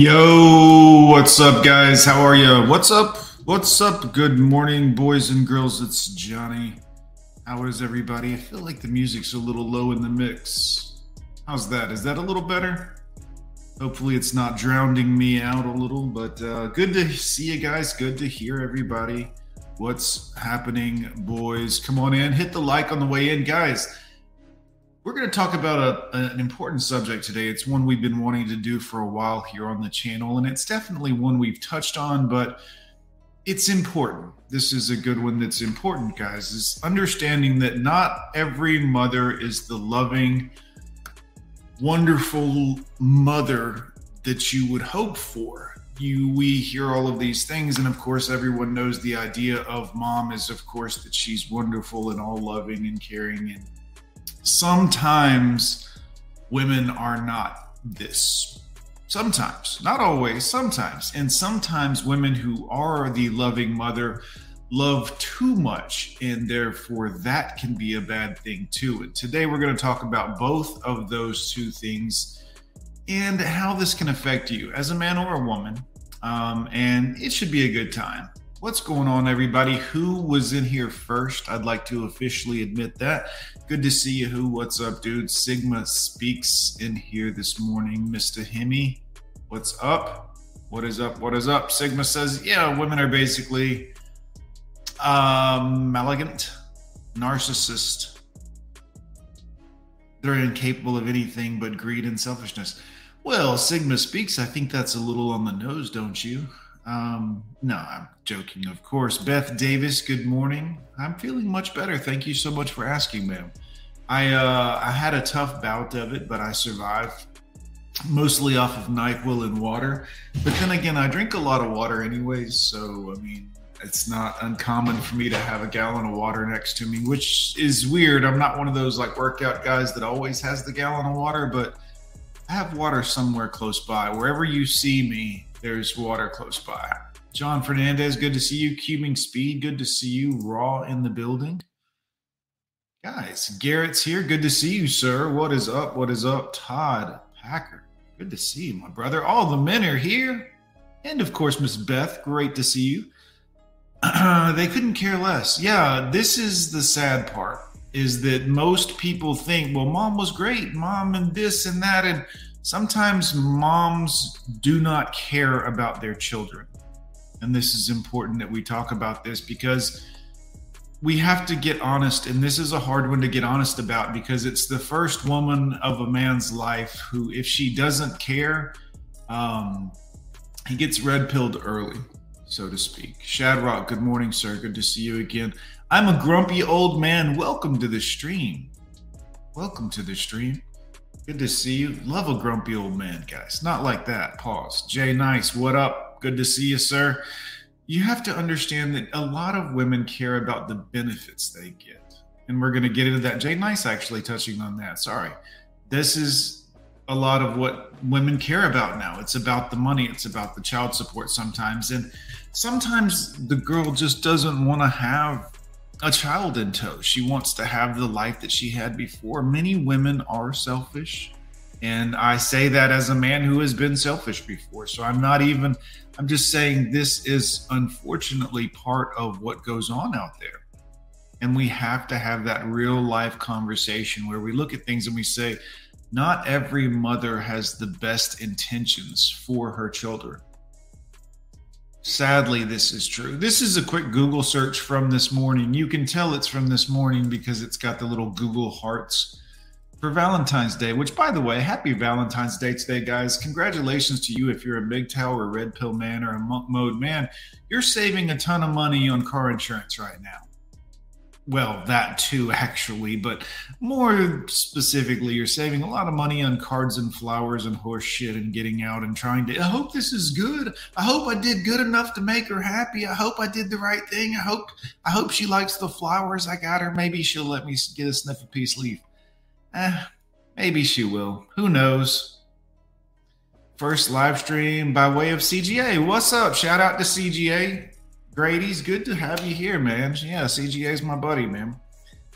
Yo, what's up, guys? How are you? What's up? What's up? Good morning, boys and girls. It's Johnny. How is everybody? I feel like the music's a little low in the mix. How's that? Is that a little better? Hopefully, it's not drowning me out a little, but uh, good to see you guys. Good to hear everybody. What's happening, boys? Come on in. Hit the like on the way in, guys. We're going to talk about a, an important subject today. It's one we've been wanting to do for a while here on the channel, and it's definitely one we've touched on, but it's important. This is a good one that's important, guys, is understanding that not every mother is the loving, wonderful mother that you would hope for. You, we hear all of these things, and of course, everyone knows the idea of mom is, of course, that she's wonderful and all loving and caring and sometimes women are not this. Sometimes, not always, sometimes. And sometimes women who are the loving mother love too much, and therefore that can be a bad thing too. And today we're going to talk about both of those two things and how this can affect you as a man or a woman. Um, and it should be a good time. What's going on, everybody? Who was in here first? I'd like to officially admit that. Good to see you. Who? What's up, dude? Sigma speaks in here this morning. Mr. Hemi, what's up? What is up? What is up? Sigma says, yeah, women are basically um, elegant, narcissist. They're incapable of anything but greed and selfishness. Well, Sigma speaks. I think that's a little on the nose, don't you? Um, no, I'm joking, of course. Beth Davis, good morning. I'm feeling much better. Thank you so much for asking, ma'am. I uh, I had a tough bout of it, but I survived, mostly off of Nyquil and water. But then again, I drink a lot of water anyways, so I mean, it's not uncommon for me to have a gallon of water next to me, which is weird. I'm not one of those like workout guys that always has the gallon of water, but I have water somewhere close by. Wherever you see me, there's water close by. John Fernandez, good to see you. Cubing Speed, good to see you. Raw in the building. Guys, Garrett's here. Good to see you, sir. What is up? What is up? Todd Packer, good to see you, my brother. All the men are here. And of course, Miss Beth, great to see you. they couldn't care less. Yeah, this is the sad part is that most people think, well, mom was great, mom, and this and that. And sometimes moms do not care about their children. And this is important that we talk about this because we have to get honest. And this is a hard one to get honest about because it's the first woman of a man's life who, if she doesn't care, um, he gets red pilled early, so to speak. Shadrock, good morning, sir. Good to see you again. I'm a grumpy old man. Welcome to the stream. Welcome to the stream. Good to see you. Love a grumpy old man, guys. Not like that. Pause. Jay Nice, what up? Good to see you, sir. You have to understand that a lot of women care about the benefits they get. And we're going to get into that. Jay Nice actually touching on that. Sorry. This is a lot of what women care about now. It's about the money, it's about the child support sometimes. And sometimes the girl just doesn't want to have a child in tow. She wants to have the life that she had before. Many women are selfish. And I say that as a man who has been selfish before. So I'm not even, I'm just saying this is unfortunately part of what goes on out there. And we have to have that real life conversation where we look at things and we say, not every mother has the best intentions for her children. Sadly, this is true. This is a quick Google search from this morning. You can tell it's from this morning because it's got the little Google hearts for Valentine's Day, which, by the way, happy Valentine's Day today, guys. Congratulations to you if you're a MGTOW or red pill man or a monk mode man. You're saving a ton of money on car insurance right now well, that too, actually, but more specifically, you're saving a lot of money on cards and flowers and horse shit and getting out and trying to. I hope this is good. I hope I did good enough to make her happy. I hope I did the right thing. I hope I hope she likes the flowers I got her. Maybe she'll let me get a sniff of peace leaf. Eh, maybe she will. Who knows? First live stream by way of CGA. What's up? Shout out to CGA. Grady's good to have you here, man. Yeah, CGA's my buddy, man.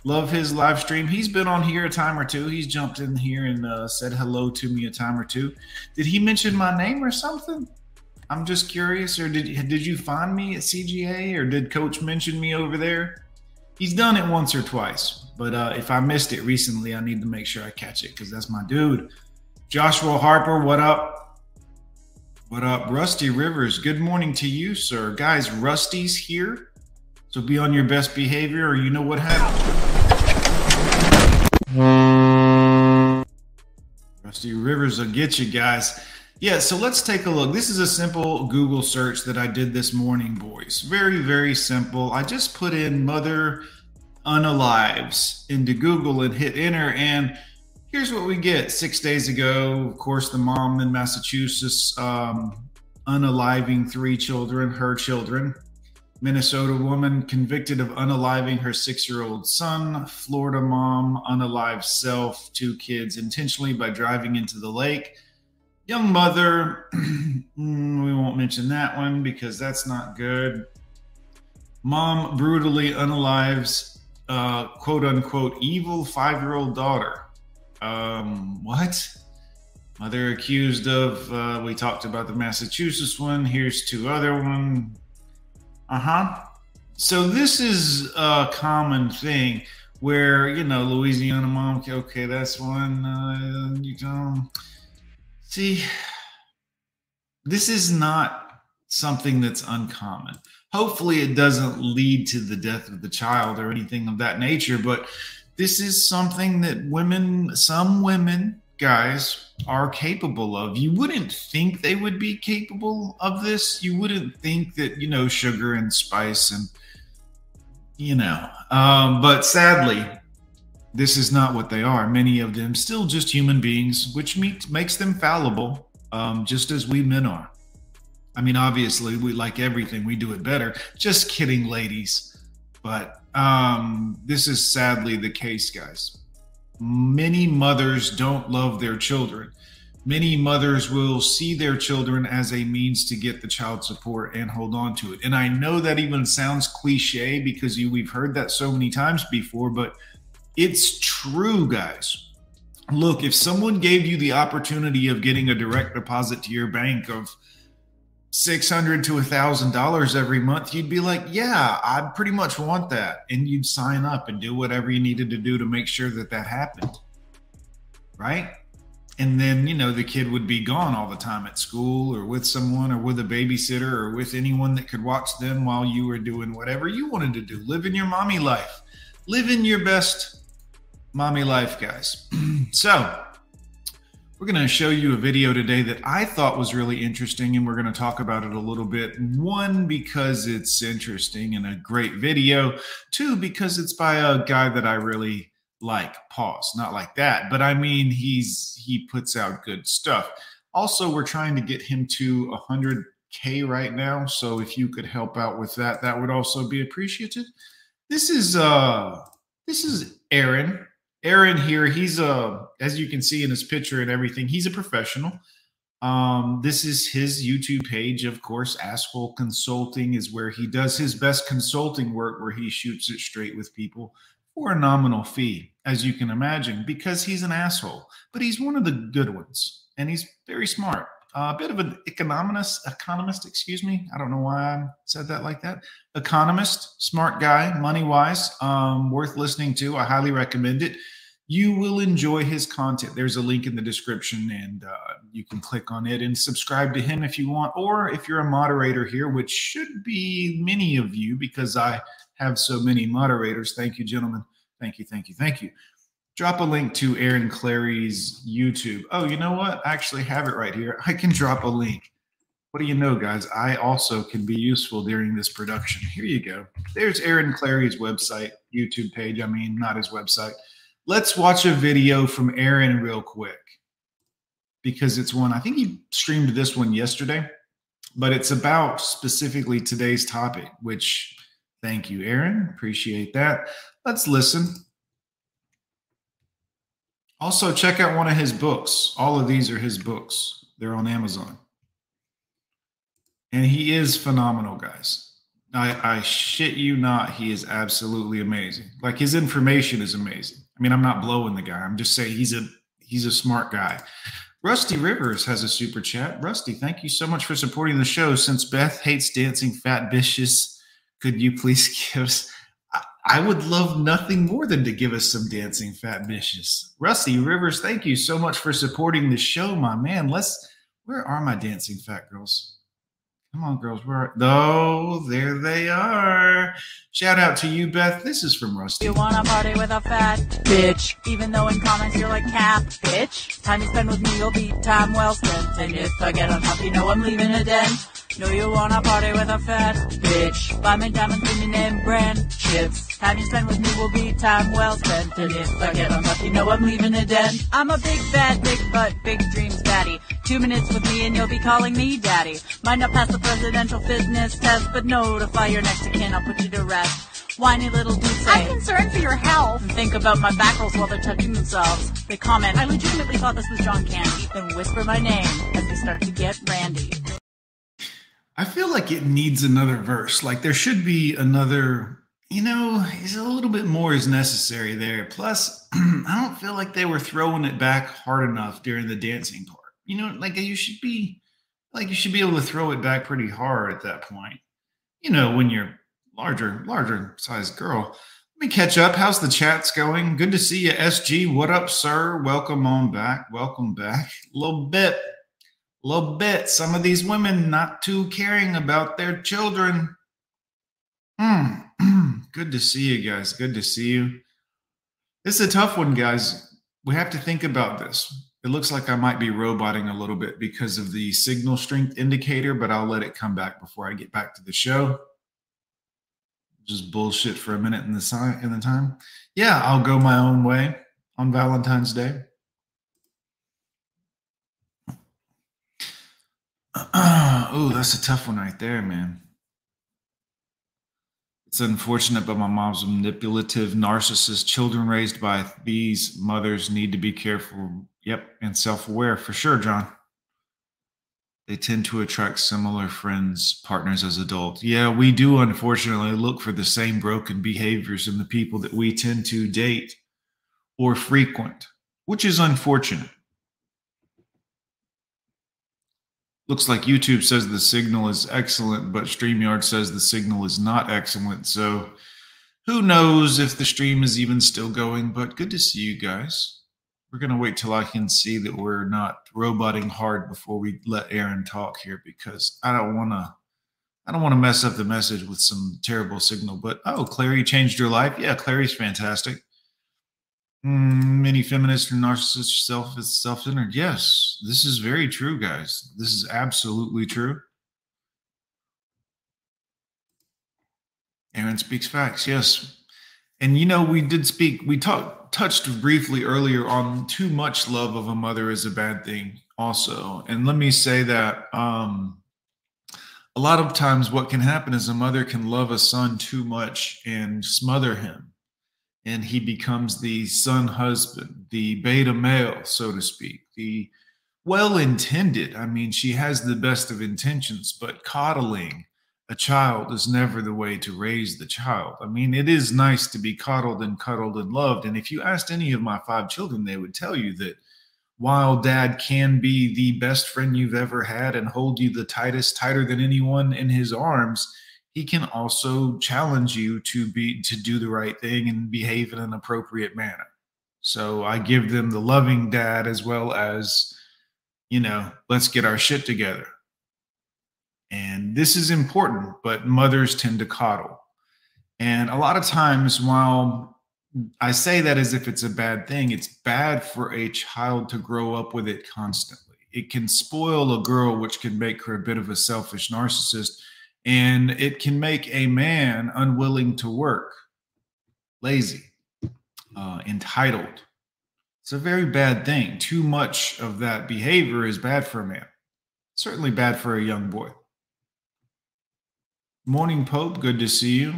Love his live stream. He's been on here a time or two. He's jumped in here and uh, said hello to me a time or two. Did he mention my name or something? I'm just curious. Or did did you find me at CGA, or did Coach mention me over there? He's done it once or twice, but uh, if I missed it recently, I need to make sure I catch it because that's my dude. Joshua Harper, what up? What up, Rusty Rivers? Good morning to you, sir. Guys, Rusty's here. So be on your best behavior or you know what happened. Rusty Rivers will get you guys. Yeah, so let's take a look. This is a simple Google search that I did this morning, boys. Very, very simple. I just put in mother unalives into Google and hit enter and here's what we get six days ago. Of course the mom in massachusetts um, unaliving three children her children. Minnesota woman convicted of unaliving her six-year-old son. Florida mom unalive self two kids intentionally by driving into the lake. Young mother mm, we won't mention that one because that's not good. Mom brutally unalives uh, quote unquote evil five year old daughter um, what? Mother accused of, uh, we talked about the Massachusetts one. Here's two other one. Uh huh. So this is a common thing where, you know, Louisiana mom, okay, that's one. Uh, you can see, this is not something that's uncommon. Hopefully, it doesn't lead to the death of the child or anything of that nature, but this is something that women, some women, guys, are capable of. You wouldn't think they would be capable of this. You wouldn't think that, you know, sugar and spice and, you know, um, but sadly, this is not what they are. Many of them still just human beings, which meet, makes them fallible, um, just as we men are. I mean, obviously, we like everything, we do it better. Just kidding, ladies. But um, this is sadly the case, guys. Many mothers don't love their children. Many mothers will see their children as a means to get the child support and hold on to it. And I know that even sounds cliche because you, we've heard that so many times before, but it's true, guys. Look, if someone gave you the opportunity of getting a direct deposit to your bank of six hundred to a thousand dollars every month, you'd be like, "Yeah, I pretty much want that," and you'd sign up and do whatever you needed to do to make sure that that happened, right? And then you know the kid would be gone all the time at school or with someone or with a babysitter or with anyone that could watch them while you were doing whatever you wanted to do, living your mommy life, living your best mommy life, guys. so we're going to show you a video today that I thought was really interesting, and we're going to talk about it a little bit. One, because it's interesting and a great video. Two, because it's by a guy that I really like. Pause. Not like that, but I mean, he's he puts out good stuff. Also, we're trying to get him to 100k right now, so if you could help out with that, that would also be appreciated. This is uh this is Aaron Aaron here, he's a, as you can see in his picture and everything, he's a professional. Um, this is his YouTube page, of course. Asshole Consulting is where he does his best consulting work, where he shoots it straight with people for a nominal fee, as you can imagine, because he's an asshole. But he's one of the good ones, and he's very smart. A bit of an economist, economist, excuse me. I don't know why I said that like that. Economist, smart guy, money wise, um, worth listening to. I highly recommend it. You will enjoy his content. There's a link in the description, and uh, you can click on it and subscribe to him if you want. Or if you're a moderator here, which should be many of you because I have so many moderators. Thank you, gentlemen. Thank you, thank you, thank you drop a link to Aaron Clarey's YouTube. Oh, you know what? I actually have it right here. I can drop a link. What do you know, guys? I also can be useful during this production. Here you go. There's Aaron Clarey's website, YouTube page. I mean, not his website. Let's watch a video from Aaron real quick because it's one, I think he streamed this one yesterday, but it's about specifically today's topic, which thank you, Aaron. Appreciate that. Let's listen. Also, check out one of his books. All of these are his books, they're on Amazon. And he is phenomenal, guys. I, I shit you not, he is absolutely amazing. Like his information is amazing. I mean, I'm not blowing the guy. I'm just saying he's a he's a smart guy. Rusty Rivers has a super chat. Rusty, thank you so much for supporting the show. Since Beth hates dancing fat bitches, could you please give us? I, would love nothing more than to give us some dancing fat bitches. Rusty Rivers, thank you so much for supporting the show, my man. Let's. Where are my dancing fat girls? Come on, girls. Where are Oh, there they are. Shout out to you, Beth. This is from Rusty. You wanna party with a fat bitch, even though in comments you're like cap bitch. Time you spend with me, you'll be time well spent. And if I get top, you know I'm leaving a dent. Know you wanna party with a fat bitch. Buy me diamonds, give me name brand chips. Time you spend with me will be time well spent. And if I get you know I'm leaving a dent. I'm a big fat, big butt, big dreams daddy. Two minutes with me and you'll be calling me daddy. Might not pass the presidential fitness test, but notify your next of kin, I'll put you to rest. Whiny little goose. I'm concerned for your health. And think about my back rolls while they're touching themselves. They comment, I legitimately thought this was John Candy. Then whisper my name as they start to get randy. I feel like it needs another verse. Like there should be another, you know, is a little bit more is necessary there. Plus, I don't feel like they were throwing it back hard enough during the dancing part. You know, like you should be like you should be able to throw it back pretty hard at that point. You know, when you're larger, larger sized girl. Let me catch up. How's the chats going? Good to see you, SG. What up, sir? Welcome on back. Welcome back. A little bit little bit. Some of these women not too caring about their children. Hmm. Good to see you guys. Good to see you. This is a tough one, guys. We have to think about this. It looks like I might be roboting a little bit because of the signal strength indicator, but I'll let it come back before I get back to the show. Just bullshit for a minute in the sign in the time. Yeah, I'll go my own way on Valentine's Day. oh, that's a tough one right there, man. It's unfortunate, but my mom's manipulative, narcissist. Children raised by these mothers need to be careful. Yep, and self aware for sure, John. They tend to attract similar friends, partners as adults. Yeah, we do unfortunately look for the same broken behaviors in the people that we tend to date or frequent, which is unfortunate. Looks like YouTube says the signal is excellent, but StreamYard says the signal is not excellent. So who knows if the stream is even still going, but good to see you guys. We're going to wait till I can see that we're not roboting hard before we let Aaron talk here because I don't want to I don't want to mess up the message with some terrible signal. But oh, Clarey changed your life. Yeah, Clarey's fantastic. Mm, many feminists and narcissists self self-centered. Yes, this is very true, guys. This is absolutely true. Aaron speaks facts. Yes, and you know we did speak. We talked touched briefly earlier on too much love of a mother is a bad thing. Also, and let me say that um, a lot of times what can happen is a mother can love a son too much and smother him and he becomes the son husband, the beta male, so to speak, the well intended. I mean, she has the best of intentions, but coddling a child is never the way to raise the child. I mean, it is nice to be coddled and cuddled and loved. And if you asked any of my five children, they would tell you that while dad can be the best friend you've ever had and hold you the tightest, tighter than anyone in his arms, he can also challenge you to be to do the right thing and behave in an appropriate manner. So i give them the loving dad as well as you know let's get our shit together. And this is important but mothers tend to coddle. And a lot of times while i say that as if it's a bad thing it's bad for a child to grow up with it constantly. It can spoil a girl which can make her a bit of a selfish narcissist and it can make a man unwilling to work, lazy, uh, entitled. It's a very bad thing. Too much of that behavior is bad for a man, certainly bad for a young boy. Morning, Pope. Good to see you.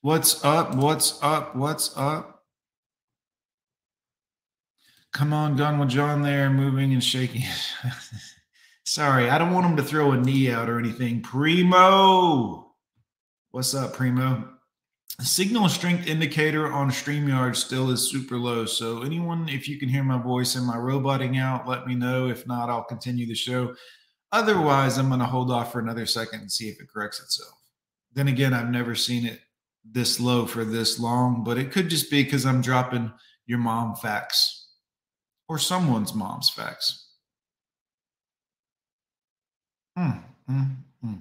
What's up? What's up? What's up? Come on, Gun John there, moving and shaking. Sorry, I don't want him to throw a knee out or anything. Primo, What's up, Primo? Signal strength indicator on StreamYard still is super low. So, anyone, if you can hear my voice, am I roboting out? Let me know. If not, I'll continue the show. Otherwise, I'm going to hold off for another second and see if it corrects itself. Then again, I've never seen it this low for this long, but it could just be because I'm dropping your mom facts or someone's mom's facts. Mm, mm, mm.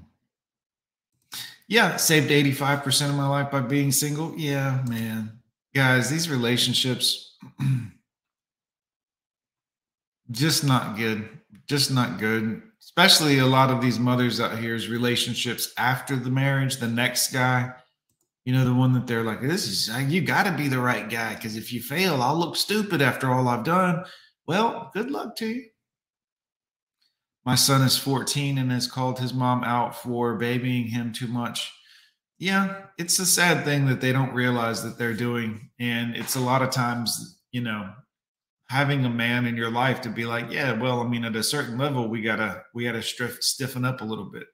Yeah, saved 85% of my life by being single. Yeah, man. Guys, these relationships just not good. Just not good. Especially a lot of these mothers out here's relationships after the marriage, the next guy, you know, the one that they're like, this is you got to be the right guy because if you fail, I'll look stupid after all I've done. Well, good luck to you. My son is 14 and has called his mom out for babying him too much. Yeah, it's a sad thing that they don't realize that they're doing. And it's a lot of times, you know, having a man in your life to be like, yeah, well, I mean, at a certain level, we gotta we gotta stiffen up a little bit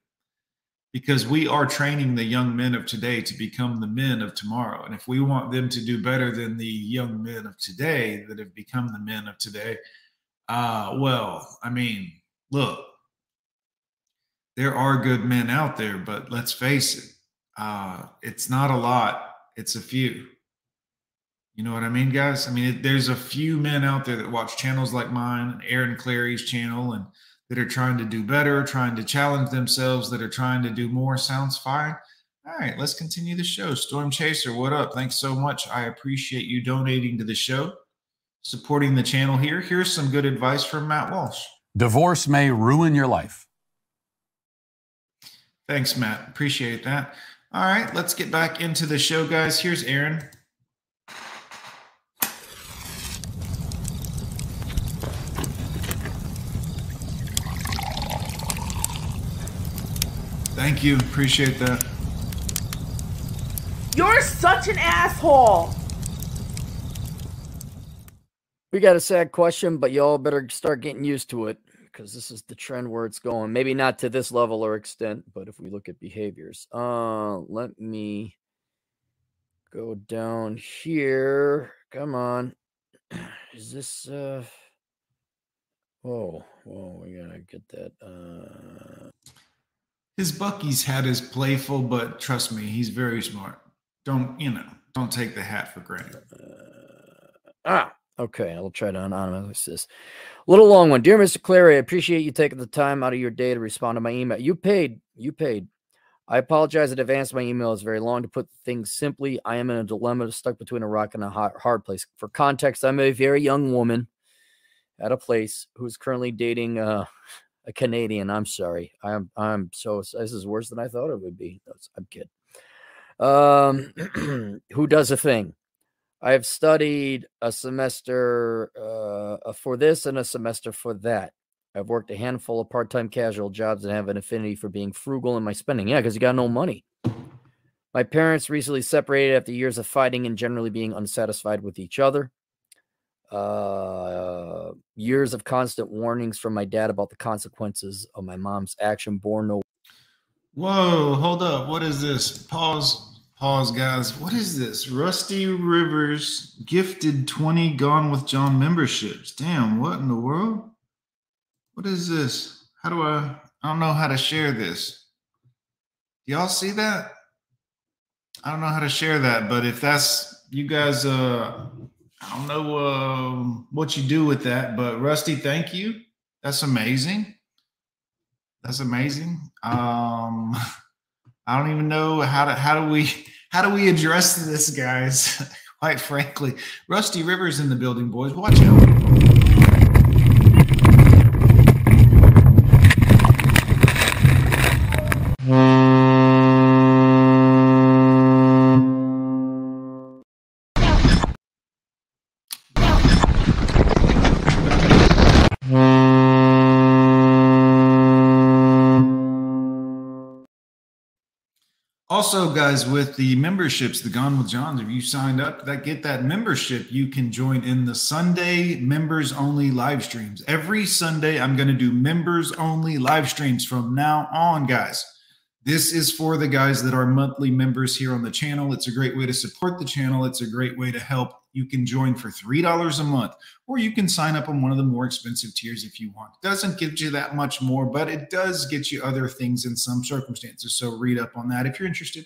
because we are training the young men of today to become the men of tomorrow. And if we want them to do better than the young men of today that have become the men of today, uh, well, I mean, look, there are good men out there, but let's face it, uh, it's not a lot, it's a few. You know what I mean, guys? I mean, it, there's a few men out there that watch channels like mine, Aaron Clarey's channel, and that are trying to do better, trying to challenge themselves, that are trying to do more. Sounds fine. All right, let's continue the show. Storm Chaser, what up? Thanks so much. I appreciate you donating to the show, supporting the channel here. Here's some good advice from Matt Walsh. Divorce may ruin your life. Thanks, Matt. Appreciate that. All right, let's get back into the show, guys. Here's Aaron. Thank you. Appreciate that. You're such an asshole. We got a sad question, but y'all better start getting used to it because this is the trend where it's going. Maybe not to this level or extent, but if we look at behaviors, uh, let me go down here. Come on, is this? uh Whoa, whoa, we gotta get that. uh His Bucky's hat is playful, but trust me, he's very smart. Don't you know? Don't take the hat for granted. Uh, ah, Okay, I'll try to anonymize this. Little long one. Dear Mr. Clarey, I appreciate you taking the time out of your day to respond to my email. You paid. You paid. I apologize in advance. My email is very long. To put things simply, I am in a dilemma stuck between a rock and a hard place. For context, I'm a very young woman at a place who's currently dating uh, a Canadian. I'm sorry. I'm I'm so this is worse than I thought it would be. I'm kidding. Um, who does a thing? I have studied a semester uh, for this and a semester for that. I've worked a handful of part time casual jobs and have an affinity for being frugal in my spending. Yeah, because you got no money. My parents recently separated after years of fighting and generally being unsatisfied with each other. Uh, years of constant warnings from my dad about the consequences of my mom's action bore no. Whoa, hold up. What is this? Pause. Pause, guys. What is this? Rusty Rivers gifted 20 Gone with John memberships. Damn, what in the world? What is this? How do I? I don't know how to share this. Y'all see that? I don't know how to share that, but if that's you guys, uh, I don't know uh, what you do with that, but Rusty, thank you. That's amazing. That's amazing. Um, I don't even know how to how do we how do we address this, guys? Quite frankly, Rusty Rivers in the building, boys. Watch out. Also, guys, with the memberships, the Gone with Johns, if you signed up, that get that membership, you can join in the Sunday members only live streams. Every Sunday, I'm going to do members only live streams from now on, guys. This is for the guys that are monthly members here on the channel. It's a great way to support the channel. It's a great way to help. You can join for $3 a month, or you can sign up on one of the more expensive tiers if you want. Doesn't get you that much more, but it does get you other things in some circumstances. So read up on that if you're interested.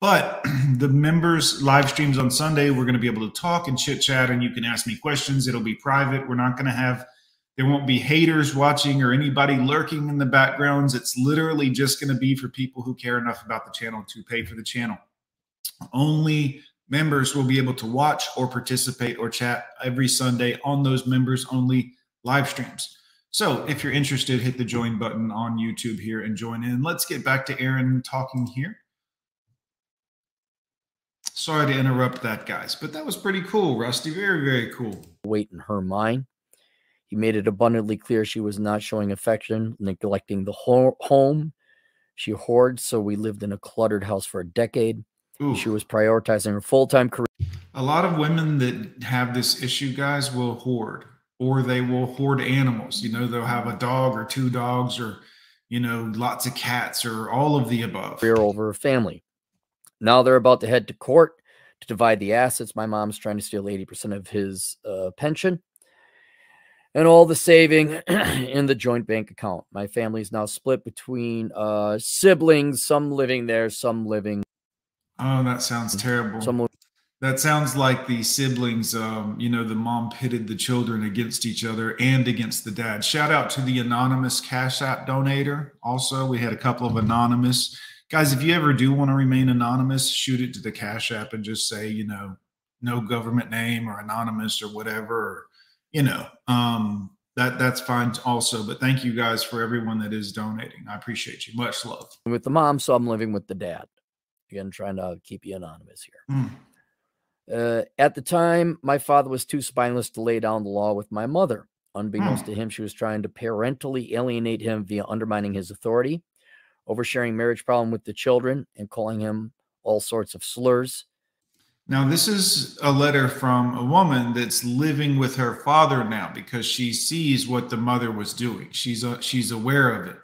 But the members live streams on Sunday, we're going to be able to talk and chit chat, and you can ask me questions. It'll be private. We're not going to have there won't be haters watching or anybody lurking in the backgrounds. It's literally just going to be for people who care enough about the channel to pay for the channel. Only members will be able to watch or participate or chat every Sunday on those members only live streams. So if you're interested, hit the join button on YouTube here and join in. Let's get back to Aaron talking here. Sorry to interrupt that, guys, but that was pretty cool, Rusty. Very, very cool. Weight in her mind. He made it abundantly clear she was not showing affection, neglecting the ho- home she hoards. So we lived in a cluttered house for a decade. Ooh. She was prioritizing her full time career. A lot of women that have this issue, guys, will hoard or they will hoard animals. You know, they'll have a dog or two dogs or, you know, lots of cats or all of the above. Career over her family. Now they're about to head to court to divide the assets. My mom's trying to steal 80% of his uh, pension and all the saving in the joint bank account. My family is now split between uh, siblings, some living there, some living. Oh, that sounds terrible. Some that sounds like the siblings, um, you know, the mom pitted the children against each other and against the dad. Shout out to the anonymous Cash App donator. Also, we had a couple of anonymous guys. If you ever do want to remain anonymous, shoot it to the Cash App and just say, you know, no government name or anonymous or whatever. Or, you know, um, that that's fine also. But thank you guys for everyone that is donating. I appreciate you. Much love. with the mom, so I'm living with the dad. Again, trying to keep you anonymous here. Mm. Uh, at the time, my father was too spineless to lay down the law with my mother. Unbeknownst to him, she was trying to parentally alienate him via undermining his authority, oversharing marriage problem with the children, and calling him all sorts of slurs. Now, this is a letter from a woman that's living with her father now because she sees what the mother was doing. She's uh, she's aware of it.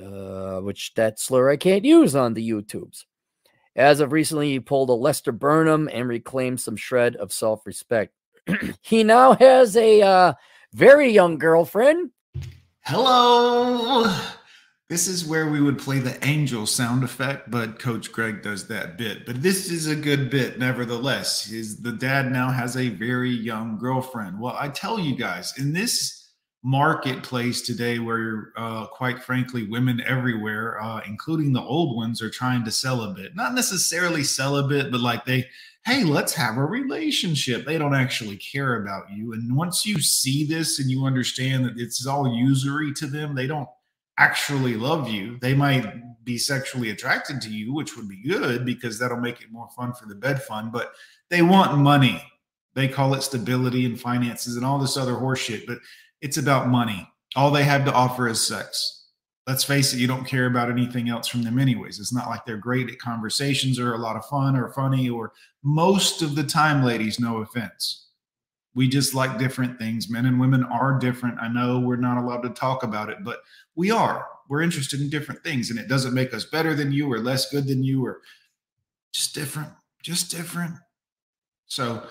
uh, which that slur I can't use on the YouTubes. As of recently, he pulled a Lester Burnham and reclaimed some shred of self respect. he now has a uh, very young girlfriend. Hello. This is where we would play the angel sound effect, but Coach Greg does that bit. But this is a good bit, nevertheless. Is the dad now has a very young girlfriend? Well, I tell you guys, in this marketplace today, where uh, quite frankly, women everywhere, uh, including the old ones, are trying to sell a bit. Not necessarily sell a bit, but like they, hey, let's have a relationship. They don't actually care about you. And once you see this and you understand that it's all usury to them, they don't actually love you. They might be sexually attracted to you, which would be good because that'll make it more fun for the bed fund, but they want money. They call it stability and finances and all this other horseshit, but it's about money. All they have to offer is sex. Let's face it, you don't care about anything else from them, anyways. It's not like they're great at conversations or a lot of fun or funny, or most of the time, ladies, no offense. We just like different things. Men and women are different. I know we're not allowed to talk about it, but we are. We're interested in different things, and it doesn't make us better than you or less good than you or just different, just different. So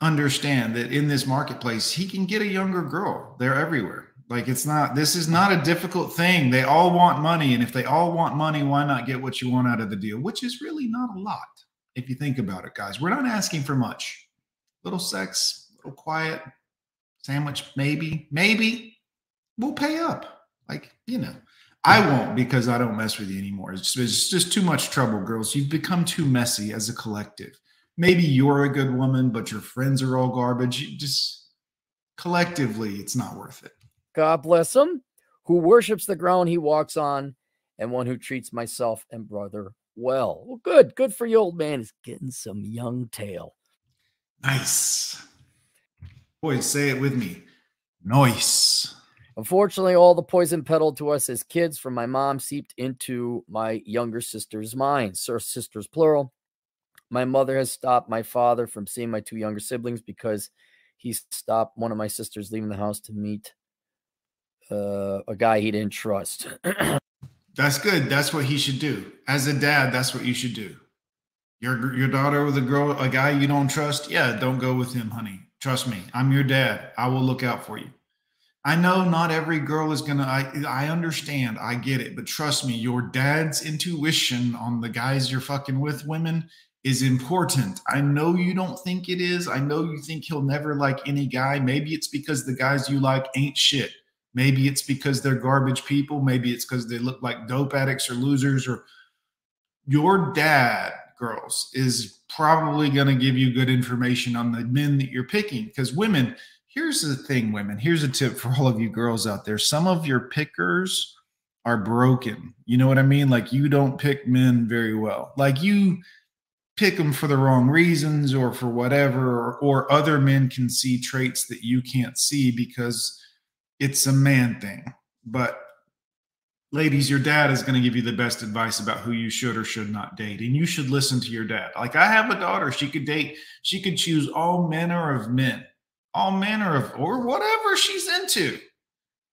understand that in this marketplace, he can get a younger girl. They're everywhere. Like it's not, this is not a difficult thing. They all want money. And if they all want money, why not get what you want out of the deal? Which is really not a lot if you think about it, guys. We're not asking for much. Little sex, little quiet, sandwich, maybe, maybe we'll pay up. Like, you know, I won't because I don't mess with you anymore. It's just, it's just too much trouble, girls. You've become too messy as a collective. Maybe you're a good woman, but your friends are all garbage. You just collectively, it's not worth it. God bless him, who worships the ground he walks on, and one who treats myself and brother well. Well, good. Good for you, old man. Is getting some young tail. Nice. Boy, say it with me. Nice. Unfortunately, all the poison peddled to us as kids from my mom seeped into my younger sister's mind. Sir, sisters plural. My mother has stopped my father from seeing my two younger siblings because he stopped one of my sisters leaving the house to meet uh, a guy he didn't trust. That's good. That's what he should do. As a dad, that's what you should do. Your your daughter with a girl, a guy you don't trust, yeah, don't go with him, honey. Trust me. I'm your dad. I will look out for you. I know not every girl is gonna. I I understand. I get it. But trust me, your dad's intuition on the guys you're fucking with, women, is important. I know you don't think it is. I know you think he'll never like any guy. Maybe it's because the guys you like ain't shit. Maybe it's because they're garbage people. Maybe it's because they look like dope addicts or losers. Or your dad, girls, is probably going to give you good information on the men that you're picking. Because women, here's the thing, women, here's a tip for all of you girls out there. Some of your pickers are broken. You know what I mean? Like you don't pick men very well. Like you pick them for the wrong reasons or for whatever, or, or other men can see traits that you can't see because it's a man thing. But ladies, your dad is going to give you the best advice about who you should or should not date. And you should listen to your dad. Like I have a daughter, she could date, she could choose all manner of men, all manner of, or whatever she's into.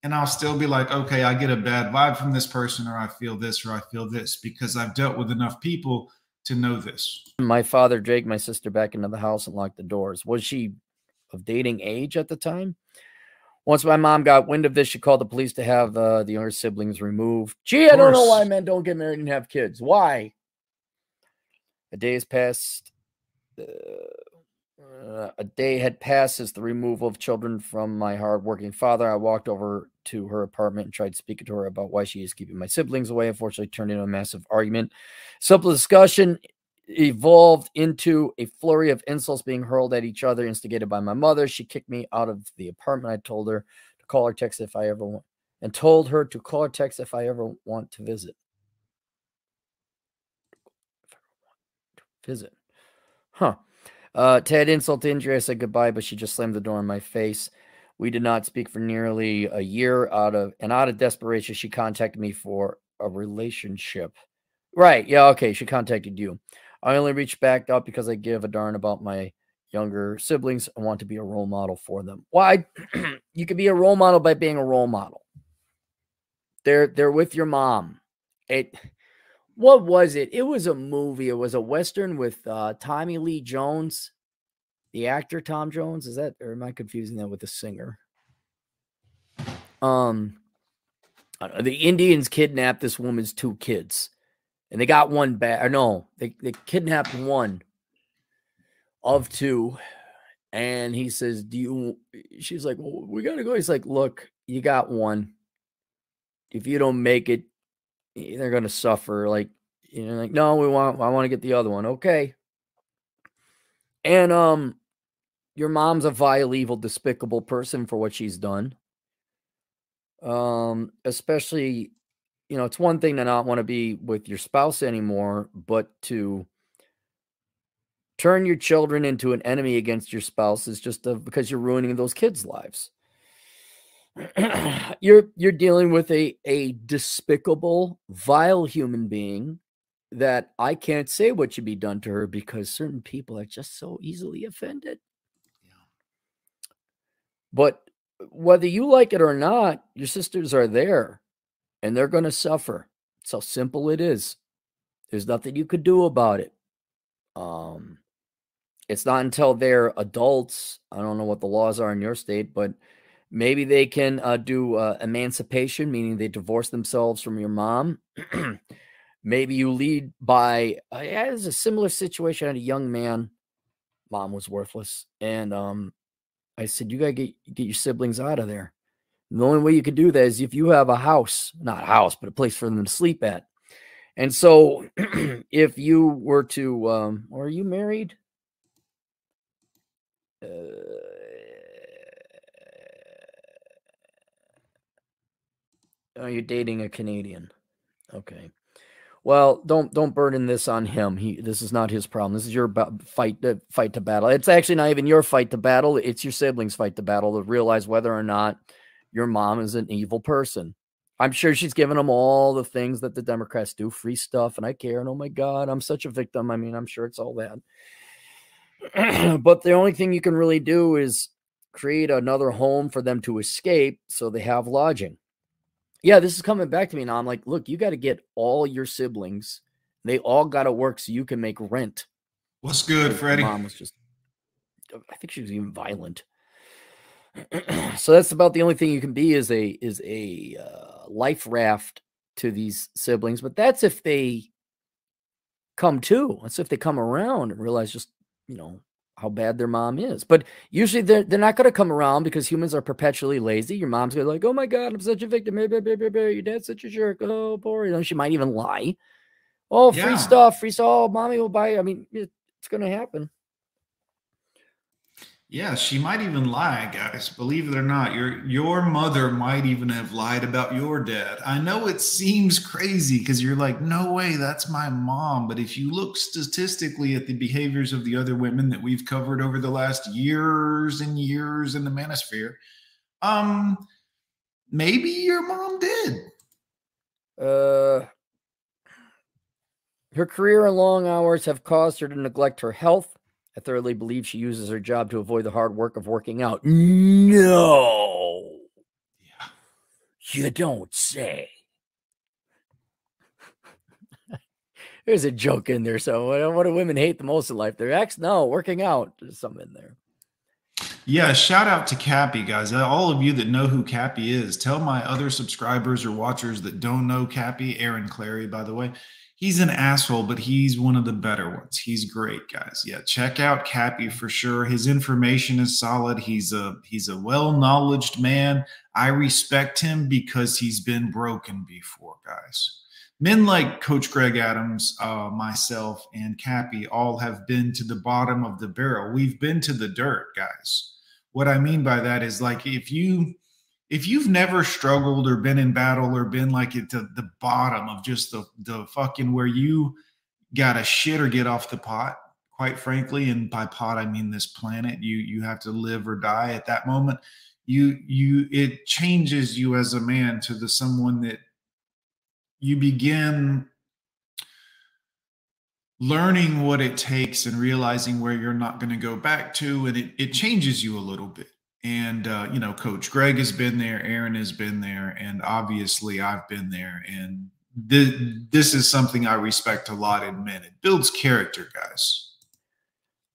And I'll still be like, okay, I get a bad vibe from this person, or I feel this, or I feel this, because I've dealt with enough people to know this. My father dragged my sister back into the house and locked the doors. Was she of dating age at the time? Once my mom got wind of this, she called the police to have uh, the younger siblings removed. Gee, I don't know why men don't get married and have kids. Why? A day has passed. Uh, a day had passed since the removal of children from my hardworking father. I walked over to her apartment and tried speaking to her about why she is keeping my siblings away. Unfortunately, turned into a massive argument. Simple discussion evolved into a flurry of insults being hurled at each other, instigated by my mother. She kicked me out of the apartment. I told her to call or text if I ever want, and told her to call or text if I ever want to visit. Visit, huh? Uh, Ted insult to injury. I said goodbye, but she just slammed the door in my face. We did not speak for nearly a year. Out of and out of desperation, she contacted me for a relationship. Right? Yeah. Okay. She contacted you. I only reached back out because I give a darn about my younger siblings. I want to be a role model for them. Why? you could be a role model by being a role model. They're they're with your mom. It what was it? It was a movie. It was a western with uh, Tommy Lee Jones, the actor Tom Jones. Is that or am I confusing that with the singer? Um, the Indians kidnapped this woman's two kids and they got one back. Or no, they, they kidnapped one of two. And he says, Do you? She's like, well, We got to go. He's like, Look, you got one. If you don't make it, they're to suffer. Like, you know, like, no, we want, I want to get the other one. Okay. And, um, your mom's a vile, evil, despicable person for what she's done. Um, especially you know, it's one thing to not want to be with your spouse anymore, but to turn your children into an enemy against your spouse is just a, because you're ruining those kids' lives. you're you're dealing with a a despicable, vile human being that I can't say what should be done to her because certain people are just so easily offended. But whether you like it or not, your sisters are there and they're going to suffer. It's how simple it is. There's nothing you could do about it. Um, it's not until they're adults. I don't know what the laws are in your state, but maybe they can uh, do uh, emancipation, meaning they divorce themselves from your mom. maybe you lead by. Uh, yeah, it's a similar situation. Had a young man. Mom was worthless, and um, I said, "You gotta get get your siblings out of there." the only way you could do that is if you have a house, not a house, but a place for them to sleep at. And so if you were to, um, are you married? Uh, are you dating a Canadian? Okay. Well, don't don't burden this on him. He this is not his problem. This is your fight to fight to battle. It's actually not even your fight to battle. It's your siblings' fight to battle to realize whether or not your mom is an evil person. I'm sure she's given them all the things that the Democrats do, free stuff, and I care. And oh my God, I'm such a victim. I mean, I'm sure it's all that. but the only thing you can really do is create another home for them to escape so they have lodging. Yeah, this is coming back to me now. I'm like, look, you got to get all your siblings. They all got to work so you can make rent. What's good, Freddie? Mom was just, I think she was even violent. so that's about the only thing you can be is a is a uh, life raft to these siblings. But that's if they come to. That's if they come around and realize just you know how bad their mom is. But usually they're they're not going to come around because humans are perpetually lazy. Your mom's going to be like, oh my god, I'm such a victim. Blah, blah, blah, blah, blah. Your dad's such a jerk. Oh, poor. You know, she might even lie. Oh, free Yeah. stuff, free stuff. Oh, mommy will buy. You. I mean, it's going to happen. Yeah, she might even lie, guys. Believe it or not, your your mother might even have lied about your dad. I know it seems crazy because you're like, no way, that's my mom. But if you look statistically at the behaviors of the other women that we've covered over the last years and years in the manosphere, um, maybe your mom did. Uh, her career and long hours have caused her to neglect her health. I thoroughly believe she uses her job to avoid the hard work of working out. No, Yeah. you don't say. There's a joke in there. So, what, what do women hate the most in life? Their ex? No, working out. There's something in there. Yeah, shout out to Cappy, guys. Uh, All of you that know who Cappy is, tell my other subscribers or watchers that don't know Cappy, Aaron Clarey, by the way. He's an asshole, but he's one of the better ones. He's great, guys. Yeah, check out Cappy for sure. His information is solid. He's a he's a well-knowledged man. I respect him because he's been broken before, guys. Men like Coach Greg Adams, uh, myself, and Cappy all have been to the bottom of the barrel. We've been to the dirt, guys what I mean by that is like if you if you've never struggled or been in battle or been like at the, the bottom of just the the fucking where you gotta shit or get off the pot, quite frankly, and by pot I mean this planet, you you have to live or die at that moment. You you it changes you as a man to the someone that you begin learning what it takes and realizing where you're not going to go back to and it, it changes you a little bit and uh, you know coach greg has been there aaron has been there and obviously i've been there and th- this is something i respect a lot in men it builds character guys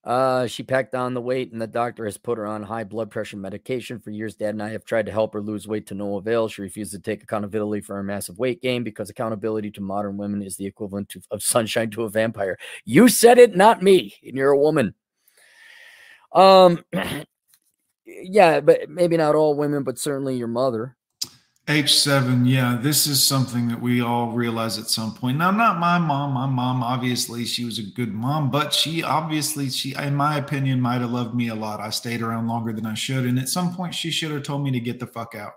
Uh, she packed on the weight, and the doctor has put her on high blood pressure medication for years. Dad and I have tried to help her lose weight to no avail. She refused to take accountability for her massive weight gain because accountability to modern women is the equivalent to, of sunshine to a vampire. You said it, not me. And you're a woman. Um, yeah, but maybe not all women, but certainly your mother. H7, yeah, this is something that we all realize at some point. Now, not my mom. My mom, obviously, she was a good mom, but she obviously, she, in my opinion, might have loved me a lot. I stayed around longer than I should. And at some point, she should have told me to get the fuck out.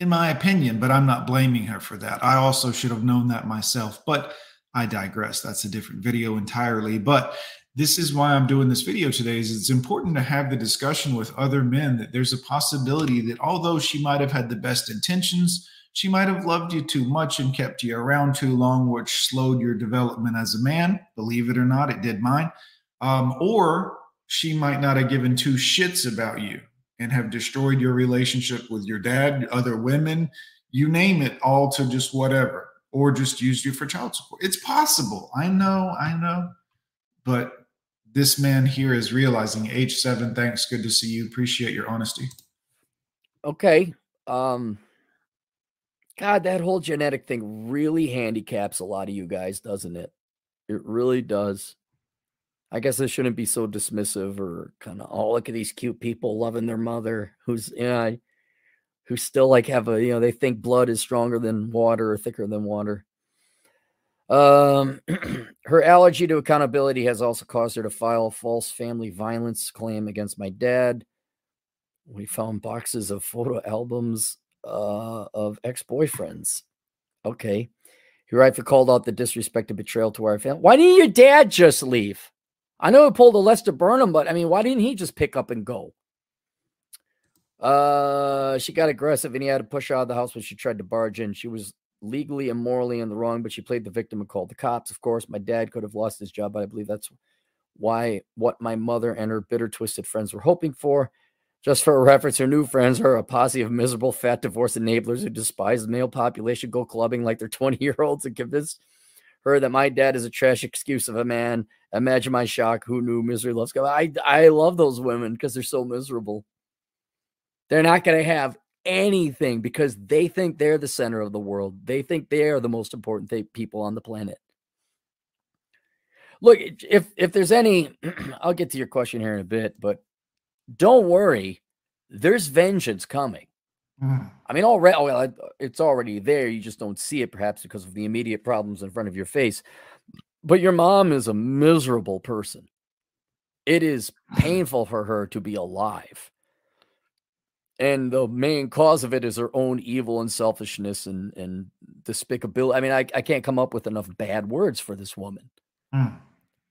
In my opinion, but I'm not blaming her for that. I also should have known that myself, but I digress. That's a different video entirely. But this is why I'm doing this video today is it's important to have the discussion with other men that there's a possibility that although she might have had the best intentions, she might have loved you too much and kept you around too long, which slowed your development as a man. Believe it or not, it did mine. Um, or she might not have given two shits about you and have destroyed your relationship with your dad, other women, you name it, all to just whatever, or just used you for child support. It's possible. I know, I know. But this man here is realizing H7, thanks. Good to see you. Appreciate your honesty. Okay. Um, God, that whole genetic thing really handicaps a lot of you guys, doesn't it? It really does. I guess I shouldn't be so dismissive or kind of, oh, look at these cute people loving their mother who's, yeah, who still like have a, you know, they think blood is stronger than water or thicker than water. Um, her allergy to accountability has also caused her to file a false family violence claim against my dad. We found boxes of photo albums uh, of ex boyfriends. Okay. He rightfully called out the disrespect and betrayal to our family. Why didn't your dad just leave? I know he pulled a Lester Burnham, but I mean, why didn't he just pick up and go? Uh, she got aggressive and he had to push her out of the house when she tried to barge in. She was legally and morally in the wrong, but she played the victim and called the cops. Of course, my dad could have lost his job, but I believe that's why what my mother and her bitter, twisted friends were hoping for. Just for reference, her new friends are a posse of miserable, fat divorce enablers who despise the male population, go clubbing like they're 20 year olds, and convince her that my dad is a trash excuse of a man. Imagine my shock. Who knew misery loves God? I, I love those women because they're so miserable. They're not going to have anything because they think they're the center of the world. They think they are the most important th- people on the planet. Look, if if there's any, I'll get to your question here in a bit, but don't worry, there's vengeance coming. Mm. I mean, already, oh, well, it's already there. You just don't see it, perhaps because of the immediate problems in front of your face. But your mom is a miserable person. It is painful for her to be alive. And the main cause of it is her own evil and selfishness and, and despicability. I mean, I, I can't come up with enough bad words for this woman. Mm.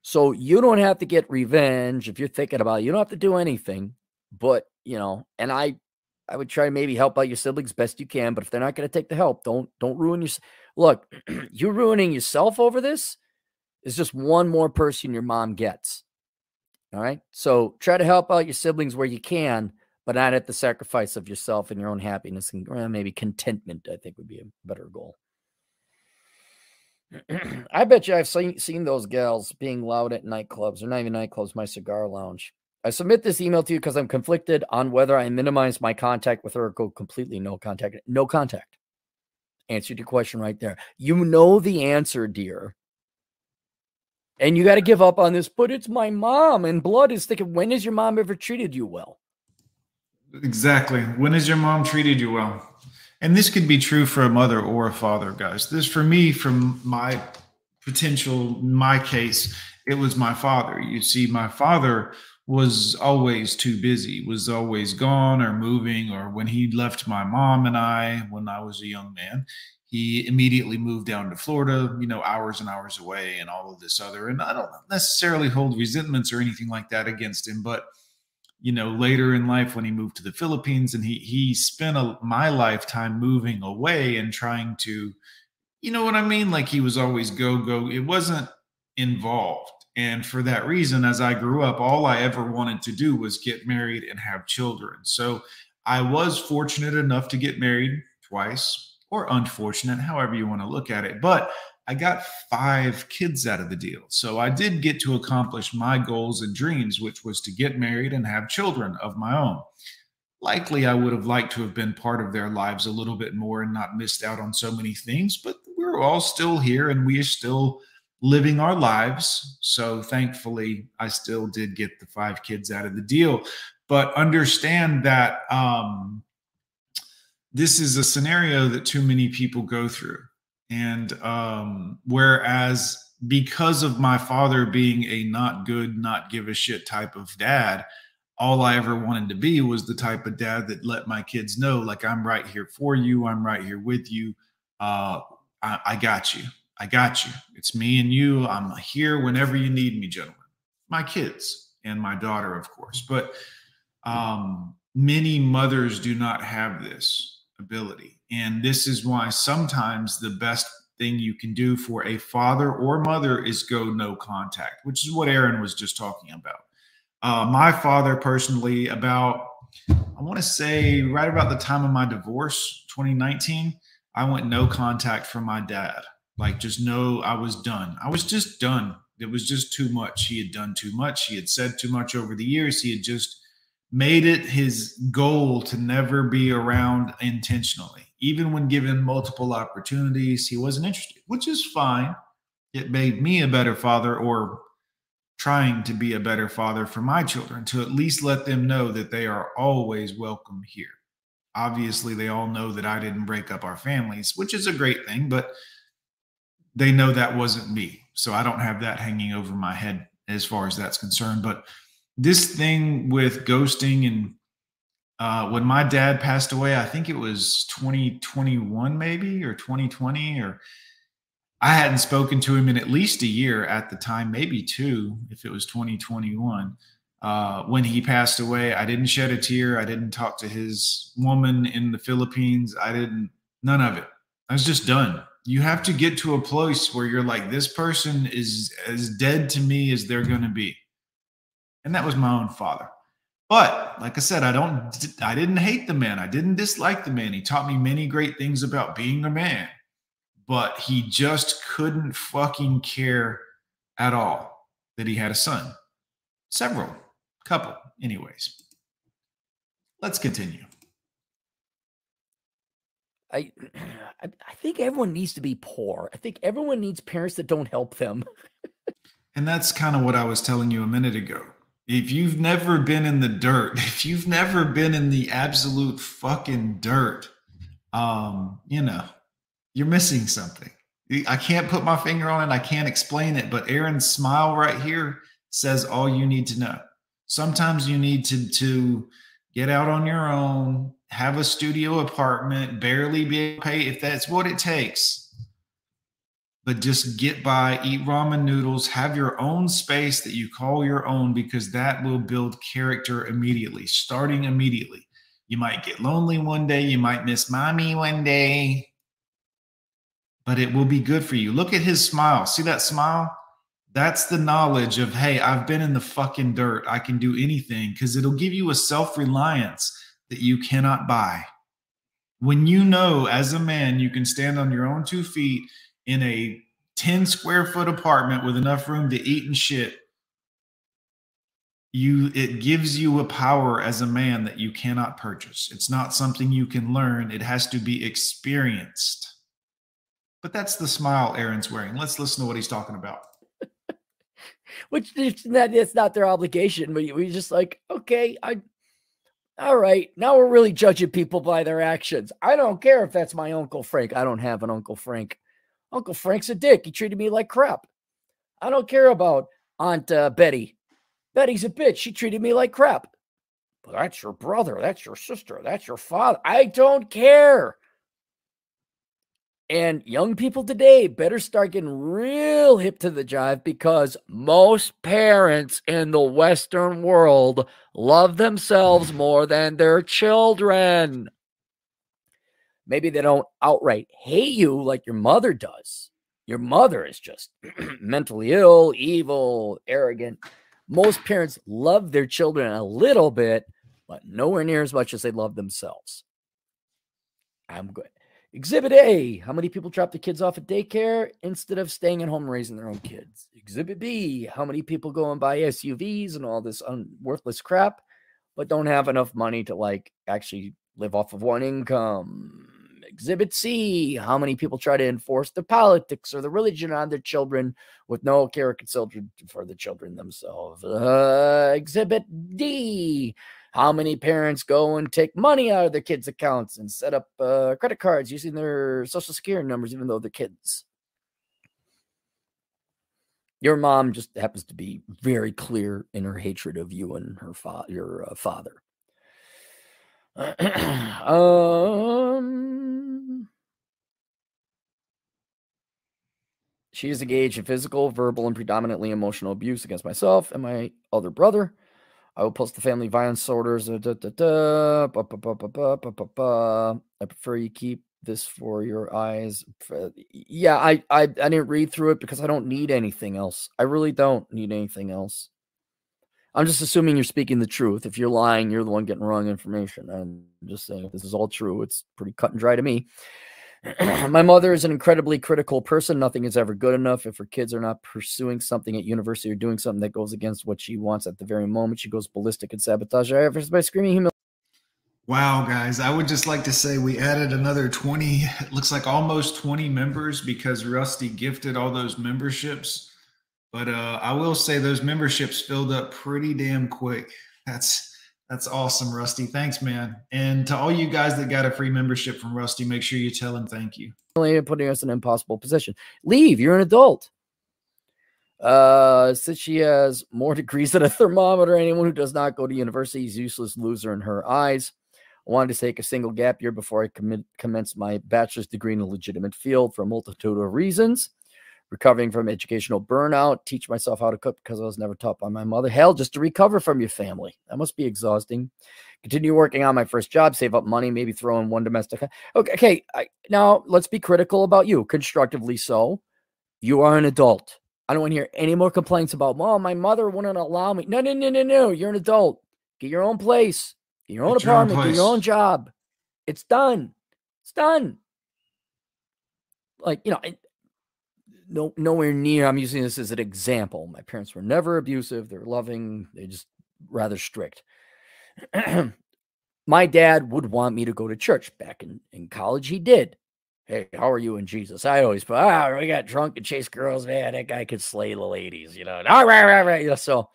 So you don't have to get revenge if you're thinking about it. You don't have to do anything. But, you know, and I I would try to maybe help out your siblings best you can, but if they're not going to take the help, don't don't ruin your look, you ruining yourself over this is just one more person your mom gets. All right. So try to help out your siblings where you can, but not at the sacrifice of yourself and your own happiness and well, maybe contentment, I think would be a better goal. I bet you I've seen, seen those gals being loud at nightclubs or not even nightclubs, my cigar lounge. I submit this email to you because I'm conflicted on whether I minimize my contact with her or go completely no contact. No contact. Answered your question right there. You know the answer, dear. And you got to give up on this, but it's my mom, and blood is thick. When has your mom ever treated you well? Exactly. When has your mom treated you well? And this could be true for a mother or a father, guys. This, for me, from my potential, my case, it was my father. You see, my father was always too busy, was always gone or moving, or when he left my mom and I when I was a young man, he immediately moved down to Florida, you know, hours and hours away and all of this other. And I don't necessarily hold resentments or anything like that against him, but you know, later in life when he moved to the Philippines and he he spent a, my lifetime moving away and trying to, you know what I mean? Like he was always go go. It wasn't involved and for that reason, as I grew up, all I ever wanted to do was get married and have children. So I was fortunate enough to get married twice, or unfortunate, however you want to look at it. But I got five kids out of the deal. So I did get to accomplish my goals and dreams, which was to get married and have children of my own. Likely, I would have liked to have been part of their lives a little bit more and not missed out on so many things, but we're all still here and we are still living our lives. So thankfully, I still did get the five kids out of the deal. But understand that um, this is a scenario that too many people go through. And um, whereas because of my father being a not good, not give a shit type of dad, all I ever wanted to be was the type of dad that let my kids know, like, I'm right here for you. I'm right here with you. Uh, I, I got you. I got you. It's me and you. I'm here whenever you need me, gentlemen. My kids and my daughter, of course. But um, many mothers do not have this ability. And this is why sometimes the best thing you can do for a father or mother is go no contact, which is what Aaron was just talking about. Uh, my father, personally, about, I want to say right about the time of my divorce, 2019, I went no contact from my dad. Like, just know I was done. I was just done. It was just too much. He had done too much. He had said too much over the years. He had just made it his goal to never be around intentionally. Even when given multiple opportunities, he wasn't interested, which is fine. It made me a better father or trying to be a better father for my children to at least let them know that they are always welcome here. Obviously, they all know that I didn't break up our families, which is a great thing, but they know that wasn't me. So I don't have that hanging over my head as far as that's concerned. But this thing with ghosting and uh, when my dad passed away, I think it was 2021, maybe, or 2020, or I hadn't spoken to him in at least a year at the time, maybe two, if it was 2021. Uh, when he passed away, I didn't shed a tear. I didn't talk to his woman in the Philippines. I didn't, none of it. I was just done you have to get to a place where you're like, this person is as dead to me as they're going to be. And that was my own father. But like I said, I don't I didn't hate the man. I didn't dislike the man. He taught me many great things about being a man. But he just couldn't fucking care at all that he had a son. Several, couple, anyways. Let's continue. I, I think everyone needs to be poor. I think everyone needs parents that don't help them. and that's kind of what I was telling you a minute ago. If you've never been in the dirt, if you've never been in the absolute fucking dirt, um, you know, you're missing something. I can't put my finger on it. I can't explain it, but Aaron's smile right here says all you need to know. Sometimes you need to to get out on your own, have a studio apartment, barely be able to pay if that's what it takes. But just get by, eat ramen noodles, have your own space that you call your own because that will build character immediately, starting immediately. You might get lonely one day, you might miss mommy one day, but it will be good for you. Look at his smile. See that smile? That's the knowledge of, hey, I've been in the fucking dirt. I can do anything because it'll give you a self reliance that you cannot buy. When you know as a man you can stand on your own two feet in a 10 square foot apartment with enough room to eat and shit, you it gives you a power as a man that you cannot purchase. It's not something you can learn, it has to be experienced. But that's the smile Aaron's wearing. Let's listen to what he's talking about which not, it's not their obligation. But we just like, okay, I, all right, now we're really judging people by their actions. I don't care if that's my Uncle Frank. I don't have an Uncle Frank. Uncle Frank's a dick. He treated me like crap. I don't care about Aunt uh, Betty. Betty's a bitch. She treated me like crap. But that's your brother. That's your sister. That's your father. I don't care. And young people today better start getting real hip to the jive because most parents in the Western world love themselves more than their children. Maybe they don't outright hate you like your mother does. Your mother is just mentally ill, evil, arrogant. Most parents love their children a little bit, but nowhere near as much as they love themselves. I'm good. Exhibit A How many people drop the kids off at daycare instead of staying at home raising their own kids? Exhibit B How many people go and buy SUVs and all this un- worthless crap, but don't have enough money to like actually live off of one income? Exhibit C How many people try to enforce the politics or the religion on their children with no care considered for the children themselves? Uh, exhibit D how many parents go and take money out of their kids' accounts and set up uh, credit cards using their social security numbers, even though they're kids? Your mom just happens to be very clear in her hatred of you and her fa- your uh, father. um, she is engaged in physical, verbal, and predominantly emotional abuse against myself and my other brother. I will post the family violence orders. I prefer you keep this for your eyes. Yeah, I, I I didn't read through it because I don't need anything else. I really don't need anything else. I'm just assuming you're speaking the truth. If you're lying, you're the one getting wrong information. I'm just saying if this is all true, it's pretty cut and dry to me. my mother is an incredibly critical person. Nothing is ever good enough. If her kids are not pursuing something at university or doing something that goes against what she wants at the very moment, she goes ballistic and sabotage her efforts by screaming humiliation. Wow, guys, I would just like to say we added another 20, it looks like almost 20 members because Rusty gifted all those memberships. But uh, I will say those memberships filled up pretty damn quick. That's that's awesome, Rusty. Thanks, man. And to all you guys that got a free membership from Rusty, make sure you tell him thank you. Putting us in an impossible position. Leave. You're an adult. Uh, since she has more degrees than a thermometer, anyone who does not go to university is useless loser in her eyes. I wanted to take a single gap year before I commit, commence my bachelor's degree in a legitimate field for a multitude of reasons recovering from educational burnout, teach myself how to cook because I was never taught by my mother. Hell, just to recover from your family. That must be exhausting. Continue working on my first job, save up money, maybe throw in one domestic. Okay, okay. I, now let's be critical about you, constructively so. You are an adult. I don't want to hear any more complaints about, mom, my mother wouldn't allow me. No, no, no, no, no. You're an adult. Get your own place. Get your own Get your own apartment. Get your own job. It's done. It's done. Like, you know, no nowhere near I'm using this as an example. My parents were never abusive. They're loving. They're just rather strict. My dad would want me to go to church. Back in, in college, he did. Hey, how are you in Jesus? I always put, ah, we got drunk and chased girls. Man, that guy could slay the ladies, you know. All right, right, right. You know, so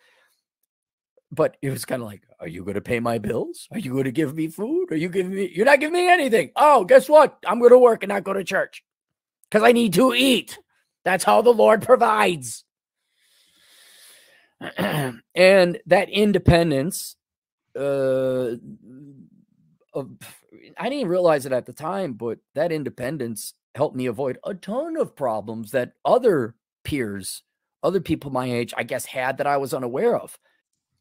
but it was kind of like, are you going to pay my bills? Are you going to give me food? Are you giving me? You're not giving me anything. Oh, guess what? I'm going to work and not go to church because I need to eat. That's how the Lord provides. and that independence, uh, of, I didn't realize it at the time, but that independence helped me avoid a ton of problems that other peers, other people my age, I guess, had that I was unaware of.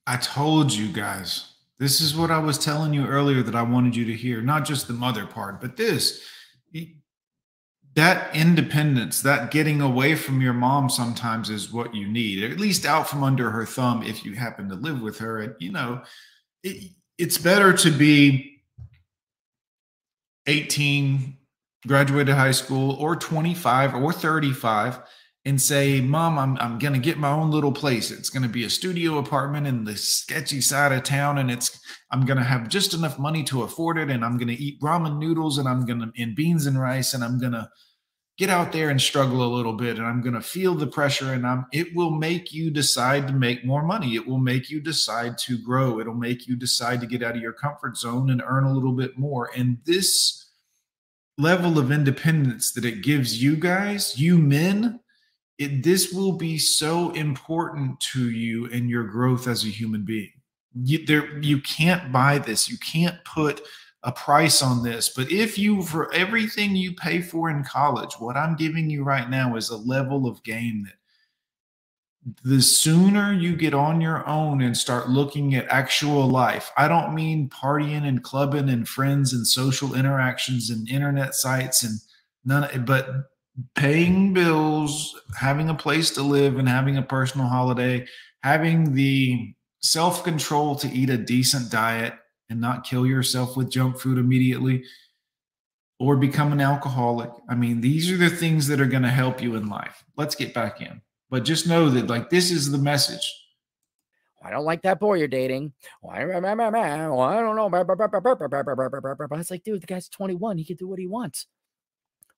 I told you guys. This is what I was telling you earlier that I wanted you to hear. Not just the mother part, but this. That independence, that getting away from your mom sometimes is what you need, at least out from under her thumb if you happen to live with her. And, you know, it, it's better to be 18, graduated high school, or 25 or 35 and say, Mom, I'm, I'm going to get my own little place. It's going to be a studio apartment in the sketchy side of town. And it's, I'm going to have just enough money to afford it. And I'm going to eat ramen noodles and I'm going to, and beans and rice. And I'm going to get out there and struggle a little bit. And I'm going to feel the pressure. And I'm, it will make you decide to make more money. It will make you decide to grow. It'll make you decide to get out of your comfort zone and earn a little bit more. And this level of independence that it gives you guys, you men, it, this will be so important to you and your growth as a human being. You, there, you can't buy this. You can't put a price on this. But if you, for everything you pay for in college, what I'm giving you right now is a level of game that the sooner you get on your own and start looking at actual life, I don't mean partying and clubbing and friends and social interactions and internet sites and none, but paying bills, having a place to live, and having a personal holiday, having the self control to eat a decent diet and not kill yourself with junk food immediately or become an alcoholic. I mean, these are the things that are going to help you in life. Let's get back in. But just know that, like, this is the message. I don't like that boy you're dating. Why? I don't know. It's like, dude, the guy's 21. He can do what he wants.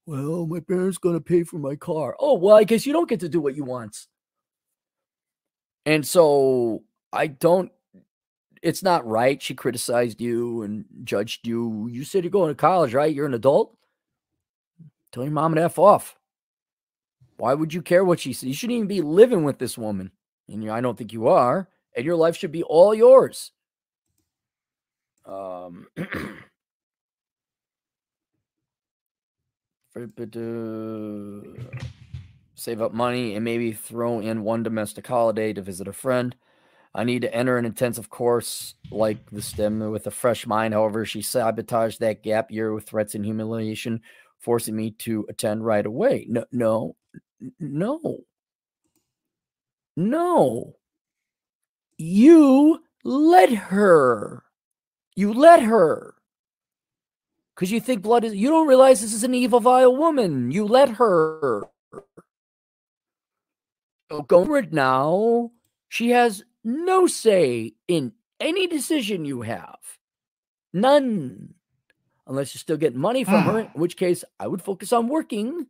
Well, my parents gonna pay for my car. Oh, well, I guess you don't get to do what you want. And so I don't. It's not right. She criticized you and judged you. You said you're going to college, right? You're an adult. Tell your mom to f off. Why would you care what she said? You shouldn't even be living with this woman, and I don't think you are. And your life should be all yours. Um. save up money and maybe throw in one domestic holiday to visit a friend. I need to enter an intensive course like the STEM with a fresh mind. However, she sabotaged that gap year with threats and humiliation, forcing me to attend right away. No, no, no, no. You let her. You let her because you think blood is you don't realize this is an evil vile woman you let her so go for it now she has no say in any decision you have. None. Unless you're still getting money from her ah. in which case i would focus on working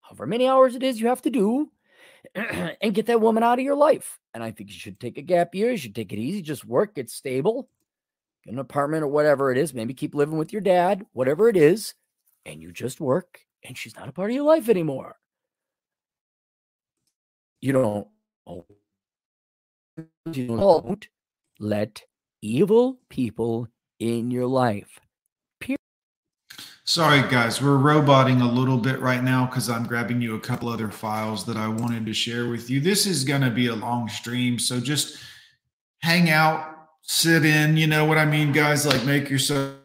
however many hours it is you have to do and get that woman out of your life. And i think you should take a gap year you should take it easy just work get stable get an apartment or whatever it is, maybe keep living with your dad, whatever it is, and you just work and she's not a part of your life anymore. You don't, you don't let evil people in your life. Period. Sorry, guys, we're roboting a little bit right now because I'm grabbing you a couple other files that I wanted to share with you. This is going to be a long stream, so just hang out, sit in, you know what I mean, guys? Like make yourself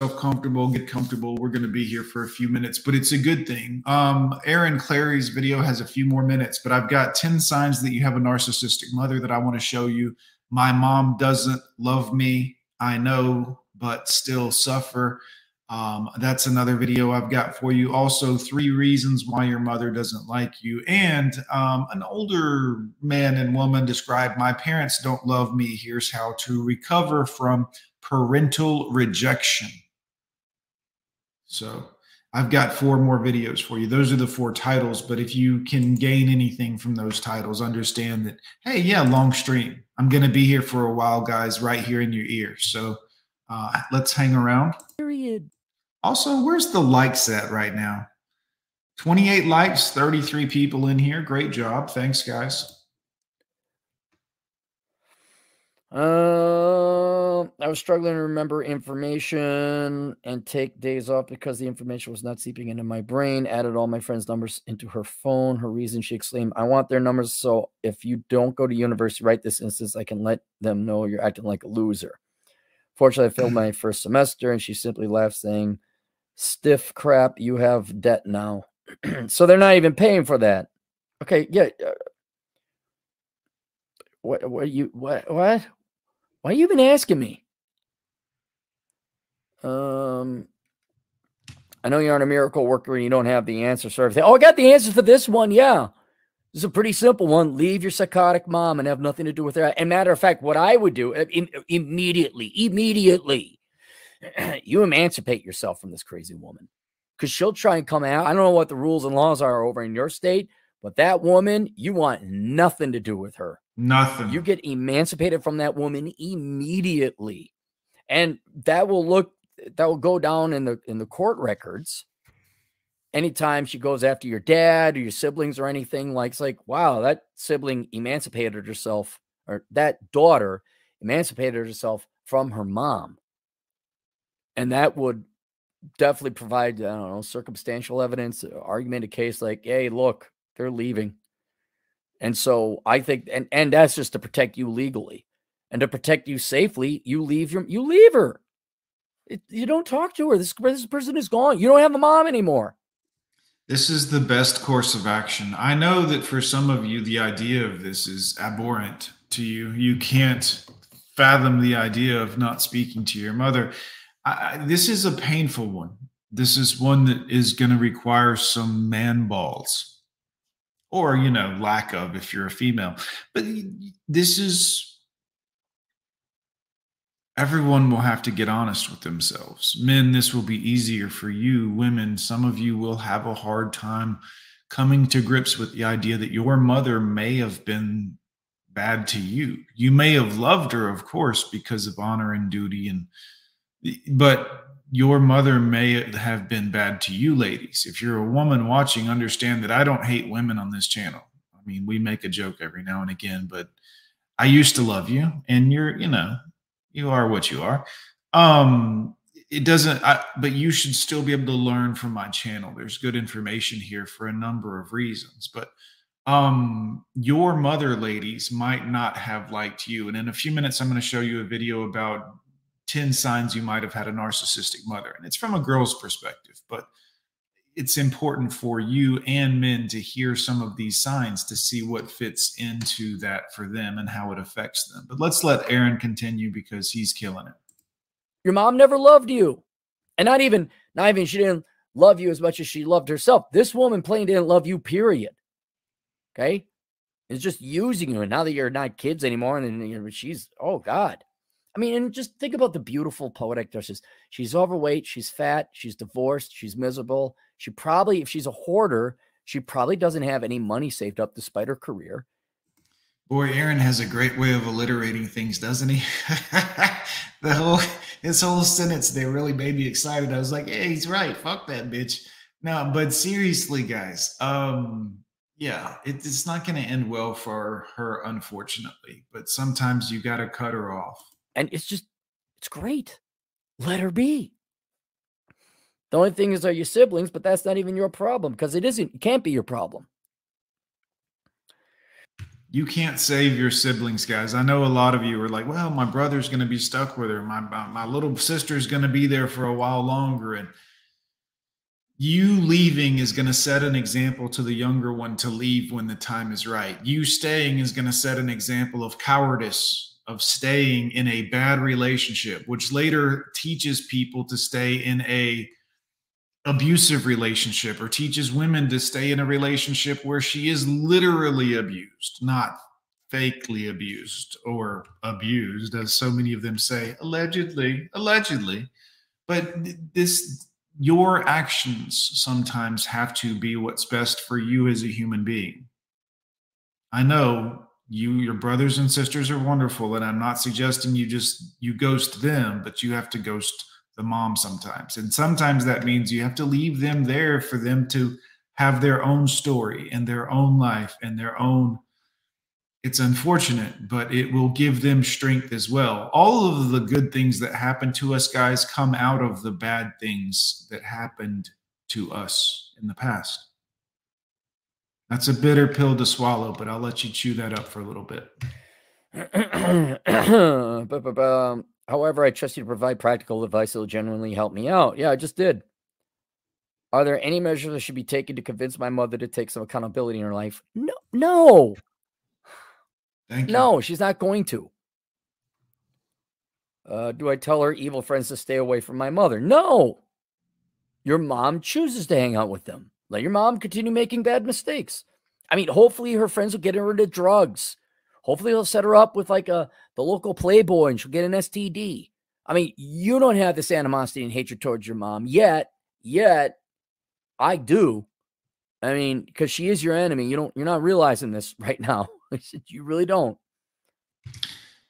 comfortable, get comfortable. We're going to be here for a few minutes, but it's a good thing. Um, Aaron Clarey's video has a few more minutes, but I've got 10 signs that you have a narcissistic mother that I want to show you. My mom doesn't love me. I know, but still suffer. Um, that's another video I've got for you. Also, three reasons why your mother doesn't like you. And um, an older man and woman describe my parents don't love me. Here's how to recover from parental rejection. So, I've got four more videos for you. Those are the four titles. But if you can gain anything from those titles, understand that, hey, yeah, long stream. I'm going to be here for a while, guys, right here in your ear. So uh, let's hang around. Period. Also, where's the likes at right now? 28 likes, 33 people in here. Great job. Thanks, guys. Uh, I was struggling to remember information and take days off because the information was not seeping into my brain. Added all my friends' numbers into her phone. Her reason she exclaimed, I want their numbers. So if you don't go to university right this instance, I can let them know you're acting like a loser. Fortunately, I failed my first semester and she simply laughed, saying, Stiff crap, you have debt now. so they're not even paying for that. Okay, yeah. Uh, what what you what what why are you even asking me? Um, I know you're on a miracle worker and you don't have the answer for everything. Oh, I got the answer for this one. Yeah. This is a pretty simple one. Leave your psychotic mom and have nothing to do with her. And matter of fact, what I would do uh, Im- immediately, immediately, you emancipate yourself from this crazy woman because she'll try and come out. I don't know what the rules and laws are over in your state, but that woman, you want nothing to do with her. Nothing. You get emancipated from that woman immediately. And that will look that will go down in the in the court records. Anytime she goes after your dad or your siblings or anything, like it's like, wow, that sibling emancipated herself, or that daughter emancipated herself from her mom. And that would definitely provide, I don't know, circumstantial evidence, argument a case like, hey, look, they're leaving. And so I think, and and that's just to protect you legally, and to protect you safely. You leave your, you leave her. It, you don't talk to her. This this person is gone. You don't have a mom anymore. This is the best course of action. I know that for some of you, the idea of this is abhorrent to you. You can't fathom the idea of not speaking to your mother. I, this is a painful one. This is one that is going to require some man balls or you know lack of if you're a female. But this is everyone will have to get honest with themselves. Men this will be easier for you. Women some of you will have a hard time coming to grips with the idea that your mother may have been bad to you. You may have loved her of course because of honor and duty and but your mother may have been bad to you, ladies. If you're a woman watching, understand that I don't hate women on this channel. I mean, we make a joke every now and again, but I used to love you, and you're, you know, you are what you are. Um, it doesn't, I, but you should still be able to learn from my channel. There's good information here for a number of reasons, but um your mother ladies might not have liked you and in a few minutes i'm going to show you a video about 10 signs you might have had a narcissistic mother. And it's from a girl's perspective, but it's important for you and men to hear some of these signs to see what fits into that for them and how it affects them. But let's let Aaron continue because he's killing it. Your mom never loved you. And not even, not even, she didn't love you as much as she loved herself. This woman plain didn't love you, period. Okay. It's just using you. And now that you're not kids anymore, and know, she's, oh God. I mean, and just think about the beautiful poetic justice. She's overweight, she's fat, she's divorced, she's miserable. She probably, if she's a hoarder, she probably doesn't have any money saved up despite her career. Boy, Aaron has a great way of alliterating things, doesn't he? the whole his whole sentence there really made me excited. I was like, "Yeah, he's right. Fuck that bitch." No, but seriously, guys, um, yeah, it, it's not going to end well for her, unfortunately. But sometimes you got to cut her off. And it's just, it's great. Let her be. The only thing is, are your siblings, but that's not even your problem because it isn't, it can't be your problem. You can't save your siblings, guys. I know a lot of you are like, well, my brother's going to be stuck with her. My, my, my little sister's going to be there for a while longer. And you leaving is going to set an example to the younger one to leave when the time is right. You staying is going to set an example of cowardice of staying in a bad relationship, which later teaches people to stay in a abusive relationship or teaches women to stay in a relationship where she is literally abused, not fakely abused or abused, as so many of them say, allegedly, allegedly. But this, your actions sometimes have to be what's best for you as a human being. I know you, your brothers and sisters are wonderful, and I'm not suggesting you just you ghost them, but you have to ghost the mom sometimes. And sometimes that means you have to leave them there for them to have their own story and their own life and their own it's unfortunate, but it will give them strength as well. All of the good things that happen to us, guys, come out of the bad things that happened to us in the past. That's a bitter pill to swallow, but I'll let you chew that up for a little bit. However, I trust you to provide practical advice that will genuinely help me out. Yeah, I just did. Are there any measures that should be taken to convince my mother to take some accountability in her life? No, no. Thank you. No, she's not going to. Uh, do I tell her evil friends to stay away from my mother? No. Your mom chooses to hang out with them. Let your mom continue making bad mistakes. I mean, hopefully her friends will get her into drugs. Hopefully he'll set her up with like a the local playboy and she'll get an STD. I mean, you don't have this animosity and hatred towards your mom yet. Yet, I do. I mean, because she is your enemy. You don't. You're not realizing this right now. you really don't.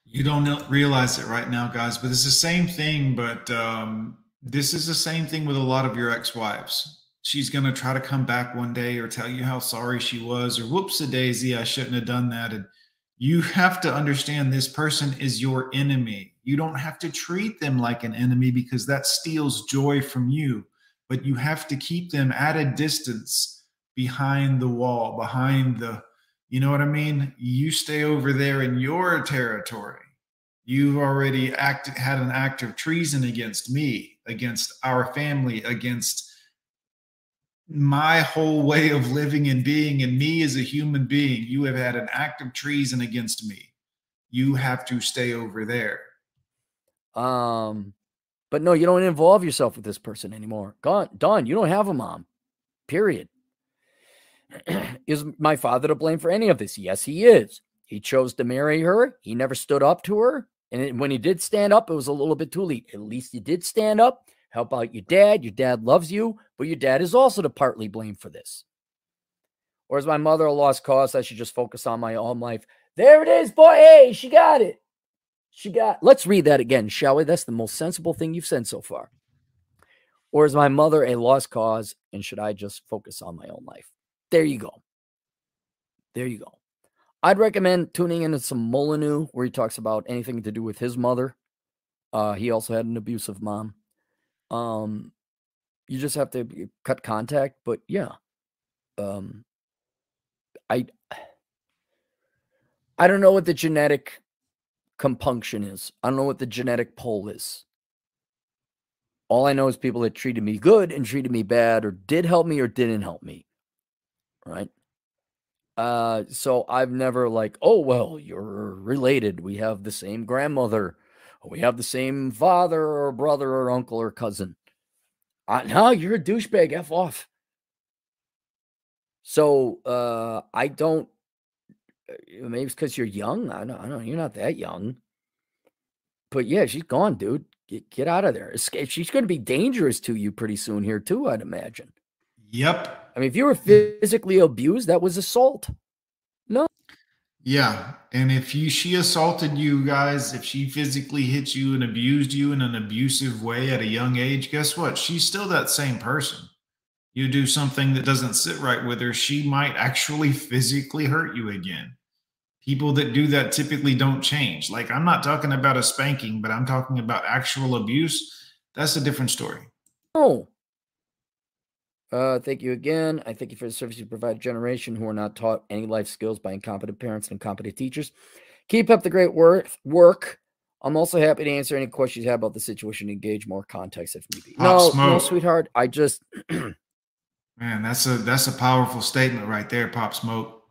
You don't realize it right now, guys, but it's the same thing. But um, this is the same thing with a lot of your ex-wives. She's gonna try to come back one day or tell you how sorry she was, or whoops a daisy, I shouldn't have done that. And you have to understand this person is your enemy. You don't have to treat them like an enemy because that steals joy from you. But you have to keep them at a distance behind the wall, behind the you know what I mean? You stay over there in your territory. You've already acted, had an act of treason against me, against our family, against my whole way of living and being, and me as a human being. You have had an act of treason against me. You have to stay over there. Um, but no, you don't involve yourself with this person anymore. Gone, done. You don't have a mom. Period. is my father to blame for any of this? Yes, he is. He chose to marry her. He never stood up to her. And when he did stand up, it was a little bit too late. At least he did stand up, help out your dad. Your dad loves you, but your dad is also to partly blame for this. Or is my mother a lost cause? I should just focus on my own life. There it is, boy. Hey, she got it. She got. Let's read that again, shall we? That's the most sensible thing you've said so far. Or is my mother a lost cause? And should I just focus on my own life? There you go. There you go. I'd recommend tuning into some Molyneux where he talks about anything to do with his mother. Uh, he also had an abusive mom. Um, you just have to cut contact, but yeah. Um, I I don't know what the genetic compunction is. I don't know what the genetic pull is. All I know is people that treated me good and treated me bad, or did help me or didn't help me right? Uh, so I've never like, oh well, you're related. We have the same grandmother, we have the same father or brother or uncle or cousin. Uh, no, you're a douchebag. F off. So uh, I don't. Uh, maybe it's because you're young. I don't. I don't. You're not that young. But yeah, she's gone, dude. Get, get out of there. She's going to be dangerous to you pretty soon here too. I'd imagine. Yep. I mean, if you were physically abused, that was assault. Yeah. And if you she assaulted you guys, if she physically hit you and abused you in an abusive way at a young age, guess what? She's still that same person. You do something that doesn't sit right with her, she might actually physically hurt you again. People that do that typically don't change. Like I'm not talking about a spanking, but I'm talking about actual abuse. That's a different story. Oh, uh, thank you again. I thank you for the service you provide generation who are not taught any life skills by incompetent parents and incompetent teachers. Keep up the great work. Work. I'm also happy to answer any questions you have about the situation. Engage more context if need be. no, smoke. no, sweetheart. I just man, that's a that's a powerful statement right there, Pop Smoke.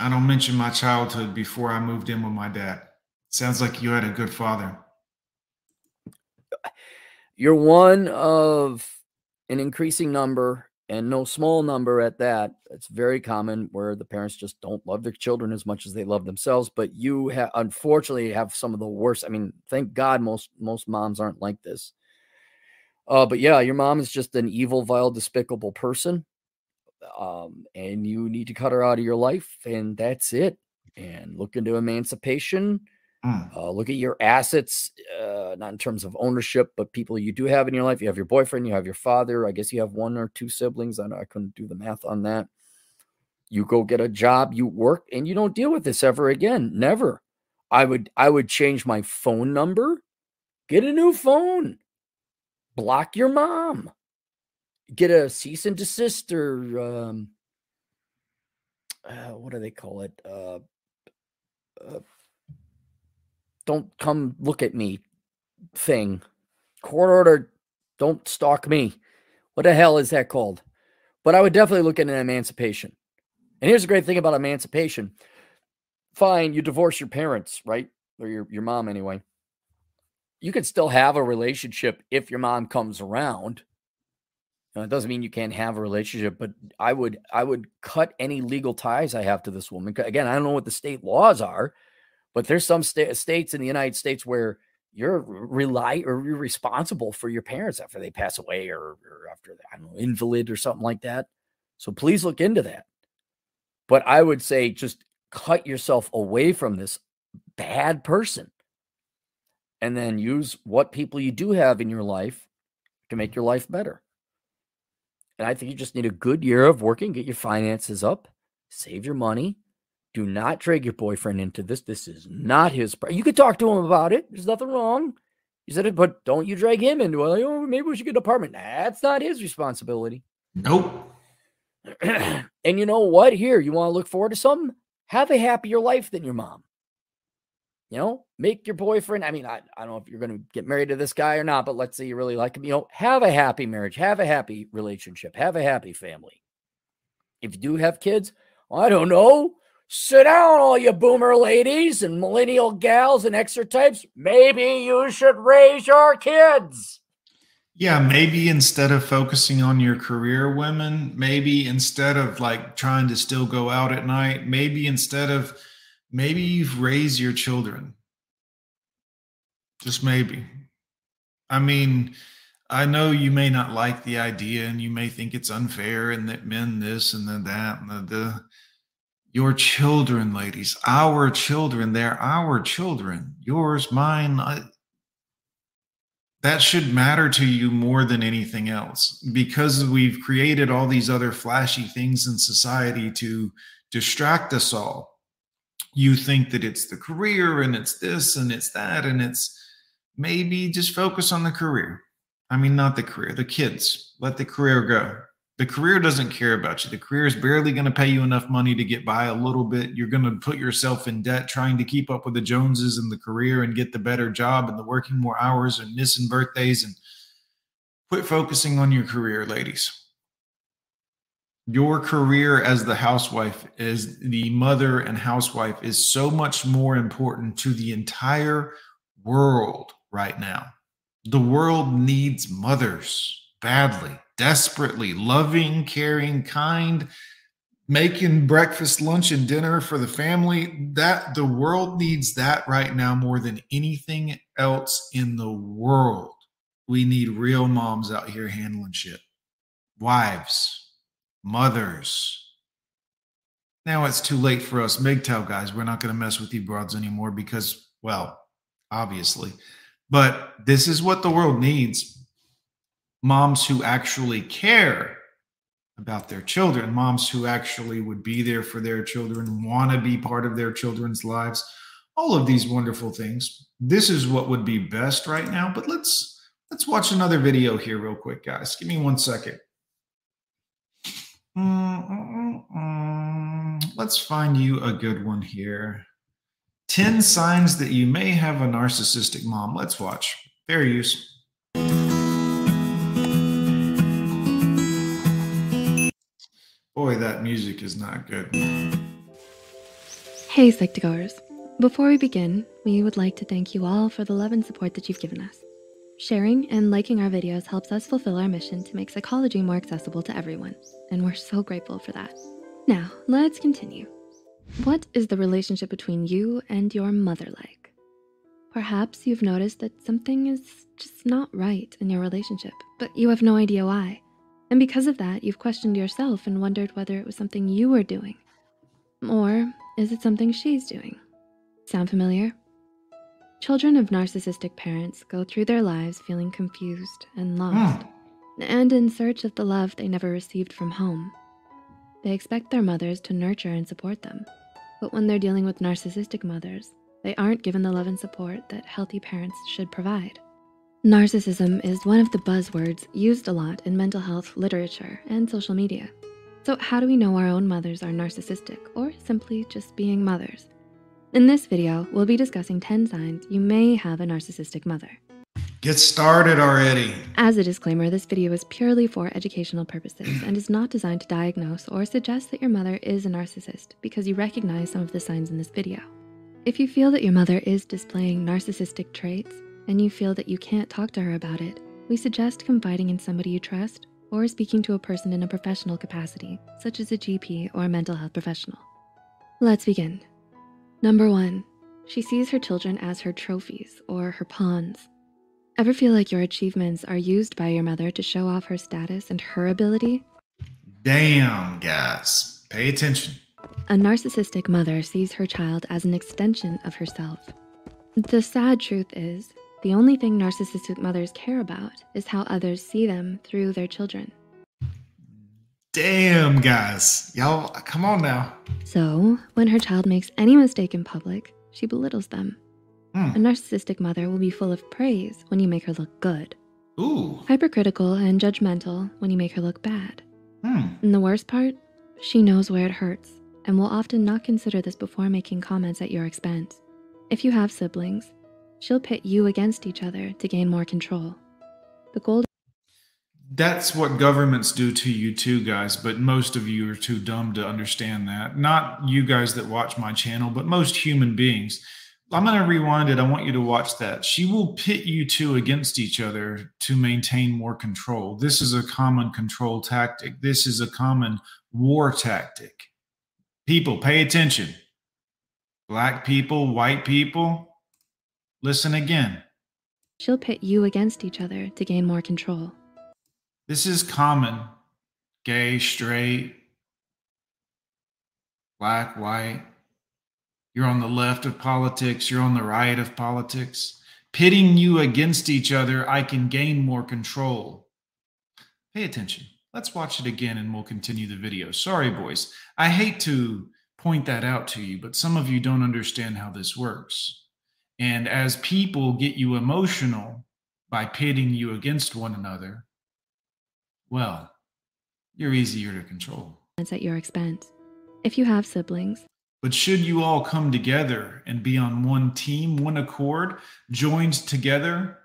I don't mention my childhood before I moved in with my dad. Sounds like you had a good father. You're one of an increasing number and no small number at that. It's very common where the parents just don't love their children as much as they love themselves. But you have, unfortunately, have some of the worst. I mean, thank God most most moms aren't like this. Uh, but yeah, your mom is just an evil, vile, despicable person, um, and you need to cut her out of your life, and that's it. And look into emancipation Mm. Uh, look at your assets, uh, not in terms of ownership, but people you do have in your life. You have your boyfriend, you have your father. I guess you have one or two siblings. I I couldn't do the math on that. You go get a job, you work, and you don't deal with this ever again. Never. I would I would change my phone number, get a new phone, block your mom, get a cease and desist or um, uh, what do they call it? Uh, uh, don't come look at me thing. Court order, don't stalk me. What the hell is that called? But I would definitely look at an emancipation. And here's the great thing about emancipation. Fine, you divorce your parents, right? Or your, your mom anyway. You can still have a relationship if your mom comes around. Now, it doesn't mean you can't have a relationship, but I would I would cut any legal ties I have to this woman. Again, I don't know what the state laws are, but there's some sta- states in the United States where you're rely or you're responsible for your parents after they pass away or, or after I don't know invalid or something like that. So please look into that. But I would say just cut yourself away from this bad person and then use what people you do have in your life to make your life better. And I think you just need a good year of working, get your finances up, save your money, do not drag your boyfriend into this. This is not his. You could talk to him about it. There's nothing wrong. You said it, but don't you drag him into it. oh, maybe we should get an apartment. That's not his responsibility. Nope. and you know what? Here, you want to look forward to something? Have a happier life than your mom. You know, make your boyfriend. I mean, I, I don't know if you're going to get married to this guy or not, but let's say you really like him. You know, have a happy marriage, have a happy relationship, have a happy family. If you do have kids, I don't know Sit down, all you boomer ladies and millennial gals and extra types. Maybe you should raise your kids. Yeah, maybe instead of focusing on your career, women, maybe instead of like trying to still go out at night, maybe instead of maybe you've raised your children. Just maybe. I mean, I know you may not like the idea and you may think it's unfair and that men this and then that and the, the your children, ladies, our children, they're our children, yours, mine. I, that should matter to you more than anything else because we've created all these other flashy things in society to distract us all. You think that it's the career and it's this and it's that, and it's maybe just focus on the career. I mean, not the career, the kids. Let the career go the career doesn't care about you. The career is barely going to pay you enough money to get by a little bit. You're going to put yourself in debt trying to keep up with the Joneses and the career and get the better job and the working more hours and missing birthdays and quit focusing on your career, ladies. Your career as the housewife, as the mother and housewife, is so much more important to the entire world right now. The world needs mothers badly desperately loving, caring, kind, making breakfast, lunch, and dinner for the family. That the world needs that right now more than anything else in the world. We need real moms out here handling shit. Wives, mothers. Now it's too late for us MGTOW guys. We're not going to mess with you broads anymore because, well, obviously. But this is what the world needs moms who actually care about their children, moms who actually would be there for their children, want to be part of their children's lives, all of these wonderful things. This is what would be best right now, but let's let's watch another video here real quick, guys. Give me one second. Let's find you a good one here. 10 signs that you may have a narcissistic mom. Let's watch. Fair use. Boy, that music is not good. Hey, Psych2Goers. Before we begin, we would like to thank you all for the love and support that you've given us. Sharing and liking our videos helps us fulfill our mission to make psychology more accessible to everyone, and we're so grateful for that. Now, let's continue. What is the relationship between you and your mother like? Perhaps you've noticed that something is just not right in your relationship, but you have no idea why. And because of that, you've questioned yourself and wondered whether it was something you were doing. Or is it something she's doing? Sound familiar? Children of narcissistic parents go through their lives feeling confused and lost, hmm. and in search of the love they never received from home. They expect their mothers to nurture and support them, but when they're dealing with narcissistic mothers, they aren't given the love and support that healthy parents should provide. Narcissism is one of the buzzwords used a lot in mental health literature and social media. So how do we know our own mothers are narcissistic or simply just being mothers? In this video, we'll be discussing 10 signs you may have a narcissistic mother. Get started already. As a disclaimer, this video is purely for educational purposes and is not designed to diagnose or suggest that your mother is a narcissist because you recognize some of the signs in this video. If you feel that your mother is displaying narcissistic traits and you feel that you can't talk to her about it, we suggest confiding in somebody you trust or speaking to a person in a professional capacity, such as a GP or a mental health professional. Let's begin. Number one, she sees her children as her trophies or her pawns. Ever feel like your achievements are used by your mother to show off her status and her ability? Damn, guys. Pay attention. A narcissistic mother sees her child as an extension of herself. The sad truth is, the only thing narcissistic mothers care about is how others see them through their children. Damn, guys. Y'all, come on now. So, when her child makes any mistake in public, she belittles them. Hmm. A narcissistic mother will be full of praise when you make her look good, Ooh. hypercritical and judgmental when you make her look bad. Hmm. And the worst part, she knows where it hurts and will often not consider this before making comments at your expense. If you have siblings, she'll pit you against each other to gain more control. The goal That's what governments do to you too, guys, but most of you are too dumb to understand that. Not you guys that watch my channel, but most human beings. I'm going to rewind it. I want you to watch that. She will pit you two against each other to maintain more control. This is a common control tactic. This is a common war tactic. People, pay attention. Black people, white people, listen again. she'll pit you against each other to gain more control. This is common. Gay, straight, black, white. You're on the left of politics, you're on the right of politics. Pitting you against each other, I can gain more control. Pay attention. Let's watch it again and we'll continue the video. Sorry, boys. I hate to point that out to you, but some of you don't understand how this works. And as people get you emotional by pitting you against one another, well, you're easier to control. It's at your expense. If you have siblings, But should you all come together and be on one team, one accord, joined together,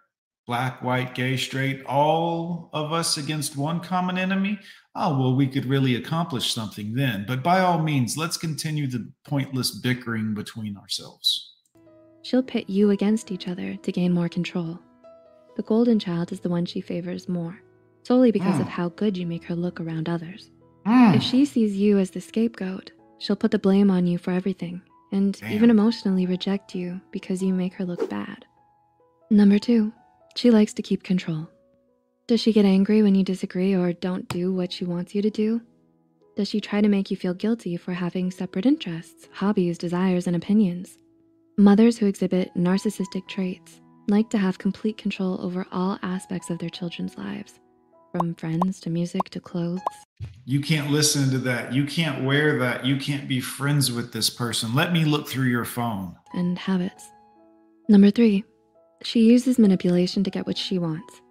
black, white, gay, straight, all of us against one common enemy, oh, well, we could really accomplish something then. But by all means, let's continue the pointless bickering between ourselves. She'll pit you against each other to gain more control. The golden child is the one she favors more, solely because of Mm. how good you make her look around others. Mm. If she sees you as the scapegoat, she'll put the blame on you for everything and Damn. even emotionally reject you because you make her look bad. Number two, she likes to keep control. Does she get angry when you disagree or don't do what she wants you to do? Does she try to make you feel guilty for having separate interests, hobbies, desires, and opinions? Mothers who exhibit narcissistic traits like to have complete control over all aspects of their children's lives, from friends to music to clothes. You can't listen to that. You can't wear that. You can't be friends with this person. Let me look through your phone. and habits. Number three, she uses manipulation to get what she wants.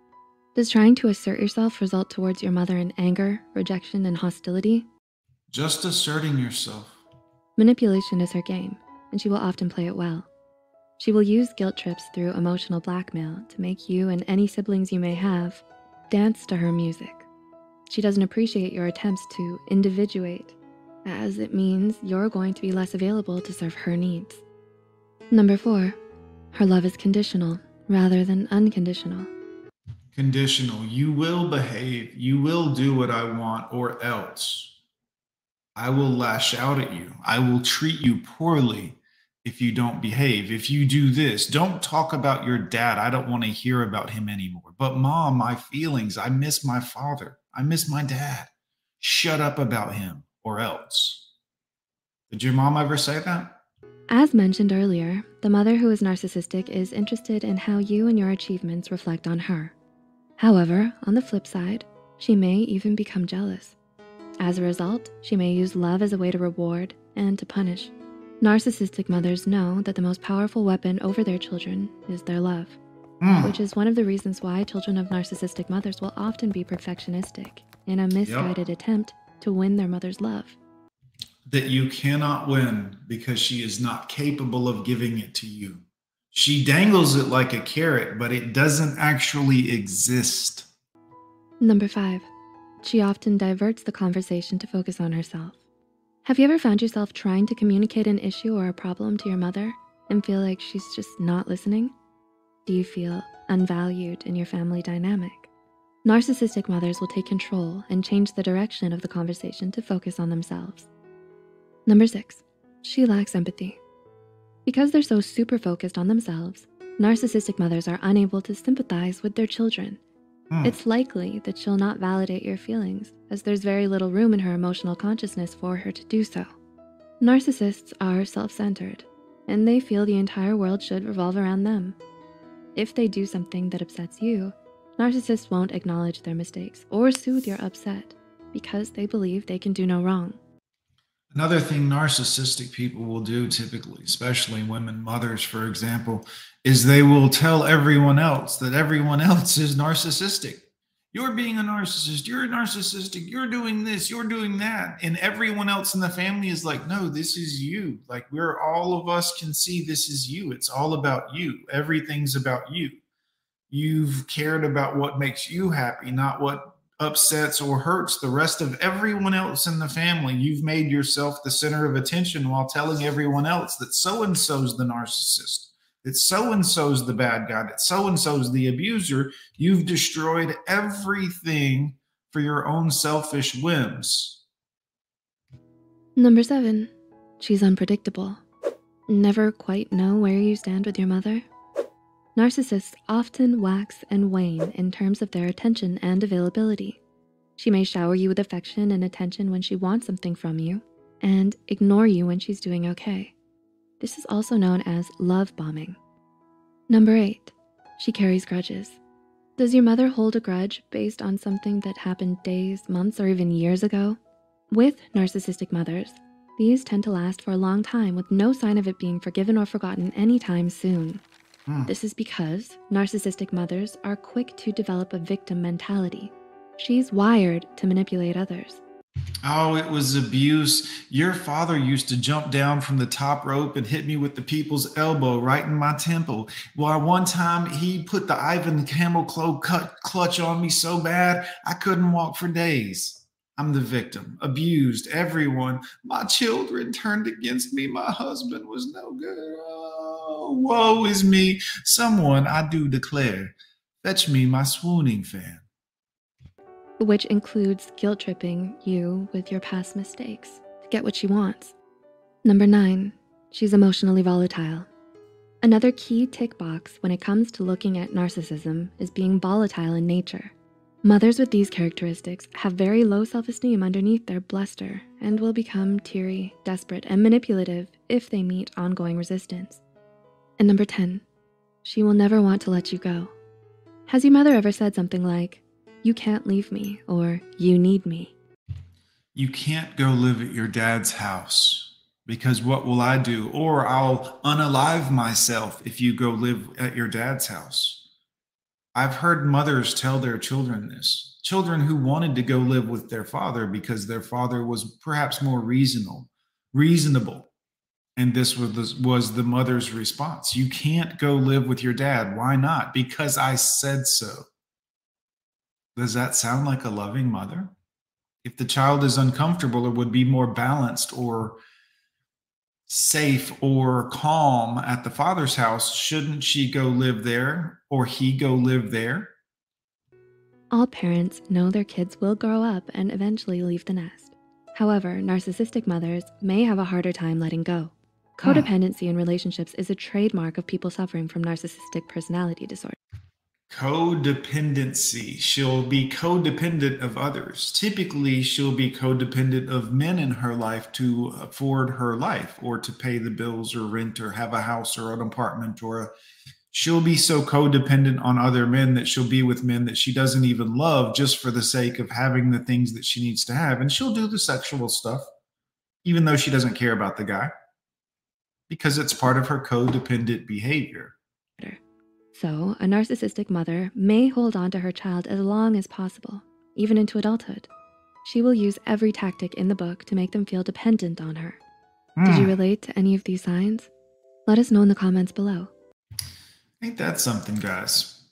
Does trying to assert yourself result towards your mother in anger, rejection, and hostility? Just asserting yourself. Manipulation is her game, and she will often play it well. She will use guilt trips through emotional blackmail to make you and any siblings you may have dance to her music. She doesn't appreciate your attempts to individuate, as it means you're going to be less available to serve her needs. Number four, her love is conditional rather than unconditional. Conditional. You will behave. You will do what I want, or else I will lash out at you. I will treat you poorly if you don't behave. If you do this, don't talk about your dad. I don't want to hear about him anymore. But mom, my feelings. I miss my father. I miss my dad. Shut up about him, or else. Did your mom ever say that? As mentioned earlier, the mother who is narcissistic is interested in how you and your achievements reflect on her. However, on the flip side, she may even become jealous. As a result, she may use love as a way to reward and to punish. Narcissistic mothers know that the most powerful weapon over their children is their love, Mm. which is one of the reasons why children of narcissistic mothers will often be perfectionistic in a misguided attempt to win their mother's love. that you cannot win because she is not capable of giving it to you. She dangles it like a carrot, but it doesn't actually exist. Number five, she often diverts the conversation to focus on herself. Have you ever found yourself trying to communicate an issue or a problem to your mother and feel like she's just not listening? Do you feel unvalued in your family dynamic? Narcissistic mothers will take control and change the direction of the conversation to focus on themselves. Number six, she lacks empathy. Because they're so super focused on themselves, narcissistic mothers are unable to sympathize with their children Hmm. it's likely that she'll not validate your feelings, as there's very little room in her emotional consciousness for her to do so. Narcissists are self centered, and they feel the entire world should revolve around them. If they do something that upsets you, narcissists won't acknowledge their mistakes or soothe your upset because they believe they can do no wrong. Another thing narcissistic people will do typically, especially women mothers, for example, is they will tell everyone else that everyone else is narcissistic. You're being a narcissist. You're narcissistic. You're doing this. You're doing that. And everyone else in the family is like, no, this is you. Like, we're all of us can see this is you. It's all about you. Everything's about you. You've cared about what makes you happy, not what upsets or hurts the rest of everyone else in the family. You've made yourself the center of attention while telling everyone else that so and so's the narcissist, that so and so's the bad guy, that so and so's the abuser. You've destroyed everything for your own selfish whims. Number seven, she's unpredictable. Never quite know where you stand with your mother? Narcissists often wax and wane in terms of their attention and availability. She may shower you with affection and attention when she wants something from you, and ignore you when she's doing okay. This is also known as love bombing. Number eight, she carries grudges. Does your mother hold a grudge based on something that happened days, months, or even years ago? With narcissistic mothers, these tend to last for a long time with no sign of it being forgiven or forgotten anytime soon. Hmm. This is because narcissistic mothers are quick to develop a victim mentality. She's wired to manipulate others. Oh, it was abuse. Your father used to jump down from the top rope and hit me with the people's elbow right in my temple. Well, one time he put the Ivan camel club cut clutch on me so bad I couldn't walk for days. I'm the victim, abused, everyone. My children turned against me. My husband was no good. Oh, woe is me. Someone, I do declare, fetch me my swooning fan. Which includes guilt tripping you with your past mistakes to get what she wants. Number nine, she's emotionally volatile. Another key tick box when it comes to looking at narcissism is being volatile in nature. Mothers with these characteristics have very low self esteem underneath their bluster and will become teary, desperate, and manipulative if they meet ongoing resistance. And number 10, she will never want to let you go. Has your mother ever said something like, you can't leave me, or you need me. you can't go live at your dad's house because what will I do? Or I'll unalive myself if you go live at your dad's house. I've heard mothers tell their children this, children who wanted to go live with their father because their father was perhaps more reasonable, reasonable. And this was the, was the mother's response. You can't go live with your dad. Why not? Because I said so. Does that sound like a loving mother? If the child is uncomfortable or would be more balanced or safe or calm at the father's house, shouldn't she go live there or he go live there? All parents know their kids will grow up and eventually leave the nest. However, narcissistic mothers may have a harder time letting go. Hmm. Codependency in relationships is a trademark of people suffering from narcissistic personality disorder. Codependency. She'll be codependent of others. Typically, she'll be codependent of men in her life to afford her life or to pay the bills or rent or have a house or an apartment or a she'll be so codependent on other men that she'll be with men that she doesn't even love just for the sake of having the things that she needs to have. And she'll do the sexual stuff, even though she doesn't care about the guy, because it's part of her codependent behavior. So, a narcissistic mother may hold on to her child as long as possible, even into adulthood. She will use every tactic in the book to make them feel dependent on her. Did you Hmm. relate to any of these signs? Let us know in the comments below. Ain't that something, guys?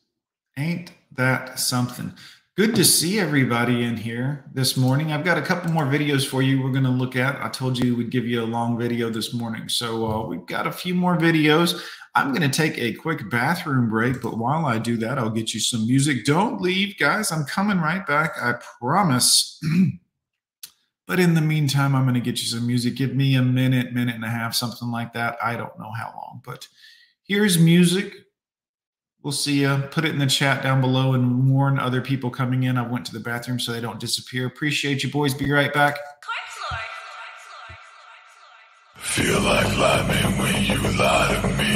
Ain't that something? Good to see everybody in here this morning. I've got a couple more videos for you we're going to look at. I told you we'd give you a long video this morning. So uh, we've got a few more videos. I'm going to take a quick bathroom break, but while I do that, I'll get you some music. Don't leave, guys. I'm coming right back. I promise. but in the meantime, I'm going to get you some music. Give me a minute, minute and a half, something like that. I don't know how long, but here's music. We'll see you. Put it in the chat down below and warn other people coming in. I went to the bathroom so they don't disappear. Appreciate you, boys. Be right back. Feel like lying when you lie to me.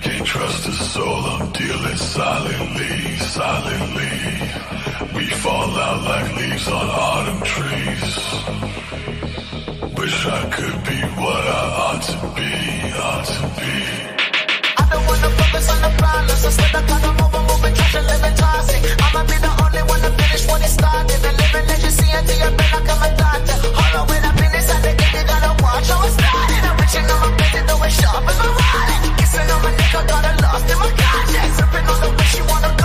Can't trust a soul, I'm dealing silently, silently. We fall out like leaves on autumn trees. Wish I could be what I ought to be, ought to be. I don't wanna focus on the problems. Instead, I kinda move try to live and toxic. I'ma be the only one to finish what he started. The living legacy until you're been like I'm sharp in my wallet. Kissing on my neck, I got her lost in my conscience. Sipping on the way she wanna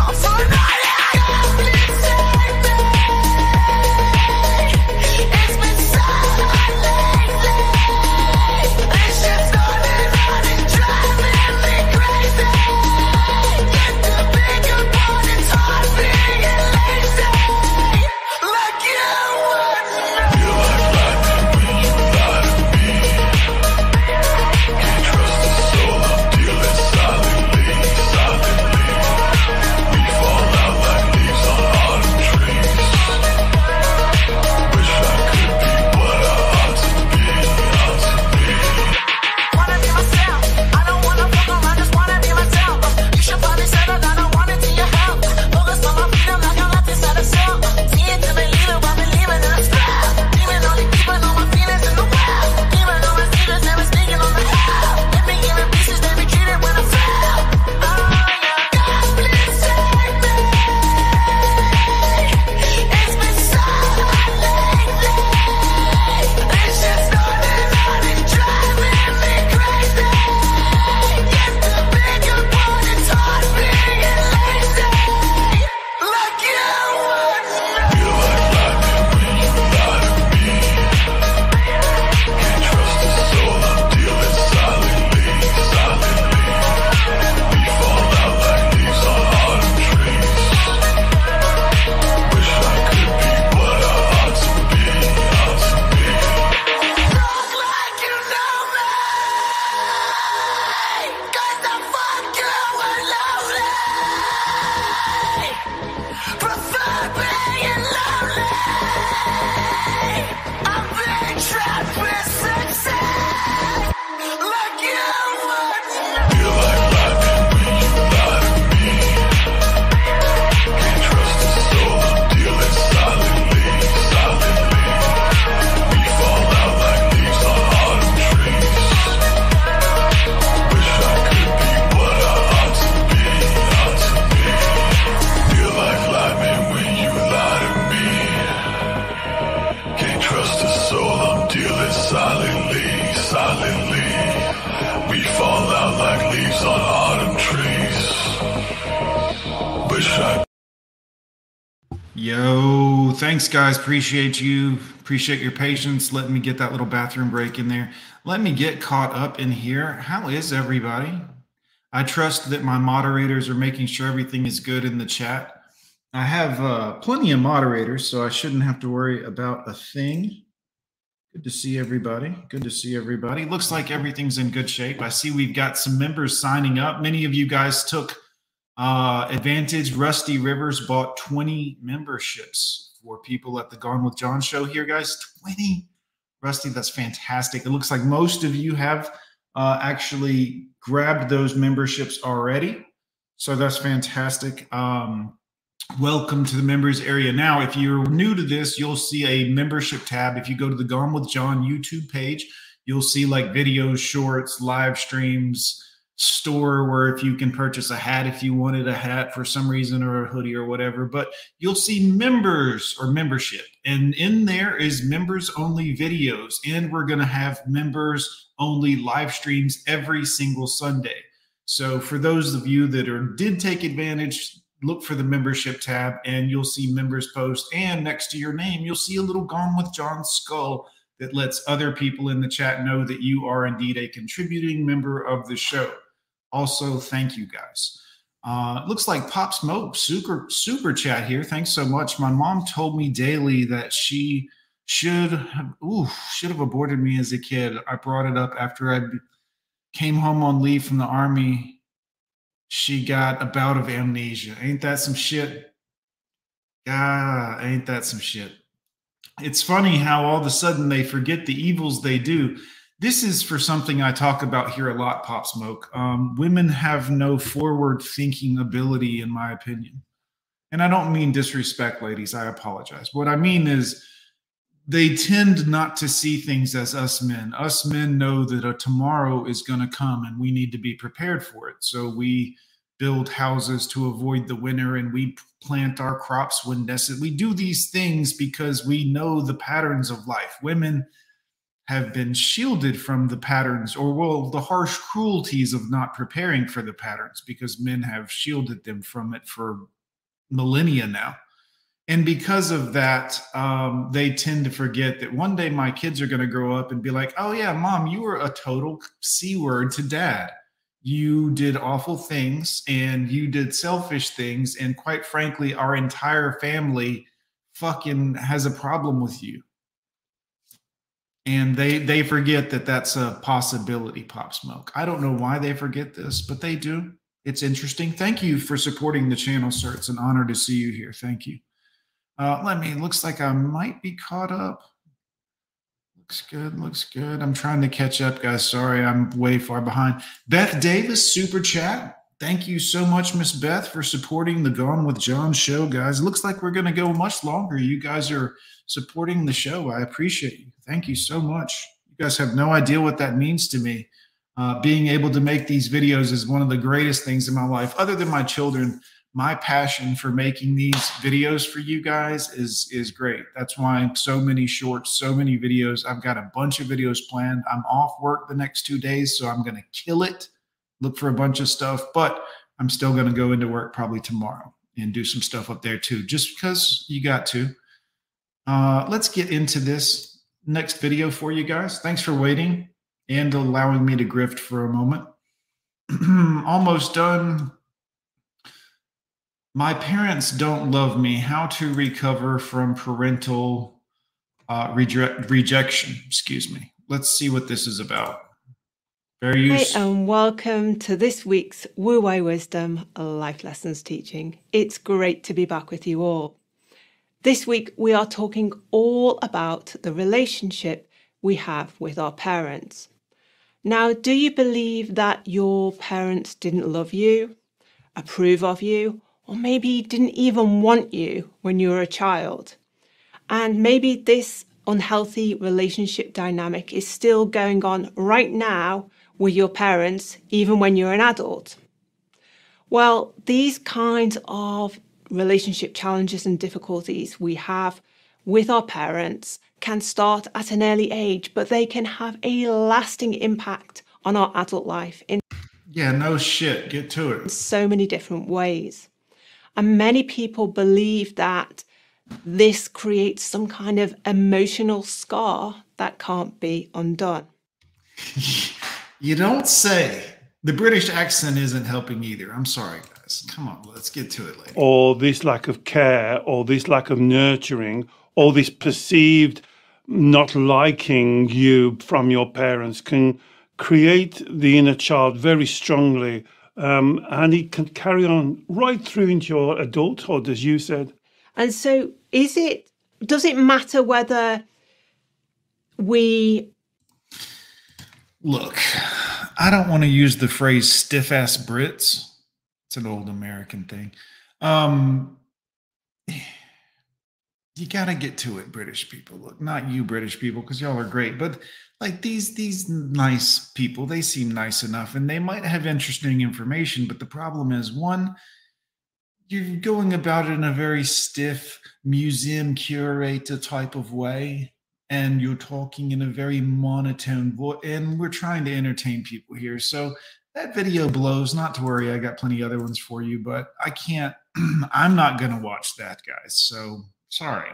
guys. Appreciate you. Appreciate your patience. Let me get that little bathroom break in there. Let me get caught up in here. How is everybody? I trust that my moderators are making sure everything is good in the chat. I have uh, plenty of moderators, so I shouldn't have to worry about a thing. Good to see everybody. Good to see everybody. Looks like everything's in good shape. I see we've got some members signing up. Many of you guys took uh, Advantage Rusty Rivers bought 20 memberships people at the Gone with John show here, guys. 20. Rusty, that's fantastic. It looks like most of you have uh, actually grabbed those memberships already. So that's fantastic. Um, welcome to the members area. Now, if you're new to this, you'll see a membership tab. If you go to the Gone with John YouTube page, you'll see like videos, shorts, live streams, store where if you can purchase a hat if you wanted a hat for some reason or a hoodie or whatever but you'll see members or membership. And in there is members only videos and we're going to have members only live streams every single sunday. So for those of you that are did take advantage look for the membership tab and you'll see members post. And next to your name you'll see a little gone with john skull that lets other people in the chat know that you are indeed a contributing member of the show also, thank you guys. Uh, looks like Pop Smoke super super chat here. Thanks so much. My mom told me daily that she should have ooh, should have aborted me as a kid. I brought it up after I came home on leave from the army. She got a bout of amnesia. Ain't that some shit? Ah, ain't that some shit? It's funny how all of a sudden they forget the evils they do this is for something I talk about here a lot, Pop Smoke. Um, women have no forward thinking ability, in my opinion. And I don't mean disrespect, ladies. I apologize. What I mean is they tend not to see things as us men. Us men know that a tomorrow is going to come and we need to be prepared for it. So we build houses to avoid the winter and we plant our crops when necessary. We do these things because we know the patterns of life. Women have been shielded from the patterns or well the harsh cruelties of not preparing for the patterns because men have shielded them from it for millennia now. And because of that um, they tend to forget that one day my kids are going to grow up and be like oh yeah mom you were a total c word to dad. You did awful things and you did selfish things and quite frankly our entire family fucking has a problem with you and they they forget that that's a possibility pop smoke. I don't know why they forget this but they do. It's interesting. Thank you for supporting the channel sir. It's an honor to see you here. Thank you. Uh, let me looks like i might be caught up. Looks good looks good. I'm trying to catch up guys. Sorry i'm way far behind. Beth davis super chat. Thank you so much miss beth for supporting the gone with john show guys. Looks like we're going to go much longer. You guys are supporting the show. I appreciate you. Thank you so much. You guys have no idea what that means to me. Uh, being able to make these videos is one of the greatest things in my life, other than my children. My passion for making these videos for you guys is is great. That's why so many shorts, so many videos. I've got a bunch of videos planned. I'm off work the next two days, so I'm going to kill it. Look for a bunch of stuff, but I'm still going to go into work probably tomorrow and do some stuff up there too, just because you got to. Uh, let's get into this next video for you guys. Thanks for waiting and allowing me to grift for a moment. Almost done. My parents don't love me. How to recover from parental uh, reje- rejection. Excuse me. Let's see what this is about. Very Hey, and welcome to this week's Wu Wei Wisdom Life Lessons teaching. It's great to be back with you all. This week, we are talking all about the relationship we have with our parents. Now, do you believe that your parents didn't love you, approve of you, or maybe didn't even want you when you were a child? And maybe this unhealthy relationship dynamic is still going on right now with your parents, even when you're an adult. Well, these kinds of relationship challenges and difficulties we have with our parents can start at an early age, but they can have a lasting impact on our adult life in Yeah, no shit. Get to it. so many different ways. And many people believe that this creates some kind of emotional scar that can't be undone. You don't say. The British accent isn't helping either. I'm sorry, guys. Come on, let's get to it later. or this lack of care or this lack of nurturing or this perceived not liking you from your parents can create the inner child very strongly um, and it can carry on right through into your adulthood as you said And so, is it, does it matter whether we, Look, I don't want to use the phrase stiff ass Brits. It's an old American thing. Um, you got to get to it, British people. Look, not you, British people, because y'all are great, but like these these nice people, they seem nice enough, and they might have interesting information. But the problem is, one, you're going about it in a very stiff museum curator type of way and you're talking in a very monotone voice and we're trying to entertain people here so that video blows not to worry i got plenty other ones for you but i can't i'm not going to watch that guys so sorry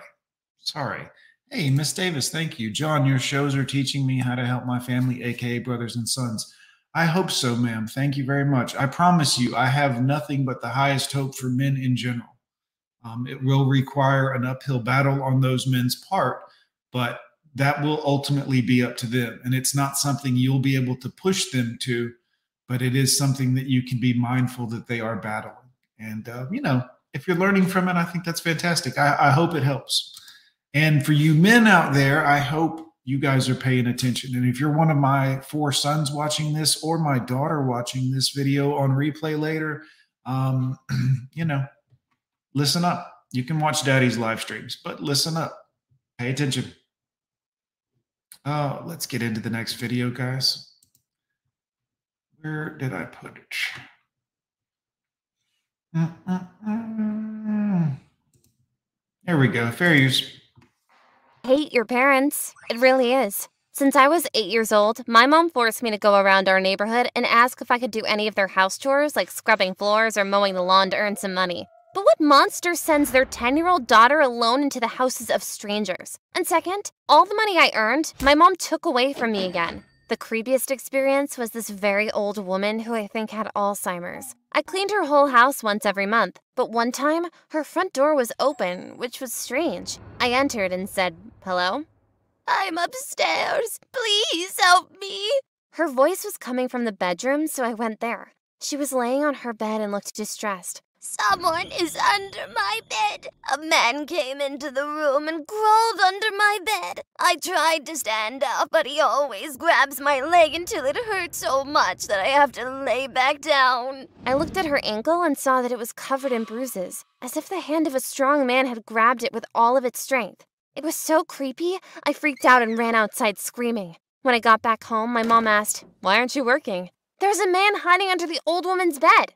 sorry. Hey miss davis thank you. John your shows are teaching me how to help my family aka brothers and sons. I hope so ma'am. Thank you very much. I promise you i have nothing but the highest hope for men in general. Um, it will require an uphill battle on those men's part, but that will ultimately be up to them. And it's not something you'll be able to push them to, but it is something that you can be mindful that they are battling. And, uh, you know, if you're learning from it, I think that's fantastic. I, I hope it helps. And for you men out there, I hope you guys are paying attention. And if you're one of my four sons watching this or my daughter watching this video on replay later, um, you know, listen up. You can watch daddy's live streams, but listen up. Pay attention. Oh, let's get into the next video, guys. Where did I put it? There we go. Fair use. hate your parents. It really is. Since I was eight years old, my mom forced me to go around our neighborhood and ask if I could do any of their house chores, like scrubbing floors or mowing the lawn to earn some money. But what monster sends their 10 year old daughter alone into the houses of strangers? And second, all the money I earned, my mom took away from me again. The creepiest experience was this very old woman who I think had Alzheimer's. I cleaned her whole house once every month, but one time her front door was open, which was strange. I entered and said, Hello? I'm upstairs. Please help me. Her voice was coming from the bedroom, so I went there. She was laying on her bed and looked distressed. Someone is under my bed. A man came into the room and crawled under my bed. I tried to stand up, but he always grabs my leg until it hurts so much that I have to lay back down. I looked at her ankle and saw that it was covered in bruises, as if the hand of a strong man had grabbed it with all of its strength. It was so creepy, I freaked out and ran outside screaming. When I got back home, my mom asked, Why aren't you working? There's a man hiding under the old woman's bed.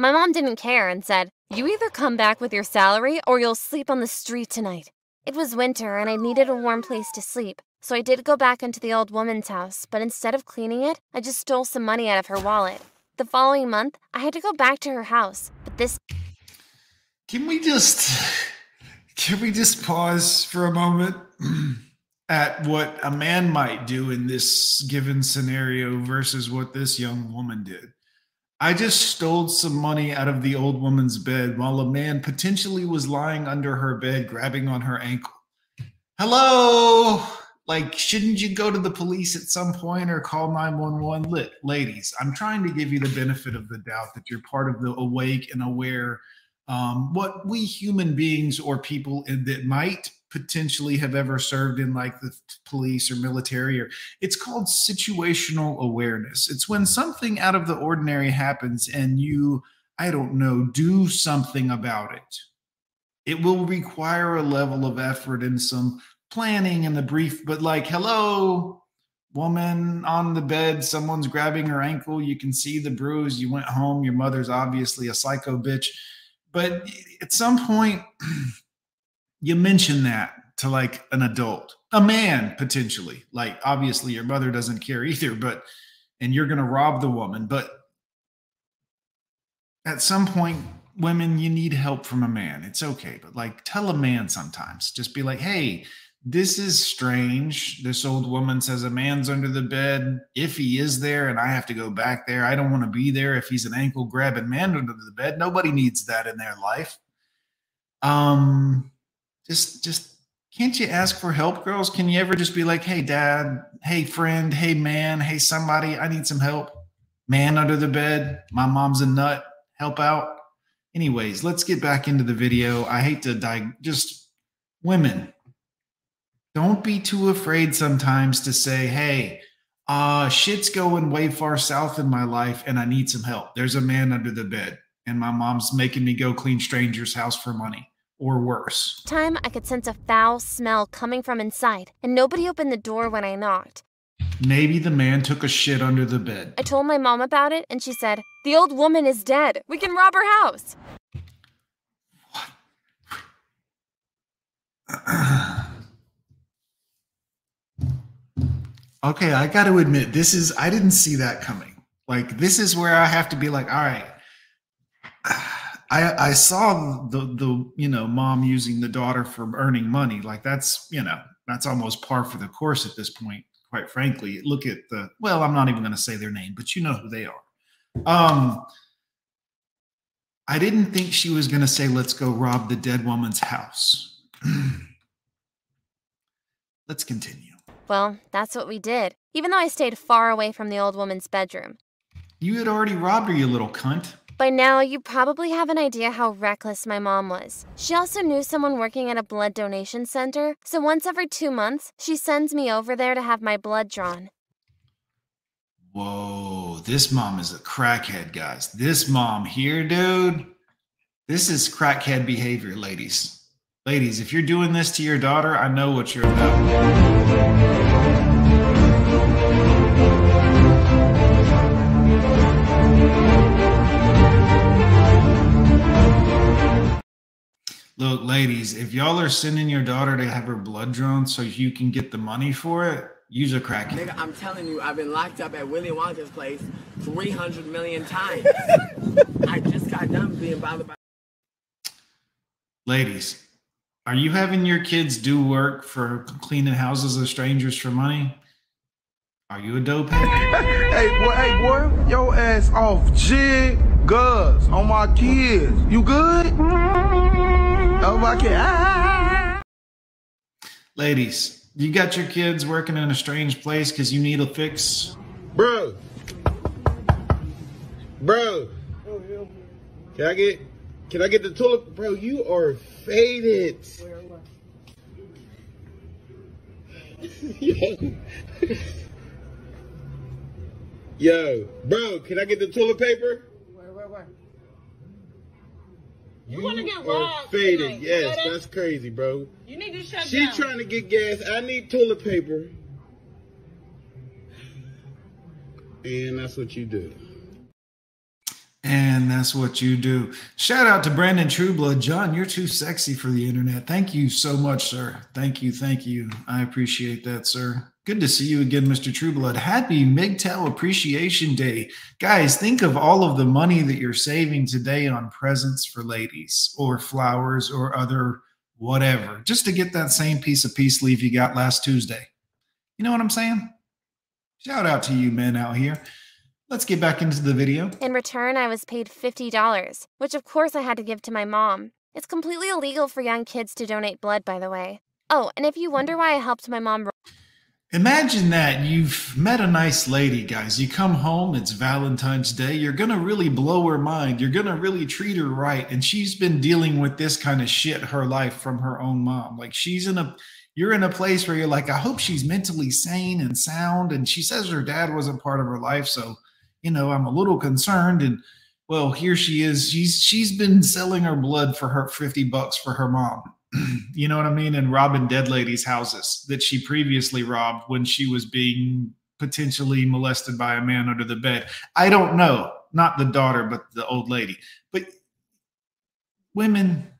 My mom didn't care and said, You either come back with your salary or you'll sleep on the street tonight. It was winter and I needed a warm place to sleep, so I did go back into the old woman's house, but instead of cleaning it, I just stole some money out of her wallet. The following month, I had to go back to her house, but this Can we just can we just pause for a moment at what a man might do in this given scenario versus what this young woman did? I just stole some money out of the old woman's bed while a man potentially was lying under her bed grabbing on her ankle. Hello? Like, shouldn't you go to the police at some point or call 911? Lit, ladies, I'm trying to give you the benefit of the doubt that you're part of the awake and aware um, what we human beings or people that might potentially have ever served in like the police or military or it's called situational awareness. It's when something out of the ordinary happens and you i don't know do something about it. It will require a level of effort and some planning and the brief but like hello woman on the bed someone's grabbing her ankle. You can see the bruise. You went home. Your mother's obviously a psycho bitch. But at some point you mention that to like an adult a man potentially like obviously your mother doesn't care either but and you're going to rob the woman but at some point women, you need help from a man. It's okay, but like tell a man sometimes. Just be like, hey, this is strange. This old woman says a man's under the bed. If he is there and I have to go back there, I don't want to be there if he's an ankle grabbing man under the bed. Nobody needs that in their life. Um just just can't you ask for help, girls? Can you ever just be like, hey, dad, hey, friend, hey, man, hey, somebody, I need some help? Man under the bed, my mom's a nut, help out. Anyways, let's get back into the video. I hate to die, just women, don't be too afraid sometimes to say, hey, uh, shit's going way far south in my life and I need some help. There's a man under the bed and my mom's making me go clean stranger's house for money or worse. Time I could sense a foul smell coming from inside, and nobody opened the door when I knocked. Maybe the man took a shit under the bed. I told my mom about it, and she said, The old woman is dead. We can rob her house. okay, I got to admit, this is, I didn't see that coming. Like, this is where I have to be like, all right. I, I saw the the you know mom using the daughter for earning money. Like that's you know that's almost par for the course at this point quite frankly. Look at the well i'm not even going to say their name but you know who they are. Um i didn't think she was going to say let's go rob the dead woman's house. Let's continue. Well, that's what we did, even though I stayed far away from the old woman's bedroom. you had already robbed her you little cunt By now, you probably have an idea how reckless my mom was. She also knew someone working at a blood donation center, so once every two months, she sends me over there to have my blood drawn. whoa this mom is a crackhead guys this mom here dude this is crackhead behavior ladies ladies if you're doing this to your daughter i know what you're about Look, ladies, if y'all are sending your daughter to have her blood drawn so you can get the money for it, use a crackhead. Nigga, I'm telling you, I've been locked up at Willy Wonka's place 300 million times. I just got done being bothered by. Ladies, are you having your kids do work for cleaning houses of strangers for money? Are you a dope head? hey, boy, hey, boy, your ass off jig guns on my kids. You good? Oh, my kid. Ah. Ladies, you got your kids working in a strange place because you need a fix? Bro. Bro. Can I get can I get the toilet? Bro, you are faded. Yo. Yo, bro, can I get the toilet paper? Where, where, where? You, wanna get are robbed faded. tonight, Yes, you know that's crazy, bro. You need to shut She's down. trying to get gas. I need toilet paper. And that's what you do. And that's what you do. Shout out to Brandon Trueblood. John, you're too sexy for the internet. Thank you so much, sir. Thank you. Thank you. I appreciate that, sir. Good to see you again, Mr. Trueblood. Happy MGTOW Appreciation Day. Guys, think of all of the money that you're saving today on presents for ladies or flowers or other whatever, just to get that same piece of peace leaf you got last Tuesday. You know what I'm saying? Shout out to you men out here. Let's get back into the video. In return, I was paid $50, which of course I had to give to my mom. It's completely illegal for young kids to donate blood, by the way. Oh, and if you wonder why I helped my mom. Imagine that you've met a nice lady, guys. You come home, it's Valentine's Day. You're going to really blow her mind. You're going to really treat her right. And she's been dealing with this kind of shit her life from her own mom. Like she's in a, you're in a place where you're like, I hope she's mentally sane and sound. And she says her dad wasn't part of her life. So, you know, I'm a little concerned. And well, here she is. She's, she's been selling her blood for her 50 bucks for her mom. you know what I mean? And robbing dead ladies' houses that she previously robbed when she was being potentially molested by a man under the bed. I don't know, not the daughter, but the old lady. But women,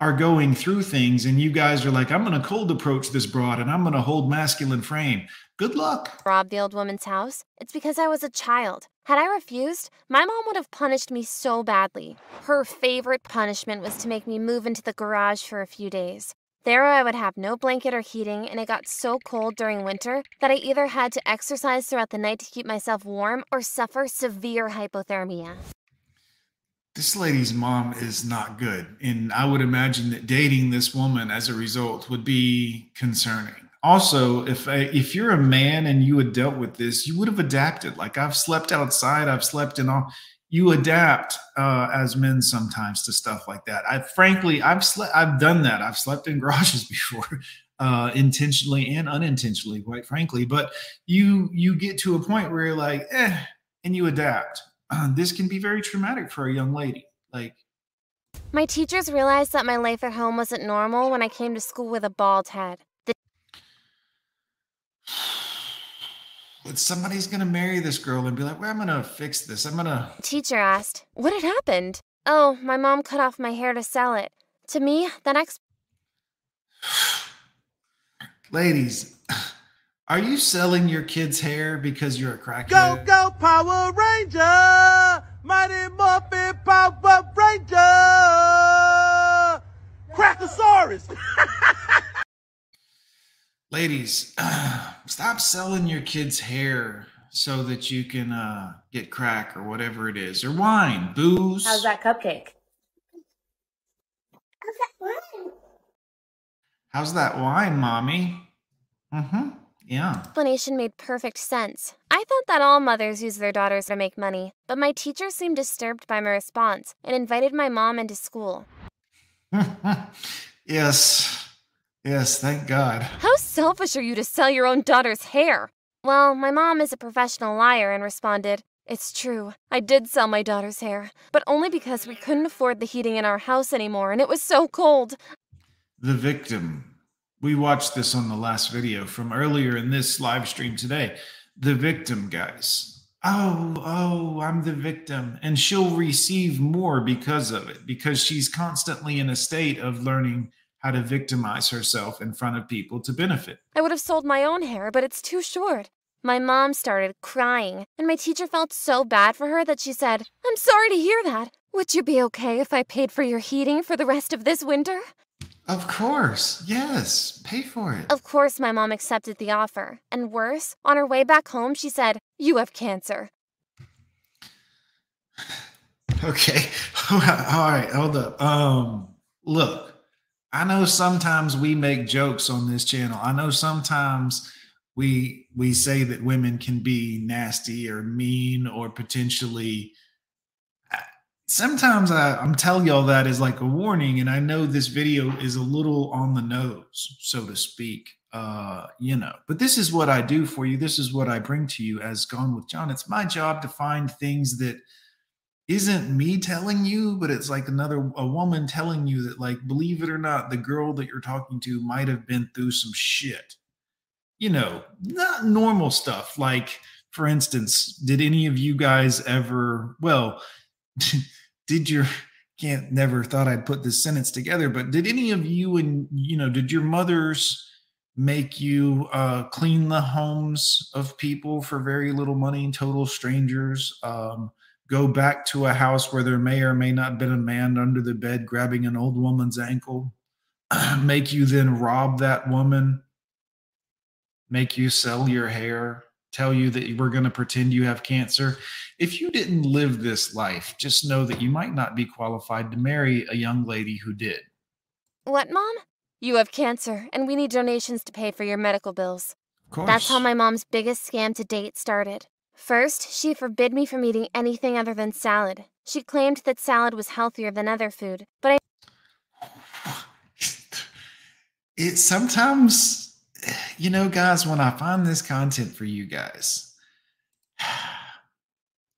are going through things and you guys are like, I'm going to cold approach this broad and I'm going to hold masculine frame. Good luck. robbed the old woman's house, it's because I was a child. Had I refused, my mom would have punished me so badly. Her favorite punishment was to make me move into the garage for a few days. There, I would have no blanket or heating, and it got so cold during winter that I either had to exercise throughout the night to keep myself warm or suffer severe hypothermia. This lady's mom is not good. And I would imagine that dating this woman as a result would be concerning. Also, if I, if you're a man and you had dealt with this, you would have adapted. Like I've slept outside, I've slept in all. You adapt uh, as men sometimes to stuff like that. I frankly, I've slept, I've done that. I've slept in garages before, uh, intentionally and unintentionally, quite frankly. But you you get to a point where you're like, eh, and you adapt. Uh, this can be very traumatic for a young lady. Like My teachers realized that my life at home wasn't normal when I came to school with a bald head. The But somebody's gonna marry this girl and be like, "Well, I'm gonna fix this. I'm gonna." teacher asked, What had happened? Oh, my mom cut off my hair to sell it. To me, the next. Ladies, are you selling your kids' hair because you're a crackhead? Go, go, Power Ranger! Mighty Morphin Power Ranger! Crackosaurus! Ladies, stop selling your kids' hair so that you can uh, get crack or whatever it is, or wine, booze. How's that cupcake? How's that wine, mommy? Mm-hmm. Yeah. explanation made perfect sense. I thought that all mothers use their daughters to make money, but my teacher seemed disturbed by my response and invited my mom into school. Yes. Yes, thank God. How selfish are you to sell your own daughter's hair? Well, my mom is a professional liar and responded, It's true. I did sell my daughter's hair, but only because we couldn't afford the heating in our house anymore and it was so cold. The victim. We watched this on the last video from earlier in this live stream today. The victim, guys. Oh, oh, I'm the victim. And she'll receive more because of it, because she's constantly in a state of learning how to victimize herself in front of people to benefit. I would have sold my own hair, but it's too short. My mom started crying, and my teacher felt so bad for her that she said, I'm sorry to hear that. Would you be okay if I paid for your heating for the rest of this winter? Of course. Yes. Pay for it. Of course, my mom accepted the offer. And worse, on her way back home, she said, You have cancer. Okay. All right. Hold up. Um, look, I know sometimes we make jokes on this channel. I know sometimes we we say that women can be nasty or mean or potentially sometimes I, I'm telling y'all that is like a warning, and I know this video is a little on the nose, so to speak. Uh, you know, but this is what I do for you. This is what I bring to you as Gone with John. It's my job to find things that isn't me telling you, but it's like another a woman telling you that, like, believe it or not, the girl that you're talking to might have been through some shit. You know, not normal stuff. Like, for instance, did any of you guys ever, well, did your can't never thought I'd put this sentence together, but did any of you and you know, did your mothers make you uh clean the homes of people for very little money, total strangers? Um go back to a house where there may or may not have been a man under the bed grabbing an old woman's ankle, make you then rob that woman, make you sell your hair, tell you that we're going to pretend you have cancer. If you didn't live this life, just know that you might not be qualified to marry a young lady who did. What, Mom? You have cancer, and we need donations to pay for your medical bills. Of That's how my mom's biggest scam to date started. First, she forbid me from eating anything other than salad. She claimed that salad was healthier than other food, but I It sometimes, you know, guys, when I find this content for you guys,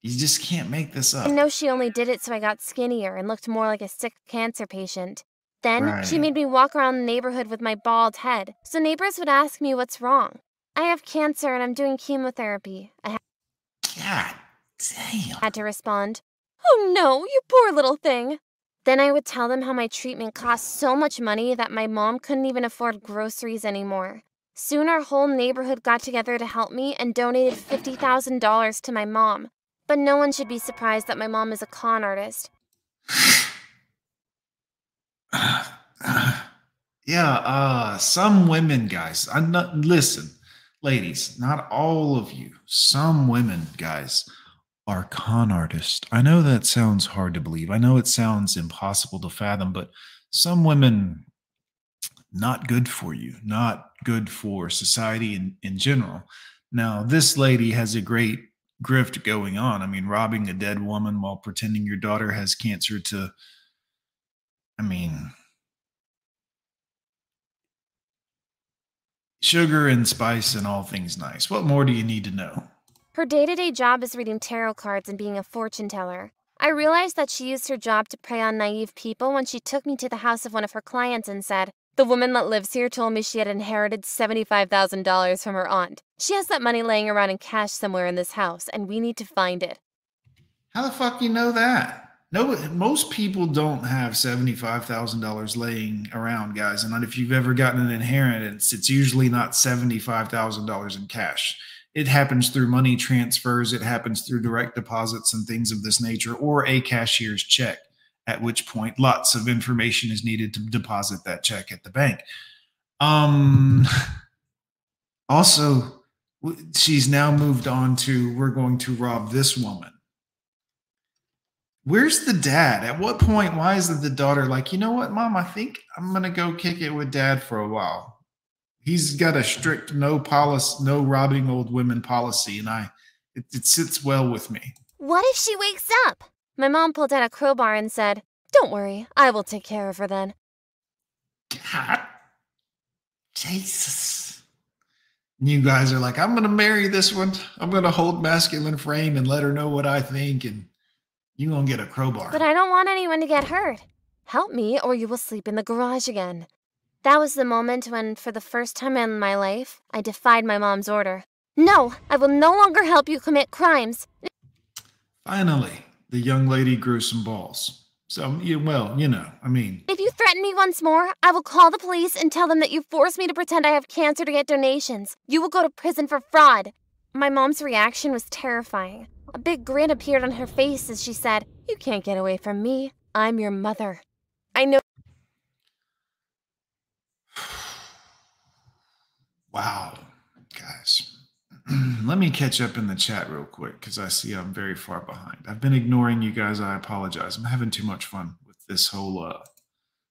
you just can't make this up. I know she only did it so I got skinnier and looked more like a sick cancer patient. Then she made me walk around the neighborhood with my bald head, so neighbors would ask me what's wrong. I have cancer and I'm doing chemotherapy. I God damn. had to respond, Oh no, you poor little thing. Then I would tell them how my treatment cost so much money that my mom couldn't even afford groceries anymore. Soon our whole neighborhood got together to help me and donated $50,000 to my mom. But no one should be surprised that my mom is a con artist. Yeah, uh, some women, guys. I'm not listen, ladies, not all of you. Some women, guys, are con artists. I know that sounds hard to believe. I know it sounds impossible to fathom, but some women not good for you, not good for society in, in general. Now, this lady has a great grift going on. I mean, robbing a dead woman while pretending your daughter has cancer to I mean, sugar and spice and all things nice. What more do you need to know? Her day to day job is reading tarot cards and being a fortune teller. I realized that she used her job to prey on naive people when she took me to the house of one of her clients and said, The woman that lives here told me she had inherited $75,000 from her aunt. She has that money laying around in cash somewhere in this house, and we need to find it. How the fuck you know that? No, most people don't have seventy-five thousand dollars laying around, guys. And if you've ever gotten an inheritance, it's usually not seventy-five thousand dollars in cash. It happens through money transfers. It happens through direct deposits and things of this nature, or a cashier's check. At which point, lots of information is needed to deposit that check at the bank. Um. Also, she's now moved on to we're going to rob this woman. Where's the dad? At what point? Why is it the daughter like, you know what, mom? I think I'm gonna go kick it with dad for a while. He's got a strict no policy, no robbing old women policy, and I it, it sits well with me. What if she wakes up? My mom pulled out a crowbar and said, Don't worry, I will take care of her then. God, Jesus. You guys are like, I'm gonna marry this one. I'm gonna hold masculine frame and let her know what I think, and you gonna get a crowbar. But I don't want anyone to get hurt. Help me, or you will sleep in the garage again. That was the moment when, for the first time in my life, I defied my mom's order. No, I will no longer help you commit crimes. Finally, the young lady grew some balls. So, you, well, you know, I mean, If you threaten me once more, I will call the police and tell them that you forced me to pretend I have cancer to get donations. You will go to prison for fraud. My mom's reaction was terrifying. A big grin appeared on her face as she said, You can't get away from me. I'm your mother. I know. wow, guys. Let me catch up in the chat real quick because I see I'm very far behind. I've been ignoring you guys. I apologize. I'm having too much fun with this whole uh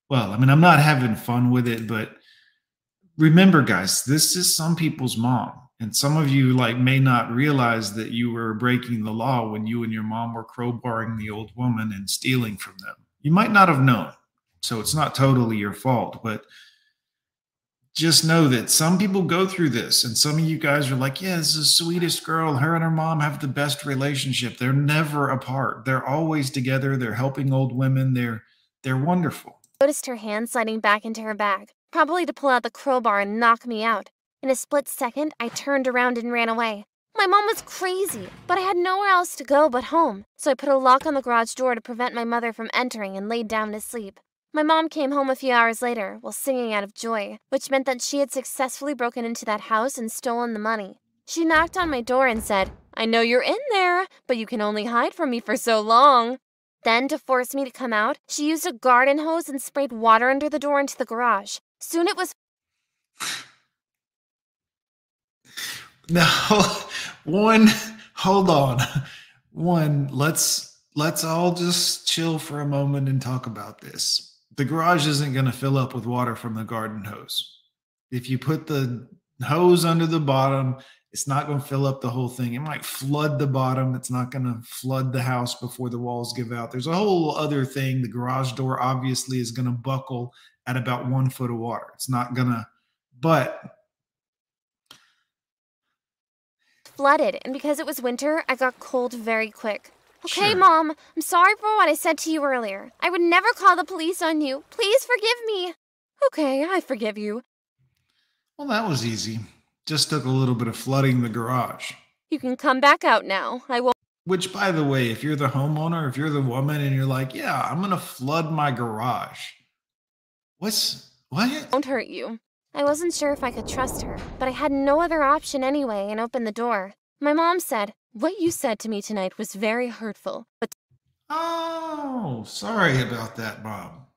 well, I mean, I'm not having fun with it, but remember guys, this is some people's mom. And some of you like may not realize that you were breaking the law when you and your mom were crowbarring the old woman and stealing from them. You might not have known. So it's not totally your fault, but just know that some people go through this and some of you guys are like yeah this is the sweetest girl her and her mom have the best relationship they're never apart they're always together they're helping old women they're they're wonderful Noticed her hand sliding back into her bag, probably to pull out the crowbar and knock me out. In a split second, I turned around and ran away. My mom was crazy, but I had nowhere else to go but home, so I put a lock on the garage door to prevent my mother from entering and laid down to sleep. My mom came home a few hours later while singing out of joy, which meant that she had successfully broken into that house and stolen the money. She knocked on my door and said, I know you're in there, but you can only hide from me for so long. Then, to force me to come out, she used a garden hose and sprayed water under the door into the garage. Soon it was no one hold on. One let's let's all just chill for a moment and talk about this. The garage isn't going to fill up with water from the garden hose. If you put the hose under the bottom it's not going to fill up the whole thing. It might flood the bottom. It's not going to flood the house before the walls give out. There's a whole other thing. The garage door obviously is going to buckle at about one foot of water. It's not going to but flooded, and because it was winter, I got cold very quick. Okay, Sure. Mom, I'm sorry for what I said to you earlier. I would never call the police on you. Please forgive me. Okay, I forgive you. Well, that was easy. Just took a little bit of flooding the garage. You can come back out now. I won't. Which, by the way, if you're the homeowner, if you're the woman and you're like, yeah, I'm going to flood my garage. What's what? Won't hurt you. I wasn't sure if I could trust her, but I had no other option anyway and opened the door. My mom said, What you said to me tonight was very hurtful, but Oh, sorry about that, Mom.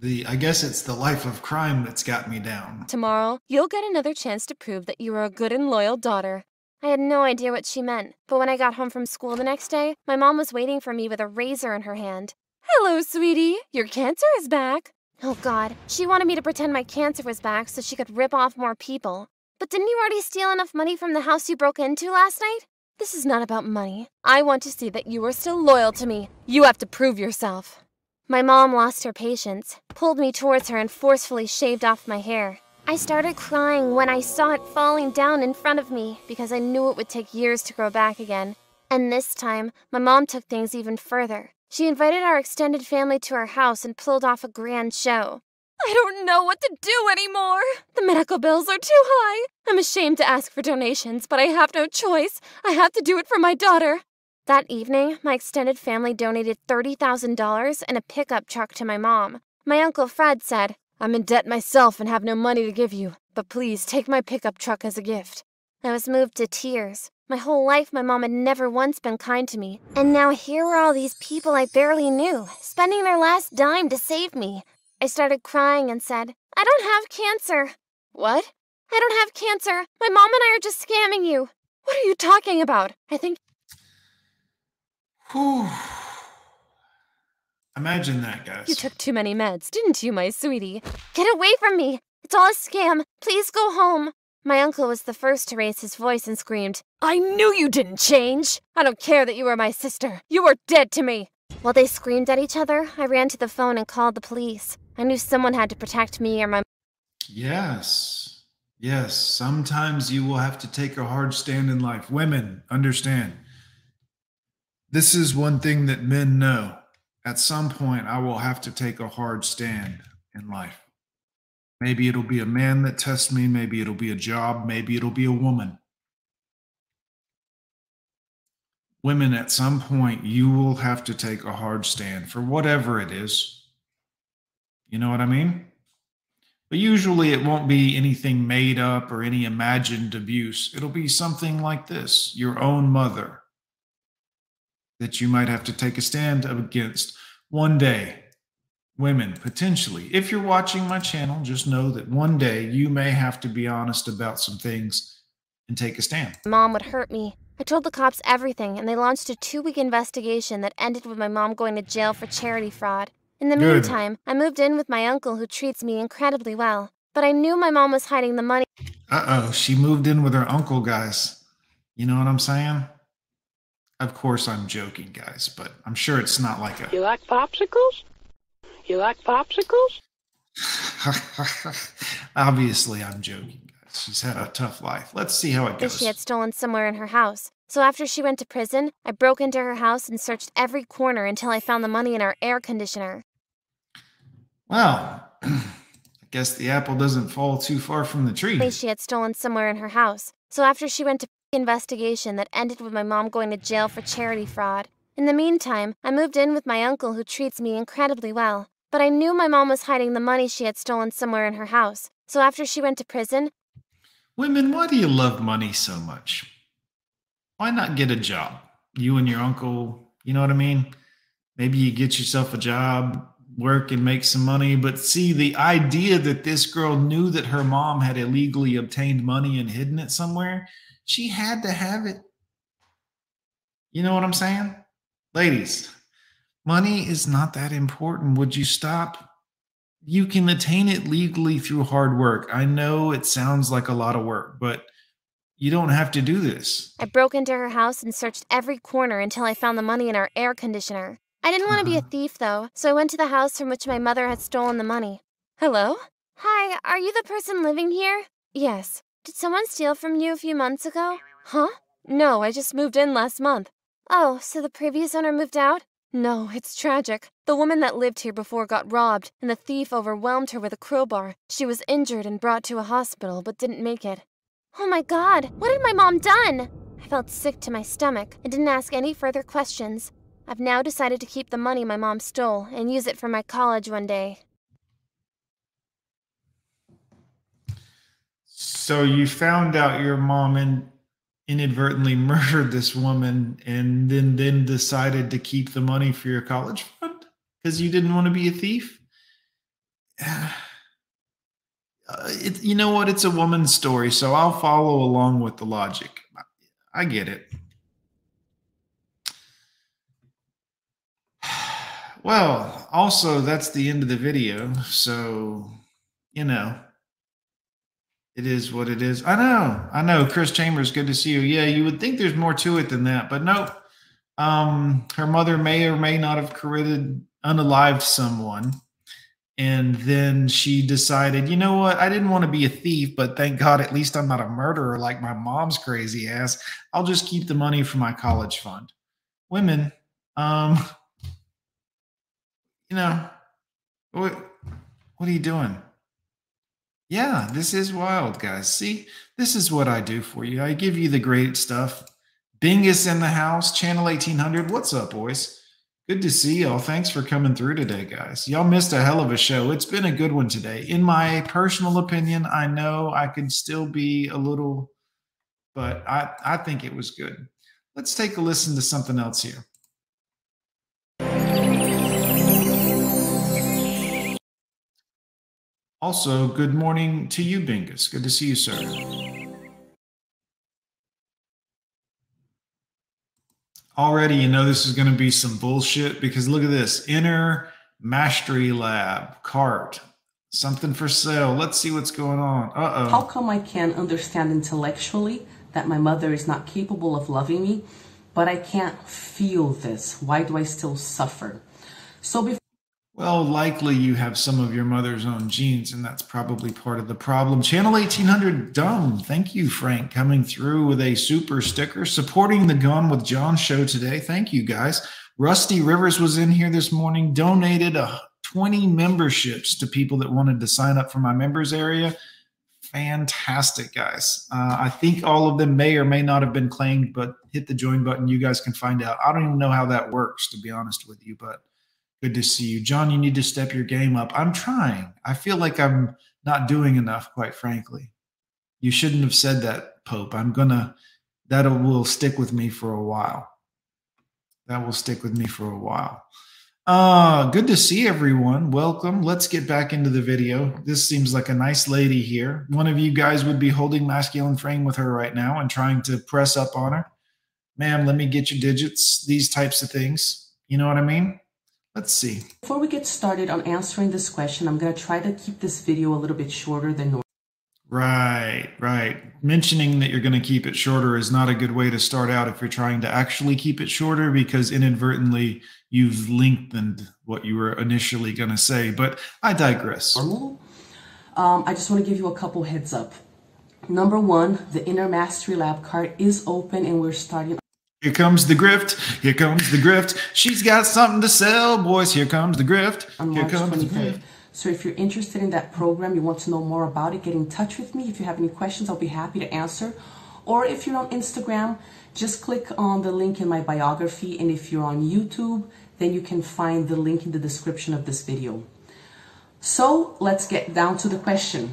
The I guess it's the life of crime that's got me down. tomorrow you'll get another chance to prove that you are a good and loyal daughter. I had no idea what she meant, but when I got home from school the next day, my mom was waiting for me with a razor in her hand. Hello, sweetie. Your cancer is back. Oh, God. She wanted me to pretend my cancer was back so she could rip off more people. But didn't you already steal enough money from the house you broke into last night? This is not about money. I want to see that you are still loyal to me. You have to prove yourself. My mom lost her patience, pulled me towards her, and forcefully shaved off my hair. I started crying when I saw it falling down in front of me because I knew it would take years to grow back again. And this time, my mom took things even further. She invited our extended family to her house and pulled off a grand show. I don't know what to do anymore. The medical bills are too high. I'm ashamed to ask for donations, but I have no choice. I have to do it for my daughter. That evening, my extended family donated $30,000 and a pickup truck to my mom. My uncle Fred said, I'm in debt myself and have no money to give you, but please take my pickup truck as a gift. I was moved to tears. My whole life, my mom had never once been kind to me. And now here were all these people I barely knew, spending their last dime to save me. I started crying and said, I don't have cancer. What? I don't have cancer. My mom and I are just scamming you. What are you talking about? I think Whew. Imagine that, guys. you took too many meds, didn't you, my sweetie? Get away from me. It's all a scam. Please go home. My uncle was the first to raise his voice and screamed, I knew you didn't change. I don't care that you are my sister. You are dead to me. While they screamed at each other, I ran to the phone and called the police. I knew someone had to protect me or my Yes. Yes. Sometimes you will have to take a hard stand in life. Women, understand. This is one thing that men know. At some point, I will have to take a hard stand in life. Maybe it'll be a man that tests me. Maybe it'll be a job. Maybe it'll be a woman. Women, at some point, you will have to take a hard stand for whatever it is. You know what I mean? But usually it won't be anything made up or any imagined abuse. It'll be something like this your own mother that you might have to take a stand against one day. Women, potentially. If you're watching my channel, just know that one day you may have to be honest about some things and take a stand. mom would hurt me. I told the cops everything, and they launched a two week investigation that ended with my mom going to jail for charity fraud. In the Good. meantime, I moved in with my uncle who treats me incredibly well. But I knew my mom was hiding the money. Uh oh, she moved in with her uncle, guys. You know what I'm saying? Of course, I'm joking, guys, but I'm sure it's not like a. You like popsicles? You like popsicles? Obviously, I'm joking. She's had a tough life. Let's see how it goes. she had stolen somewhere in her house. So after she went to prison, I broke into her house and searched every corner until I found the money in our air conditioner. Well, I guess the apple doesn't fall too far from the tree. She had stolen somewhere in her house. So after she went to investigation that ended with my mom going to jail for charity fraud. In the meantime, I moved in with my uncle who treats me incredibly well. But I knew my mom was hiding the money she had stolen somewhere in her house. So after she went to prison, Women, why do you love money so much? Why not get a job? You and your uncle, you know what I mean? Maybe you get yourself a job, work and make some money. But see, the idea that this girl knew that her mom had illegally obtained money and hidden it somewhere, she had to have it. You know what I'm saying? Ladies, money is not that important. Would you stop? You can attain it legally through hard work. I know it sounds like a lot of work, but you don't have to do this. I broke into her house and searched every corner until I found the money in our air conditioner. I didn't want to be a uh-huh. thief, though, so I went to the house from which my mother had stolen the money. Hello? Hi, are you the person living here? Yes. Did someone steal from you a few months ago? Huh? No, I just moved in last month. Oh, so the previous owner moved out? No, it's tragic. The woman that lived here before got robbed, and the thief overwhelmed her with a crowbar. She was injured and brought to a hospital, but didn't make it. Oh my god, what had my mom done? I felt sick to my stomach and didn't ask any further questions. I've now decided to keep the money my mom stole and use it for my college one day. So you found out your mom in, inadvertently murdered this woman and then then decided to keep the money for your college fund because you didn't want to be a thief? Uh, it, you know what? It's a woman's story, so I'll follow along with the logic. I get it. Well, also, that's the end of the video. So, you know, it is what it is. I know. I know. Chris Chambers, good to see you. Yeah, you would think there's more to it than that, but nope. Um, her mother may or may not have created unalived someone. And then she decided, you know what? I didn't want to be a thief, but thank God at least I'm not a murderer like my mom's crazy ass. I'll just keep the money for my college fund. Women, um, you know, what what are you doing? Yeah, this is wild, guys. See, this is what I do for you. I give you the great stuff. Bingus in the house, channel 1800. What's up, boys? Good to see y'all. Thanks for coming through today, guys. Y'all missed a hell of a show. It's been a good one today. In my personal opinion, I know I could still be a little, but I, I think it was good. Let's take a listen to something else here. Also, good morning to you, Bingus. Good to see you, sir. Already, you know this is going to be some bullshit because look at this inner mastery lab cart, something for sale. Let's see what's going on. Uh oh. How come I can't understand intellectually that my mother is not capable of loving me, but I can't feel this? Why do I still suffer? So before Well, likely you have some of your mother's own genes, and that's probably part of the problem. Channel 1800 Dumb. Thank you, Frank, coming through with a super sticker supporting the Gone with John show today. Thank you, guys. Rusty Rivers was in here this morning, donated uh, 20 memberships to people that wanted to sign up for my members area. Fantastic, guys. Uh, I think all of them may or may not have been claimed, but hit the join button. You guys can find out. I don't even know how that works, to be honest with you, but good to see you. John, you need to step your game up. I'm trying. I feel like I'm not doing enough, quite frankly. You shouldn't have said that, Pope. I'm going to, that will stick with me for a while. That will stick with me for a while. Uh, good to see everyone. Welcome. Let's get back into the video. This seems like a nice lady here. One of you guys would be holding masculine frame with her right now and trying to press up on her. Ma'am, let me get your digits, these types of things. You know what I mean? Let's see. before we get started on answering this question, I'm going to try to keep this video a little bit shorter than normal. Right, right. Mentioning that you're going to keep it shorter is not a good way to start out if you're trying to actually keep it shorter because inadvertently you've lengthened what you were initially going to say. But I digress. Um, I just want to give you a couple heads up. Number one, the Inner Mastery Lab card is open and we're starting Here comes the grift. Here comes the grift. She's got something to sell, boys. Here comes the grift. on Here March comes the grift. So if you're interested in that program, you want to know more about it, get in touch with me. If you have any questions, I'll be happy to answer. Or if you're on Instagram, just click on the link in my biography. And if you're on YouTube, then you can find the link in the description of this video. So let's get down to the question.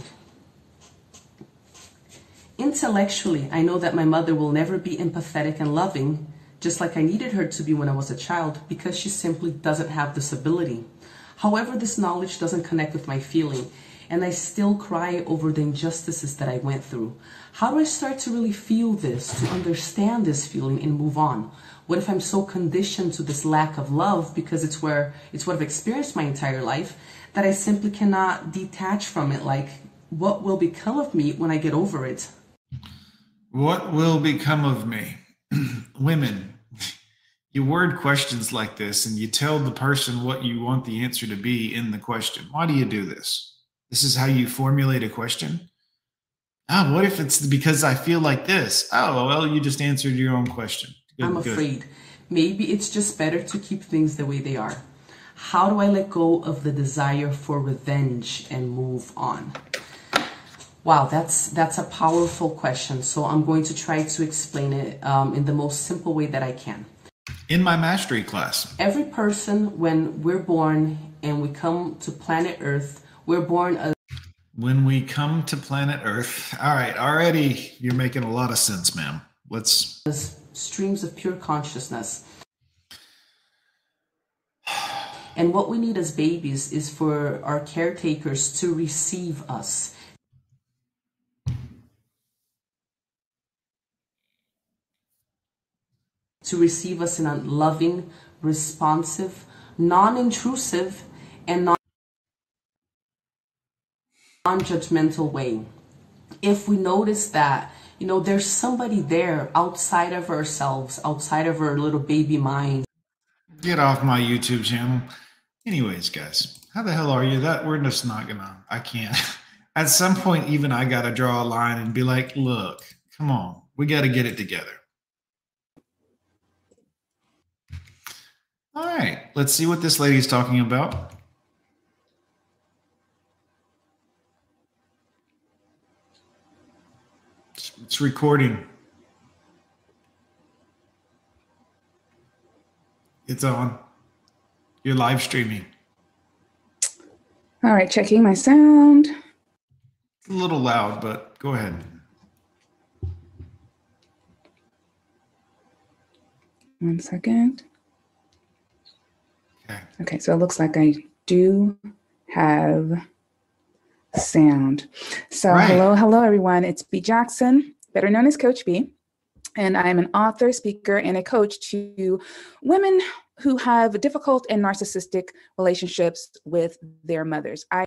Intellectually, I know that my mother will never be empathetic and loving, just like I needed her to be when I was a child, because she simply doesn't have this ability. However, this knowledge doesn't connect with my feeling, and I still cry over the injustices that I went through. How do I start to really feel this, to understand this feeling and move on? What if I'm so conditioned to this lack of love because it's where it's what I've experienced my entire life that I simply cannot detach from it like what will become of me when I get over it? What will become of me? Women, you word questions like this and you tell the person what you want the answer to be in the question. Why do you do this? This is how you formulate a question? Ah, what if it's because I feel like this? Oh, well, you just answered your own question. Good, I'm good. afraid. Maybe it's just better to keep things the way they are. How do I let go of the desire for revenge and move on? Wow, that's that's a powerful question. So I'm going to try to explain it um, in the most simple way that I can. In my mastery class, Every person, when we're born and we come to planet Earth, we're born as when we come to planet Earth, all right, already you're making a lot of sense, ma'am. Let's streams of pure consciousness. And what we need as babies is for our caretakers to receive us. To receive us in a loving, responsive, non intrusive, and non judgmental way. If we notice that, you know, there's somebody there outside of ourselves, outside of our little baby mind. get off my YouTube channel. Anyways, guys, how the hell are you? That we're just not gonna. I can't. At some point, even I gotta draw a line and be like, look, come on, we gotta get it together. All right, let's see what this lady's talking about. It's- It's recording. It's on. You're live streaming. All right, checking my sound. A little loud, but go ahead. One second. Okay. Okay, so it looks like I do have sound. So Right. hello, hello everyone. It's B Jackson, better known as Coach B. And I'm an author, speaker, and a coach to women who have difficult and narcissistic relationships with their mothers. I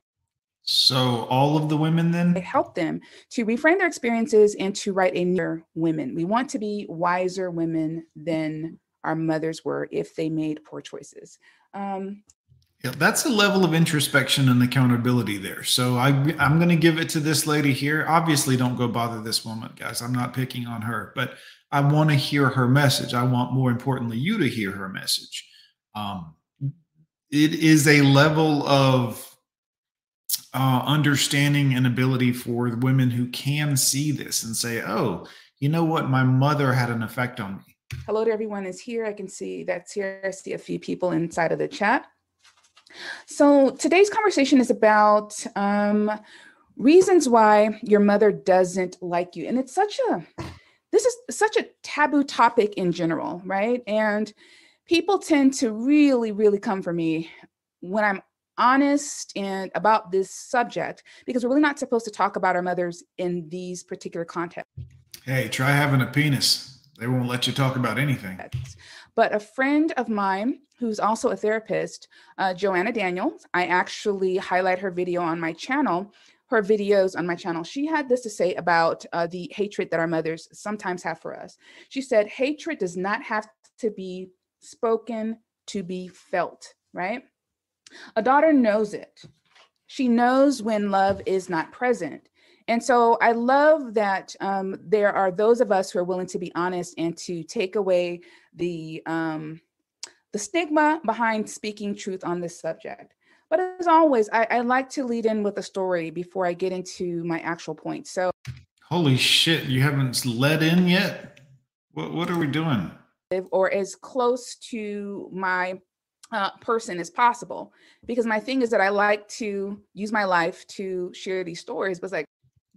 So all of the women then? help them to reframe their experiences and to write a newer women. We want to be wiser women than our mothers were if they made poor choices. Um, Yeah, that's a level of introspection and accountability there. So I, I'm going to give it to this lady here. Obviously, don't go bother this woman, guys. I'm not picking on her, but I want to hear her message. I want, more importantly, you to hear her message. Um, it is a level of uh, understanding and ability for women who can see this and say, "Oh, you know what? My mother had an effect on me." Hello to everyone is here. I can see that's here. I see a few people inside of the chat. So today's conversation is about um, reasons why your mother doesn't like you, and it's such a this is such a taboo topic in general, right? And people tend to really, really come for me when I'm honest and about this subject because we're really not supposed to talk about our mothers in these particular contexts. Hey, try having a penis. They won't let you talk about anything. But a friend of mine who's also a therapist, uh, Joanna Daniels, I actually highlight her video on my channel, her videos on my channel. She had this to say about uh, the hatred that our mothers sometimes have for us. She said, hatred does not have to be spoken to be felt, right? A daughter knows it. She knows when love is not present. And so I love that um, there are those of us who are willing to be honest and to take away the um, the stigma behind speaking truth on this subject. But as always, I, I like to lead in with a story before I get into my actual point. So Holy shit, you haven't let in yet? What what are we doing? or as close to my uh, person as possible because my thing is that I like to use my life to share these stories. But it's like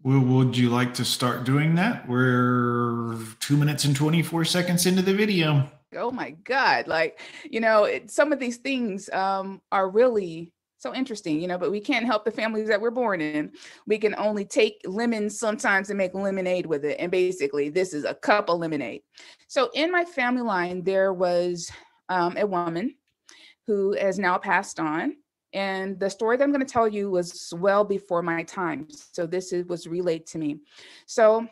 Well, would you like to start doing that? We're two minutes and 24 seconds into the video. oh my god like you know it, some of these things um, are really so interesting you know but we can't help the families that we're born in we can only take lemons sometimes and make lemonade with it and basically this is a cup of lemonade so in my family line there was um, a woman who has now passed on and the story that i'm going to tell you was well before my time so this is, was relayed to me so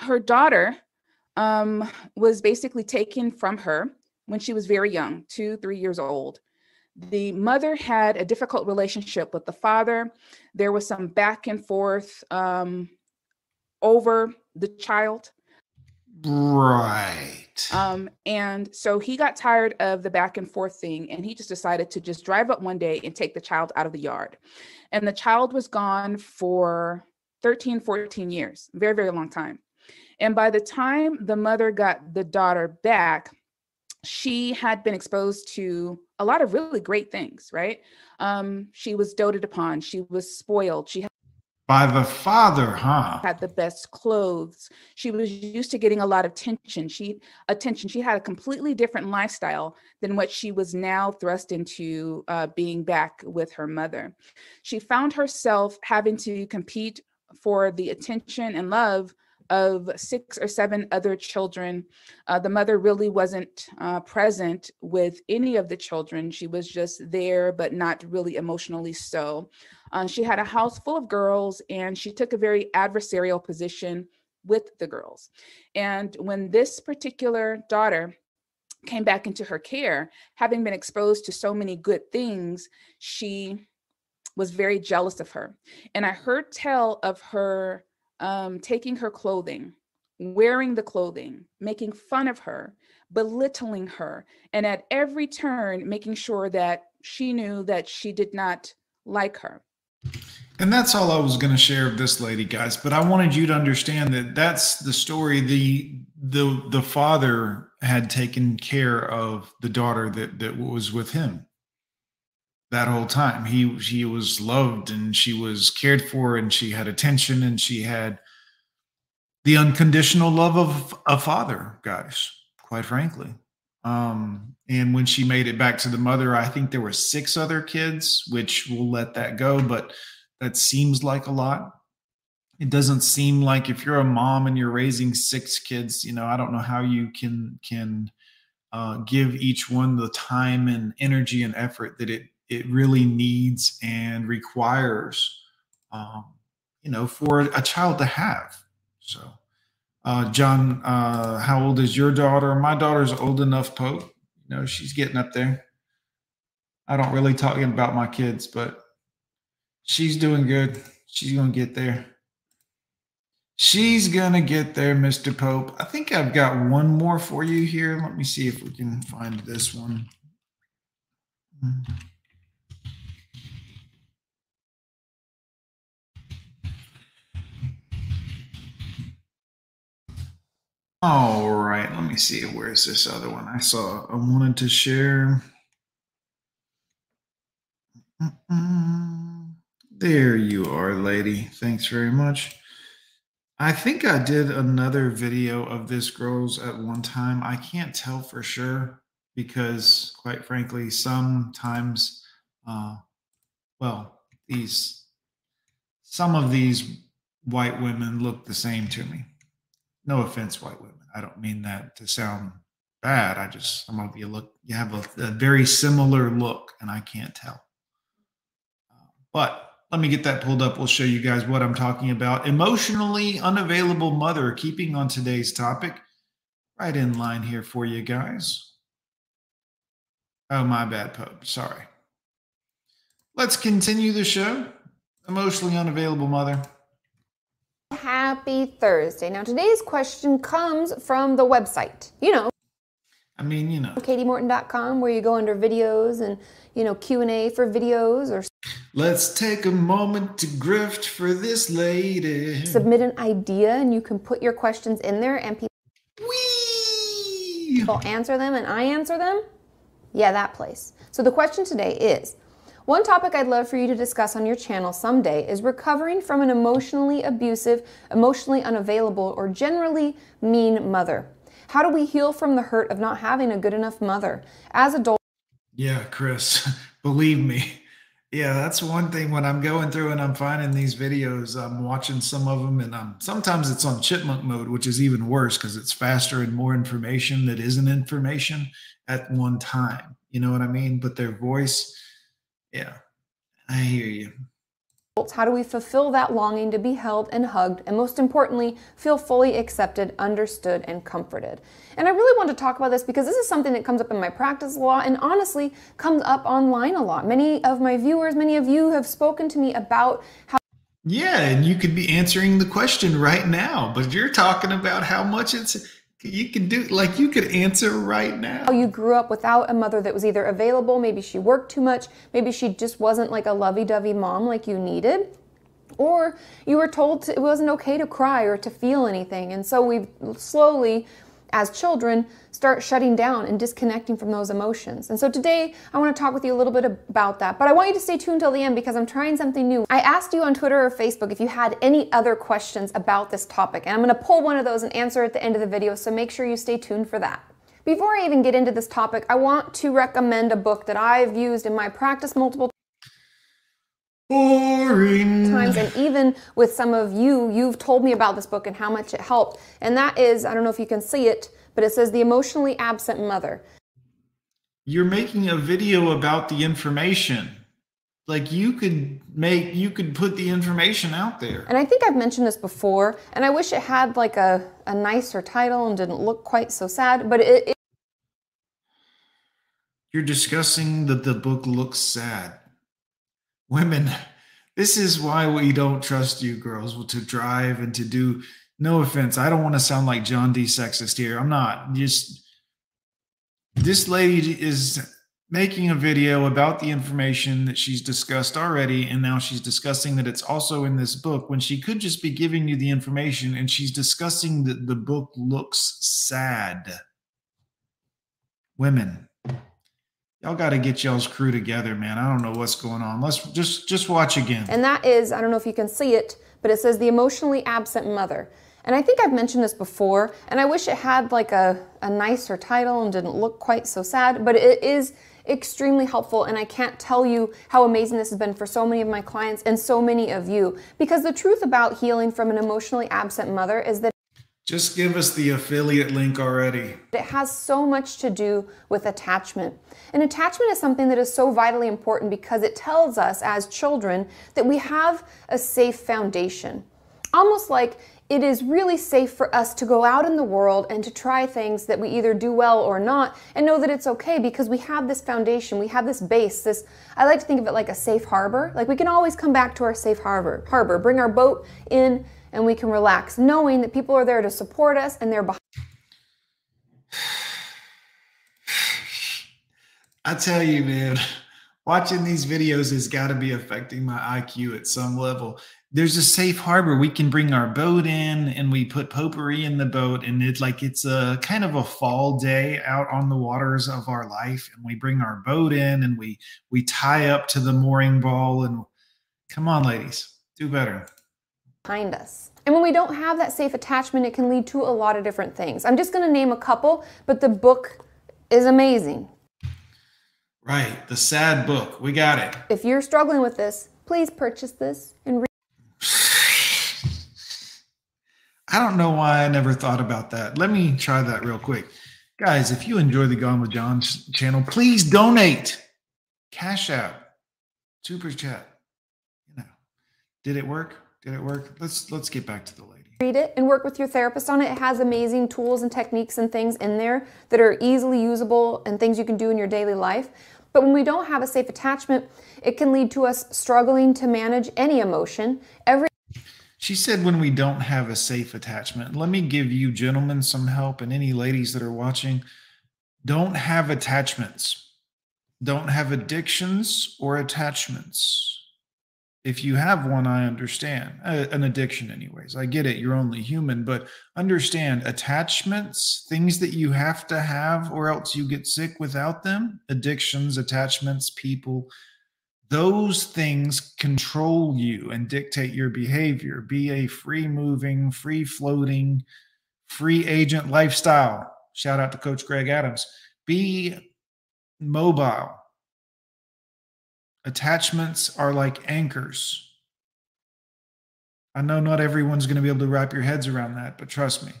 her daughter um, was basically taken from her when she was very young, two, three years old. The mother had a difficult relationship with the father. There was some back and forth um, over the child. Right. Um, and so he got tired of the back and forth thing and he just decided to just drive up one day and take the child out of the yard. And the child was gone for 13, 14 years, very, very long time. And by the time the mother got the daughter back, she had been exposed to a lot of really great things, right? Um, she was doted upon, she was spoiled, she By the father, huh? had the best clothes. She was used to getting a lot of attention. She attention. She had a completely different lifestyle than what she was now thrust into uh, being back with her mother. She found herself having to compete for the attention and love of six or seven other children. Uh, the mother really wasn't uh, present with any of the children. She was just there, but not really emotionally so. Uh, she had a house full of girls, and she took a very adversarial position with the girls. And when this particular daughter came back into her care, having been exposed to so many good things, she was very jealous of her. And I heard tell of her um, taking her clothing, wearing the clothing, making fun of her, belittling her, and at every turn making sure that she knew that she did not like her. And that's all I was going to share of this lady, guys. But I wanted you to understand that that's the story. the the The father had taken care of the daughter that that was with him that whole time. He she was loved and she was cared for and she had attention and she had the unconditional love of a father, guys. Quite frankly. Um, and when she made it back to the mother, I think there were six other kids, which we'll let that go, but that seems like a lot. It doesn't seem like if you're a mom and you're raising six kids, you know, I don't know how you can can uh, give each one the time and energy and effort that it it really needs and requires, um, you know, for a child to have. So, uh, John, uh, how old is your daughter? My daughter's old enough, Pope. You know, she's getting up there. I don't really talk about my kids, but she's doing good. She's gonna get there. She's gonna get there, Mr. Pope. I think I've got one more for you here. Let me see if we can find this one. All right, let me see. Where's this other one? I saw I wanted to share. Mm-mm. There you are, lady. Thanks very much. I think I did another video of this girls at one time. I can't tell for sure because, quite frankly, sometimes, uh, well, these some of these white women look the same to me. No offense, white women. I don't mean that to sound bad. I just some of you look you have a, a very similar look, and I can't tell. But let me get that pulled up. We'll show you guys what I'm talking about. Emotionally unavailable mother, keeping on today's topic. Right in line here for you guys. Oh, my bad, Pope. Sorry. Let's continue the show. Emotionally unavailable mother. Happy Thursday. Now, today's question comes from the website. You know, I mean, you know, katiemorton.com, where you go under videos and, you know, Q&A for videos or Let's take a moment to grift for this lady. submit an idea and you can put your questions in there and people people answer them and I answer them. Yeah, that place. So the question today is one topic I'd love for you to discuss on your channel someday is recovering from an emotionally abusive, emotionally unavailable, or generally mean mother. How do we heal from the hurt of not having a good enough mother? As adults, Yeah, Chris, believe me. Yeah, that's one thing when I'm going through and I'm finding these videos, I'm watching some of them and I'm sometimes it's on chipmunk mode, which is even worse because it's faster and more information that isn't information at one time. You know what I mean? But their voice, yeah, I hear you. How do we fulfill that longing to be held and hugged, and most importantly, feel fully accepted, understood, and comforted? And I really want to talk about this because this is something that comes up in my practice a lot and honestly comes up online a lot. Many of my viewers, many of you have spoken to me about how Yeah, and you could be answering the question right now, but you're talking about how much it's you can do like you could answer right now. how you grew up without a mother that was either available, maybe she worked too much, maybe she just wasn't like a lovey dovey mom like you needed. Or you were told to, it wasn't okay to cry or to feel anything. And so we slowly, as children, start shutting down and disconnecting from those emotions. And so today I want to talk with you a little bit about that. But I want you to stay tuned till the end because I'm trying something new. I asked you on Twitter or Facebook if you had any other questions about this topic. And I'm going to pull one of those and answer at the end of the video. So make sure you stay tuned for that. Before I even get into this topic, I want to recommend a book that I've used in my practice multiple Boring. times and even with some of you you've told me about this book and how much it helped and that is i don't know if you can see it but it says the emotionally absent mother You're making a video about the information. Like you could make, you could put the information out there. and i think i've mentioned this before and i wish it had like a, a nicer title and didn't look quite so sad but it, it You're discussing that the book looks sad. Women, this is why we don't trust you girls to drive and to do. No offense, I don't want to sound like John D. Sexist here. I'm not. Just this lady is making a video about the information that she's discussed already, and now she's discussing that it's also in this book when she could just be giving you the information, and she's discussing that the book looks sad. Women, y'all got to get y'all's crew together, man. I don't know what's going on. Let's just just watch again. and that is i don't know if you can see it but it says the emotionally absent mother and i think i've mentioned this before and i wish it had like a, a nicer title and didn't look quite so sad but it is extremely helpful and i can't tell you how amazing this has been for so many of my clients and so many of you because the truth about healing from an emotionally absent mother is that Just give us the affiliate link already. it has so much to do with attachment. And attachment is something that is so vitally important because it tells us as children that we have a safe foundation. Almost like it is really safe for us to go out in the world and to try things that we either do well or not and know that it's okay because we have this foundation, we have this base, this I like to think of it like a safe harbor. Like we can always come back to our safe harbor, harbor, bring our boat in and we can relax knowing that people are there to support us and they're behind I tell you, man, watching these videos has got to be affecting my IQ at some level. There's a safe harbor. We can bring our boat in and we put potpourri in the boat, and it's like it's a kind of a fall day out on the waters of our life. And we bring our boat in and we we tie up to the mooring ball. And come on, ladies, do better. behind us. And when we don't have that safe attachment, it can lead to a lot of different things. I'm just going to name a couple, but the book is amazing. Right, the sad book. We got it. If you're struggling with this, please purchase this and read. I don't know why I never thought about that. Let me try that real quick. Guys, if you enjoy the Gone with John channel, please donate. Cash out, super chat. You know, did it work? Did it work? Let's let's get back to the lady. Read it and work with your therapist on it. It has amazing tools and techniques and things in there that are easily usable and things you can do in your daily life. But when we don't have a safe attachment, it can lead to us struggling to manage any emotion. Every She said, when we don't have a safe attachment, let me give you gentlemen some help and any ladies that are watching. Don't have attachments. Don't have addictions or attachments. If you have one, I understand. Uh, an addiction, anyways. I get it. You're only human, but understand attachments, things that you have to have or else you get sick without them, addictions, attachments, people, those things control you and dictate your behavior. Be a free moving, free floating, free agent lifestyle. Shout out to Coach Greg Adams. Be mobile. Attachments are like anchors. I know not everyone's going to be able to wrap your heads around that, but trust me.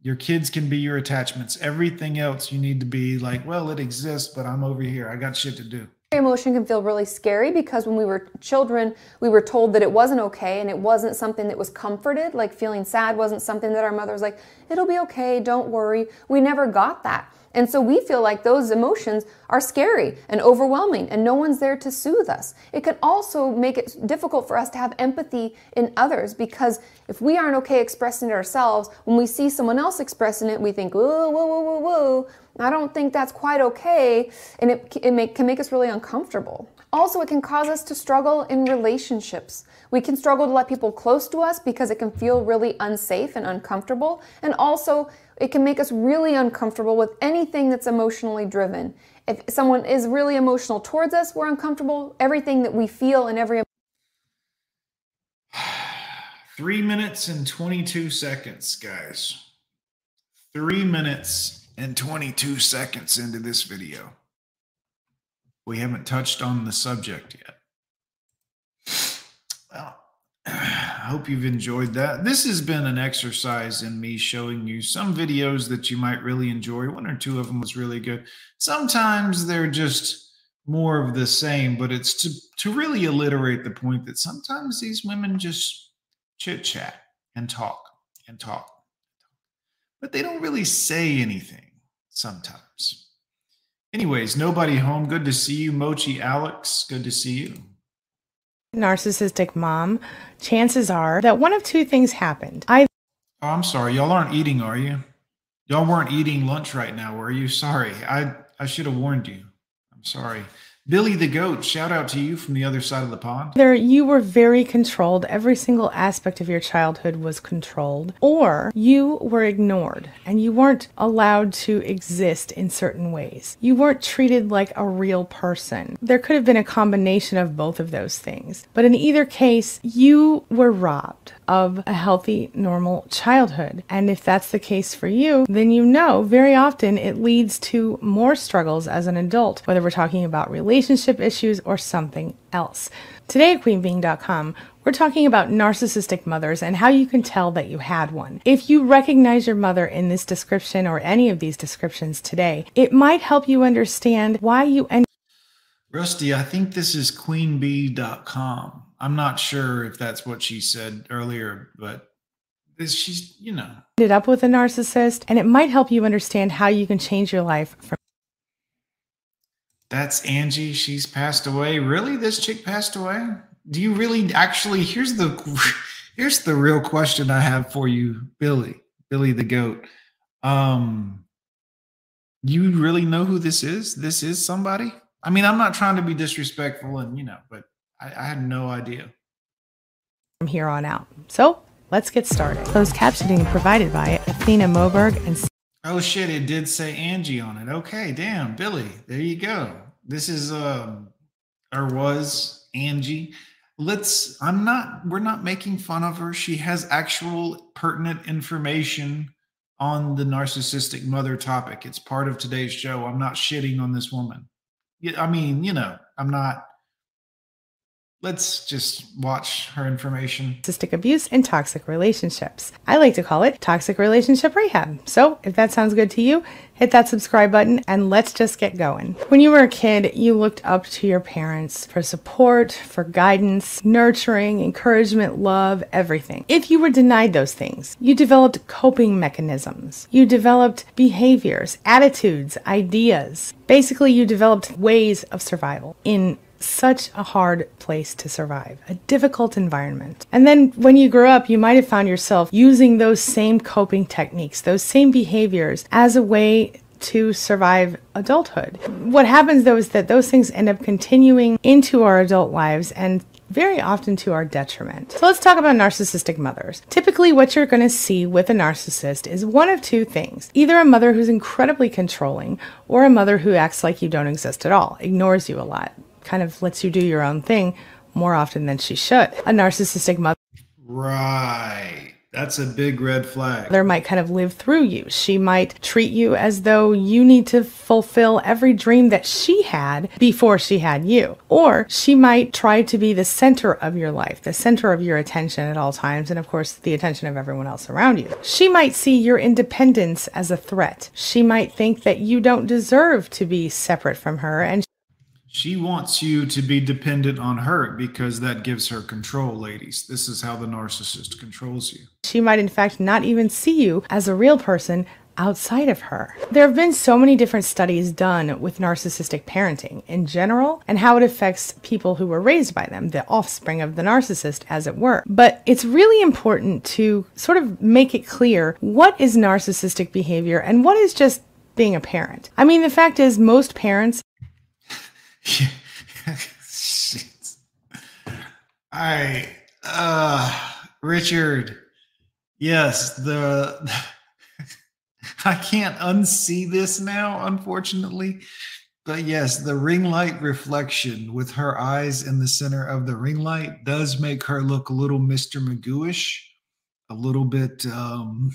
Your kids can be your attachments. Everything else you need to be like, well, it exists, but I'm over here. I got shit to do. Emotion can feel really scary because when we were children, we were told that it wasn't okay and it wasn't something that was comforted. Like feeling sad wasn't something that our mother was like, it'll be okay, don't worry. We never got that. And so we feel like those emotions are scary and overwhelming and no one's there to soothe us. It can also make it difficult for us to have empathy in others because if we aren't okay expressing it ourselves, when we see someone else expressing it, we think, whoa, whoa, whoa, whoa, whoa. I don't think that's quite okay. And it, it make, can make us really uncomfortable. Also, it can cause us to struggle in relationships. We can struggle to let people close to us because it can feel really unsafe and uncomfortable. And also, it can make us really uncomfortable with anything that's emotionally driven. If someone is really emotional towards us, we're uncomfortable. Everything that we feel and every Three minutes and 22 seconds, guys. Three minutes and 22 seconds into this video. We haven't touched on the subject yet. Well, I hope you've enjoyed that. This has been an exercise in me showing you some videos that you might really enjoy. One or two of them was really good. Sometimes they're just more of the same, but it's to, to really alliterate the point that sometimes these women just chit chat and talk and talk, but they don't really say anything sometimes. Anyways, nobody home. Good to see you, Mochi Alex. Good to see you. narcissistic mom, chances are that one of two things happened. I Oh, I'm sorry. Y'all aren't eating, are you? Y'all weren't eating lunch right now, were you? Sorry. I, I should have warned you. I'm sorry. Billy the Goat, shout out to you from the other side of the pond. Either you were very controlled, every single aspect of your childhood was controlled, or you were ignored and you weren't allowed to exist in certain ways. You weren't treated like a real person. There could have been a combination of both of those things. But in either case, you were robbed of a healthy, normal childhood. And if that's the case for you, then you know very often it leads to more struggles as an adult, whether we're talking about relationship issues or something else. Today at queenbeeing.com, we're talking about narcissistic mothers and how you can tell that you had one. If you recognize your mother in this description or any of these descriptions today, it might help you understand why you end Rusty, I think this is queenbee.com. I'm not sure if that's what she said earlier, but this, she's, you know, ended up with a narcissist, and it might help you understand how you can change your life from that's Angie. She's passed away. Really? This chick passed away? Do you really actually here's the here's the real question I have for you, Billy. Billy the goat. Um you really know who this is? This is somebody? I mean, I'm not trying to be disrespectful and you know, but I, I had no idea. from here on out. So let's get started. Closed captioning provided by Athena Moberg and Oh shit, it did say Angie on it. Okay, damn, Billy. There you go. This is um or was Angie. Let's I'm not we're not making fun of her. She has actual pertinent information on the narcissistic mother topic. It's part of today's show. I'm not shitting on this woman. Yeah, I mean, you know, I'm not Let's just watch her information. narcissistic abuse and toxic relationships. I like to call it toxic relationship rehab. So if that sounds good to you, hit that subscribe button and let's just get going. When you were a kid, you looked up to your parents for support, for guidance, nurturing, encouragement, love, everything. If you were denied those things, you developed coping mechanisms. You developed behaviors, attitudes, ideas. Basically, you developed ways of survival in such a hard place to survive, a difficult environment. And then when you grow up, you might have found yourself using those same coping techniques, those same behaviors as a way to survive adulthood. What happens though is that those things end up continuing into our adult lives and very often to our detriment. So let's talk about narcissistic mothers. Typically, what you're going to see with a narcissist is one of two things either a mother who's incredibly controlling, or a mother who acts like you don't exist at all, ignores you a lot, kind of lets you do your own thing more often than she should. A narcissistic mother. Right. That's a big red flag. mother might kind of live through you. She might treat you as though you need to fulfill every dream that she had before she had you. Or she might try to be the center of your life, the center of your attention at all times, and of course, the attention of everyone else around you. She might see your independence as a threat. She might think that you don't deserve to be separate from her, and She wants you to be dependent on her because that gives her control, ladies. This is how the narcissist controls you. she might, in fact, not even see you as a real person outside of her. There have been so many different studies done with narcissistic parenting in general and how it affects people who were raised by them, the offspring of the narcissist, as it were. But it's really important to sort of make it clear what is narcissistic behavior and what is just being a parent. I mean, the fact is, most parents All right. Uh Richard. Yes, the I can't unsee this now, unfortunately. But yes, the ring light reflection with her eyes in the center of the ring light does make her look a little Mr. Magooish, a little bit um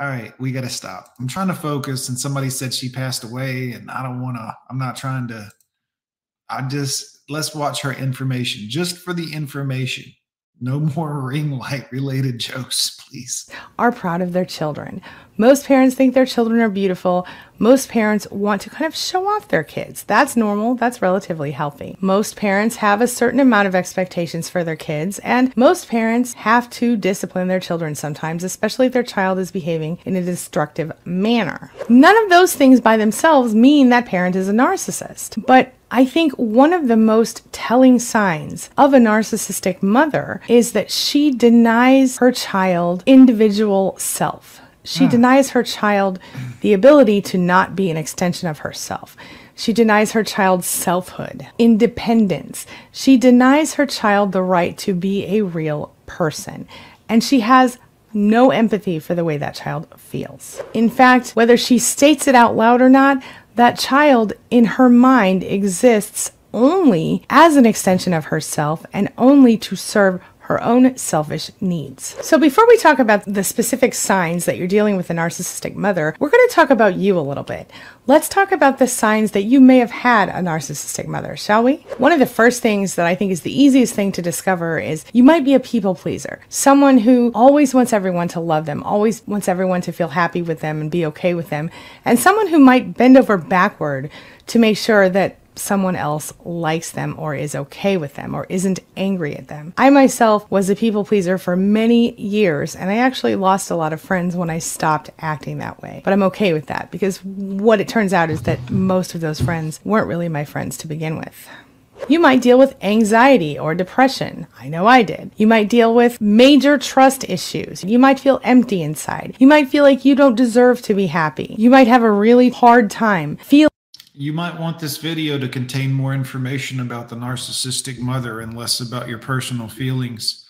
all right, we got to stop. I'm trying to focus, and somebody said she passed away, and I don't want to. I'm not trying to. I just let's watch her information just for the information. No more ring light related jokes, please. Are proud of their children. Most parents think their children are beautiful. Most parents want to kind of show off their kids. That's normal. That's relatively healthy. Most parents have a certain amount of expectations for their kids, and most parents have to discipline their children sometimes, especially if their child is behaving in a destructive manner. None of those things by themselves mean that parent is a narcissist, but I think one of the most telling signs of a narcissistic mother is that she denies her child individual self. She Hmm. denies her child the ability to not be an extension of herself. She denies her child selfhood, independence. She denies her child the right to be a real person. And she has no empathy for the way that child feels. In fact, whether she states it out loud or not, that child in her mind exists only as an extension of herself and only to serve her own selfish needs. So, before we talk about the specific signs that you're dealing with a narcissistic mother, we're going to talk about you a little bit. Let's talk about the signs that you may have had a narcissistic mother, shall we? One of the first things that I think is the easiest thing to discover is you might be a people pleaser, someone who always wants everyone to love them, always wants everyone to feel happy with them and be okay with them, and someone who might bend over backward to make sure that someone else likes them or is okay with them or isn't angry at them. I myself was a people pleaser for many years and I actually lost a lot of friends when I stopped acting that way. But I'm okay with that because what it turns out is that most of those friends weren't really my friends to begin with. You might deal with anxiety or depression. I know I did. You might deal with major trust issues. You might feel empty inside. You might feel like you don't deserve to be happy. You might have a really hard time feeling You might want this video to contain more information about the narcissistic mother and less about your personal feelings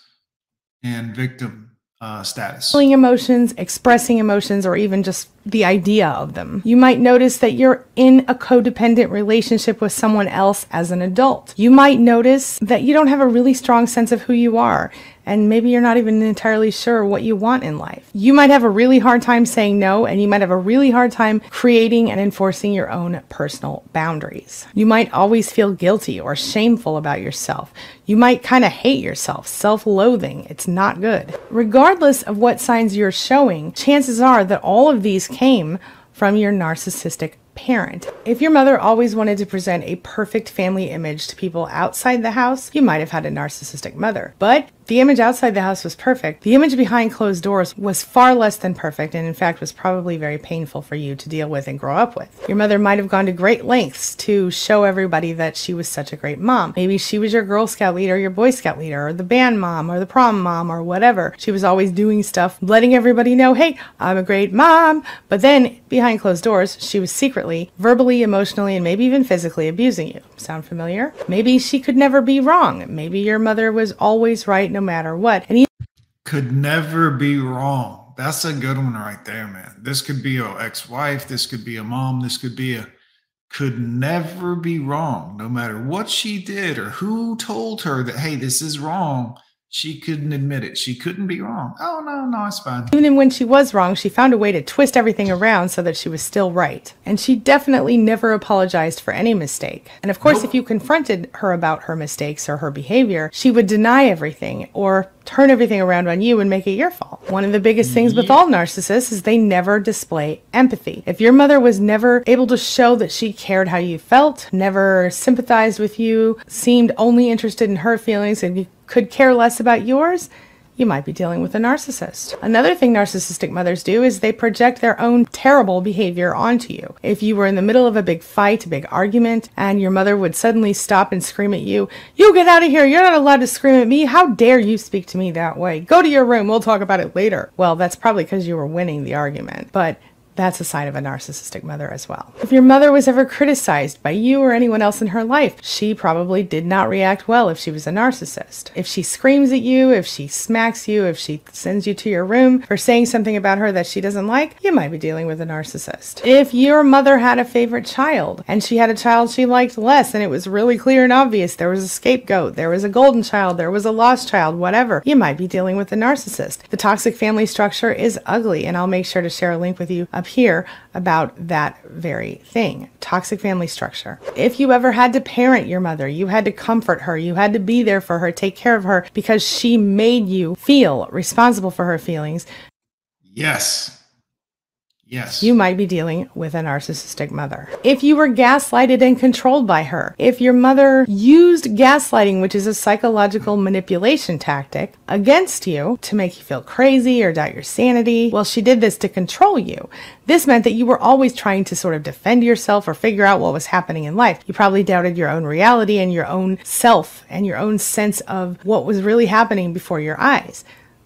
and victim uh, status. feeling emotions, expressing emotions, or even just the idea of them. You might notice that you're in a codependent relationship with someone else as an adult. You might notice that you don't have a really strong sense of who you are, and maybe you're not even entirely sure what you want in life. You might have a really hard time saying no, and you might have a really hard time creating and enforcing your own personal boundaries. You might always feel guilty or shameful about yourself. You might kind of hate yourself, self loathing. It's not good. Regardless of what signs you're showing, chances are that all of these came from your narcissistic parent. If your mother always wanted to present a perfect family image to people outside the house, you might have had a narcissistic mother. But the image outside the house was perfect. The image behind closed doors was far less than perfect and, in fact, was probably very painful for you to deal with and grow up with. Your mother might have gone to great lengths to show everybody that she was such a great mom. Maybe she was your Girl Scout leader, your Boy Scout leader, or the band mom, or the prom mom, or whatever. She was always doing stuff, letting everybody know, hey, I'm a great mom. But then, behind closed doors, she was secretly, verbally, emotionally, and maybe even physically abusing you. Sound familiar? Maybe she could never be wrong. Maybe your mother was always right no matter what. And Could never be wrong. That's a good one right there, man. This could be your ex-wife. This could be a mom. This could be a could never be wrong, no matter what she did or who told her that, hey, this is wrong. She couldn't admit it. She couldn't be wrong. Oh no, no, it's fine. Even when she was wrong, she found a way to twist everything around so that she was still right. And she definitely never apologized for any mistake. And of course, if you confronted her about her mistakes or her behavior, she would deny everything or turn everything around on you and make it your fault. One of the biggest things with all narcissists is they never display empathy. If your mother was never able to show that she cared how you felt, never sympathized with you, seemed only interested in her feelings and could care less about yours, you might be dealing with a narcissist. Another thing narcissistic mothers do is they project their own terrible behavior onto you. If you were in the middle of a big fight, a big argument, and your mother would suddenly stop and scream at you, You get out of here! You're not allowed to scream at me! How dare you speak to me that way? Go to your room, we'll talk about it later. Well, that's probably because you were winning the argument. But That's a sign of a narcissistic mother as well. If your mother was ever criticized by you or anyone else in her life, she probably did not react well if she was a narcissist. If she screams at you, if she smacks you, if she sends you to your room for saying something about her that she doesn't like, you might be dealing with a narcissist. If your mother had a favorite child and she had a child she liked less and it was really clear and obvious, there was a scapegoat, there was a golden child, there was a lost child, whatever, you might be dealing with a narcissist. The toxic family structure is ugly, and I'll make sure to share a link with you up here about that very thing toxic family structure. If you ever had to parent your mother, you had to comfort her, you had to be there for her, take care of her because she made you feel responsible for her feelings. Yes. Yes. You might be dealing with a narcissistic mother. If you were gaslighted and controlled by her, if your mother used gaslighting, which is a psychological manipulation tactic, against you to make you feel crazy or doubt your sanity, well, she did this to control you. This meant that you were always trying to sort of defend yourself or figure out what was happening in life. You probably doubted your own reality and your own self and your own sense of what was really happening before your eyes.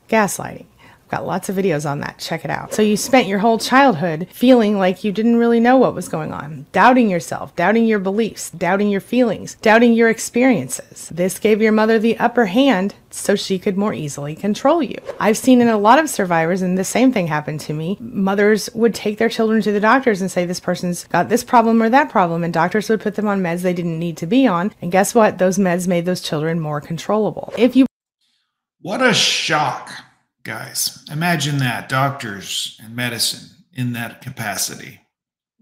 Gaslighting. Got lots of videos on that. Check it out. So you spent your whole childhood feeling like you didn't really know what was going on, doubting yourself, doubting your beliefs, doubting your feelings, doubting your experiences. This gave your mother the upper hand so she could more easily control you. I've seen in a lot of survivors, and the same thing happened to me. Mothers would take their children to the doctors and say, This person's got this problem or that problem, and doctors would put them on meds they didn't need to be on. And guess what? Those meds made those children more controllable. If you What a shock, guys. Imagine that doctors and medicine in that capacity.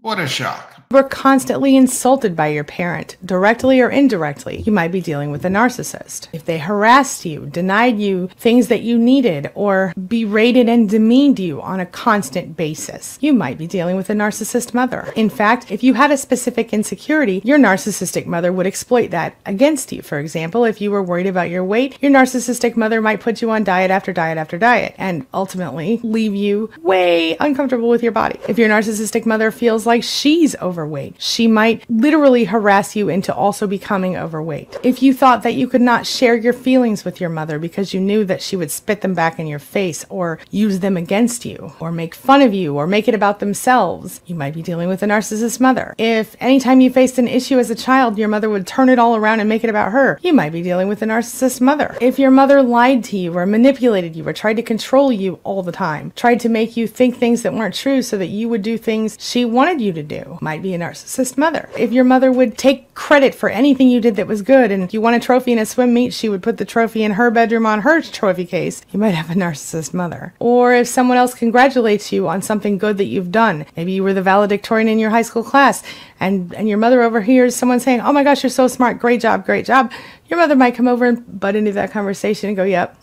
What a shock. were constantly insulted by your parent, directly or indirectly, you might be dealing with a narcissist. If they harassed you, denied you things that you needed, or berated and demeaned you on a constant basis, you might be dealing with a narcissist mother. In fact, if you had a specific insecurity, your narcissistic mother would exploit that against you. For example, if you were worried about your weight, your narcissistic mother might put you on diet after diet after diet and ultimately leave you way uncomfortable with your body. If your narcissistic mother feels like she's overweight, she might literally harass you into also becoming overweight. If you thought that you could not share your feelings with your mother because you knew that she would spit them back in your face or use them against you or make fun of you or make it about themselves, you might be dealing with a narcissist mother. If anytime you faced an issue as a child, your mother would turn it all around and make it about her, you might be dealing with a narcissist mother. If your mother lied to you or manipulated you or tried to control you all the time, tried to make you think things that weren't true so that you would do things she wanted you to do, might be a narcissist mother. If your mother would take credit for anything you did that was good and if you won a trophy in a swim meet, she would put the trophy in her bedroom on her trophy case, you might have a narcissist mother. Or if someone else congratulates you on something good that you've done, maybe you were the valedictorian in your high school class and, and your mother overhears someone saying, Oh my gosh, you're so smart, great job, great job. Your mother might come over and butt into that conversation and go, Yep,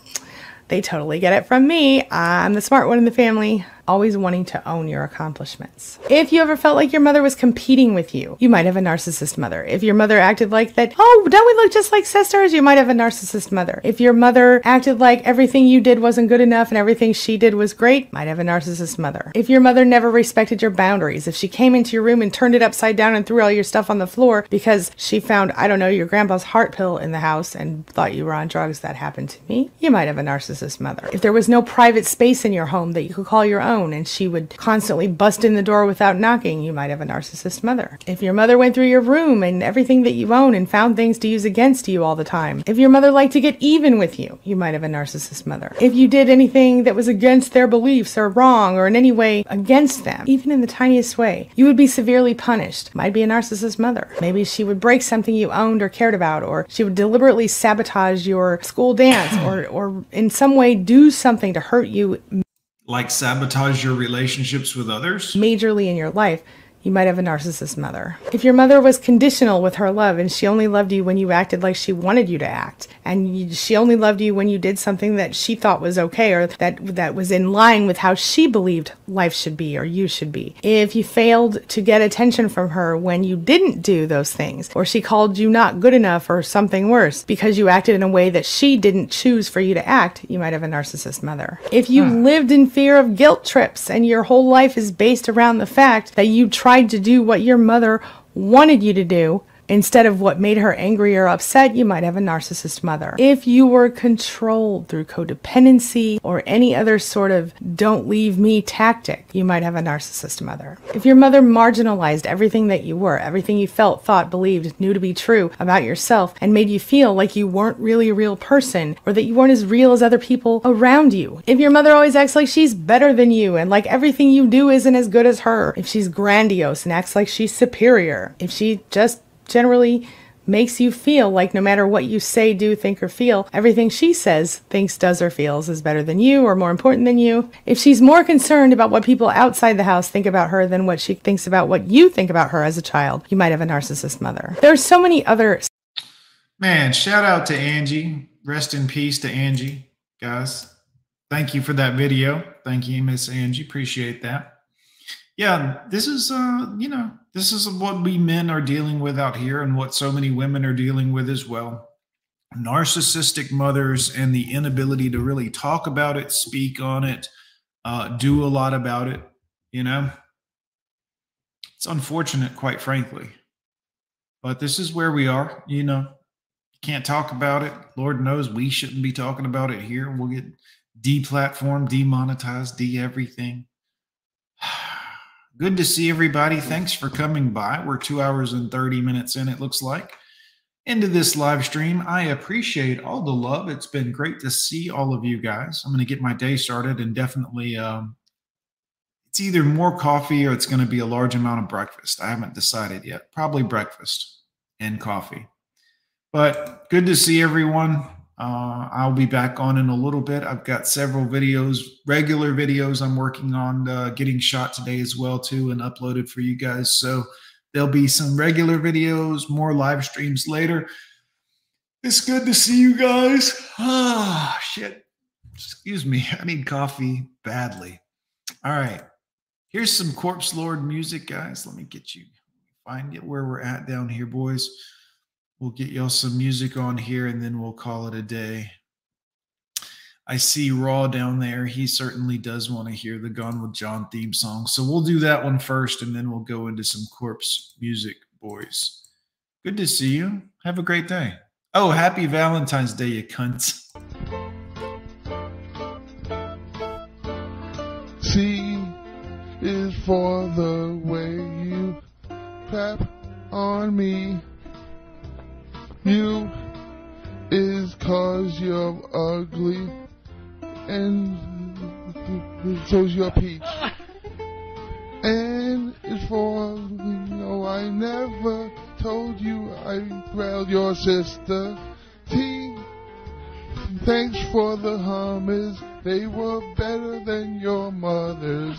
they totally get it from me. I'm the smart one in the family, always wanting to own your accomplishments. If you ever felt like your mother was competing with you, you might have a narcissist mother. If your mother acted like that, oh, don't we look just like sisters? You might have a narcissist mother. If your mother acted like everything you did wasn't good enough and everything she did was great, might have a narcissist mother. If your mother never respected your boundaries, if she came into your room and turned it upside down and threw all your stuff on the floor because she found, I don't know, your grandpa's heart pill in the house and thought you were on drugs, that happened to me, you might have a narcissist mother. If there was no private space in your home that you could call your own, and she would constantly bust in the door without knocking, you might have a narcissist mother. If your mother went through your room and everything that you own and found things to use against you all the time, if your mother liked to get even with you, you might have a narcissist mother. If you did anything that was against their beliefs or wrong or in any way against them, even in the tiniest way, you would be severely punished. Might be a narcissist mother. Maybe she would break something you owned or cared about, or she would deliberately sabotage your school dance or, or in some way do something to hurt you Like sabotage your relationships with others? majorly in your life, you might have a narcissist mother. If your mother was conditional with her love and she only loved you when you acted like she wanted you to act, and you, she only loved you when you did something that she thought was okay or that that was in line with how she believed life should be or you should be. If you failed to get attention from her when you didn't do those things, or she called you not good enough or something worse because you acted in a way that she didn't choose for you to act, you might have a narcissist mother. If you hmm. lived in fear of guilt trips and your whole life is based around the fact that you tried to do what your mother wanted you to do instead of what made her angry or upset, you might have a narcissist mother. If you were controlled through codependency or any other sort of don't leave me tactic, you might have a narcissist mother. If your mother marginalized everything that you were, everything you felt, thought, believed, knew to be true about yourself, and made you feel like you weren't really a real person or that you weren't as real as other people around you. If your mother always acts like she's better than you and like everything you do isn't as good as her, if she's grandiose and acts like she's superior, if she just generally makes you feel like no matter what you say, do, think, or feel, everything she says, thinks, does, or feels is better than you or more important than you. If she's more concerned about what people outside the house think about her than what she thinks about what you think about her as a child, you might have a narcissist mother. There's so many other. Man, shout out to Angie. Rest in peace to Angie, guys. Thank you for that video. Thank you, Miss Angie. Appreciate that. Yeah, this is uh, you know, this is what we men are dealing with out here and what so many women are dealing with as well. Narcissistic mothers and the inability to really talk about it, speak on it, uh, do a lot about it, you know. It's unfortunate, quite frankly. But this is where we are, you know. Can't talk about it. Lord knows we shouldn't be talking about it here. We'll get deplatformed, demonetized, de everything. Good to see everybody. Thanks for coming by. We're two hours and 30 minutes in, it looks like, into this live stream. I appreciate all the love. It's been great to see all of you guys. I'm going to get my day started and definitely um, it's either more coffee or it's going to be a large amount of breakfast. I haven't decided yet. Probably breakfast and coffee. But good to see everyone. Uh, I'll be back on in a little bit. I've got several videos, regular videos I'm working on uh, getting shot today as well too and uploaded for you guys. So there'll be some regular videos, more live streams later. It's good to see you guys. Ah, shit. Excuse me. I need coffee badly. All right. Here's some Corpse Lord music, guys. Let me get you find it where we're at down here, boys. We'll get y'all some music on here and then we'll call it a day. I see Raw down there. He certainly does want to hear the Gone with John theme song. So we'll do that one first and then we'll go into some corpse music, boys. Good to see you. Have a great day. Oh, happy Valentine's Day, you cunts. C is for the way you clap on me. You is cause you're ugly and so's your peach. And for no, I never told you I grilled your sister. T, thanks for the hummus. They were better than your mother's.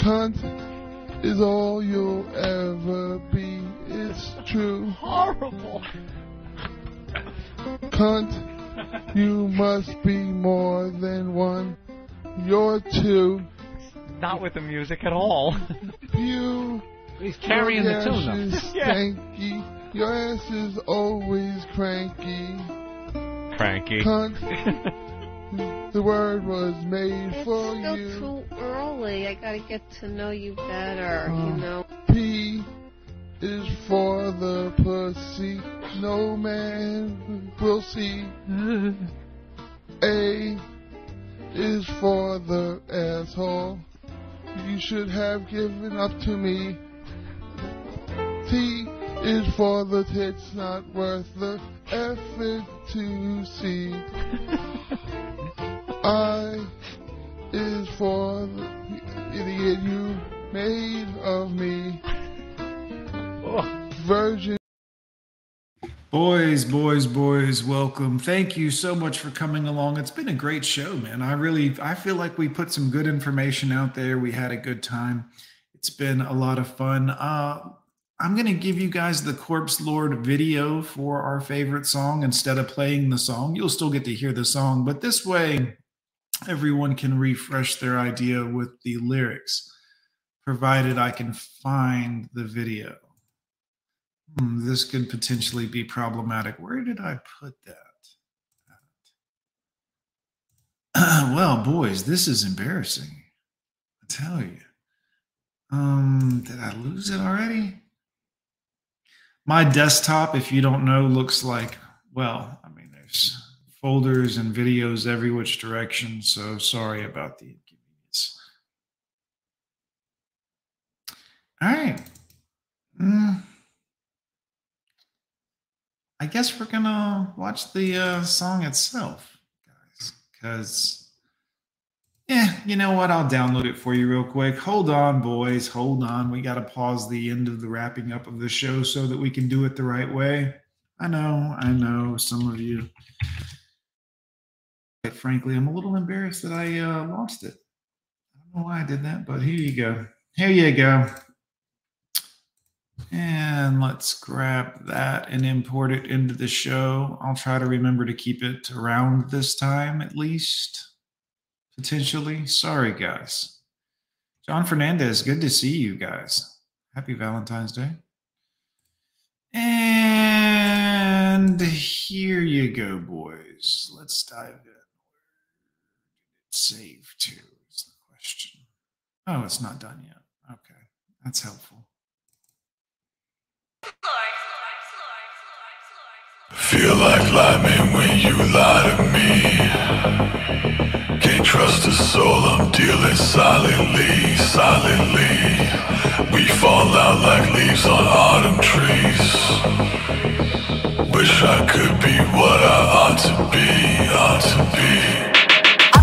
Cunt is all you'll ever be. It's true. Horrible. Cunt, you must be more than one. You're two. Not with the music at all. You. He's carrying your the tune ass up. is stanky. Your ass is always cranky. Cranky. Cunt. the word was made for Still you. too early. I gotta get to know you better, Oh. you uh, know. P is for the pussy. No man will see. A is for the asshole. You should have given up to me. T is for the tits not worth the effort to see. I is for the idiot you made of me. Virgin. Boys, boys, boys, welcome. Thank you so much for coming along. It's been a great show, man. I really I feel like we put some good information out there. We had a good time. It's been a lot of fun. Uh I'm going to give you guys the Corpse Lord video for our favorite song instead of playing the song. You'll still get to hear the song, but this way everyone can refresh their idea with the lyrics, provided I can find the video. Hmm, this could potentially be problematic. Where did I put that? well, boys, this is embarrassing. I tell you. Um, did I lose it already? My desktop, if you don't know, looks like, well, I mean, there's folders and videos every which direction. So sorry about the inconvenience. All right. Mm. I guess we're going to watch the uh, song itself, guys, because, yeah, you know what? I'll download it for you real quick. Hold on, boys. Hold on. We got to pause the end of the wrapping up of the show so that we can do it the right way. I know, I know, some of you Frankly, I'm a little embarrassed that I uh, lost it. I don't know why I did that, but here you go. Here you go. And let's grab that and import it into the show. I'll try to remember to keep it around this time at least, potentially. Sorry, guys. John Fernandez, good to see you guys. Happy Valentine's Day. And here you go, boys. Let's dive in save to is the question. Oh, it's not done yet. Okay, that's helpful. Feel like lying when you lie to me. Can't trust a soul, I'm dealing silently, silently. We fall out like leaves on autumn trees. Wish I could be what I ought to be, ought to be.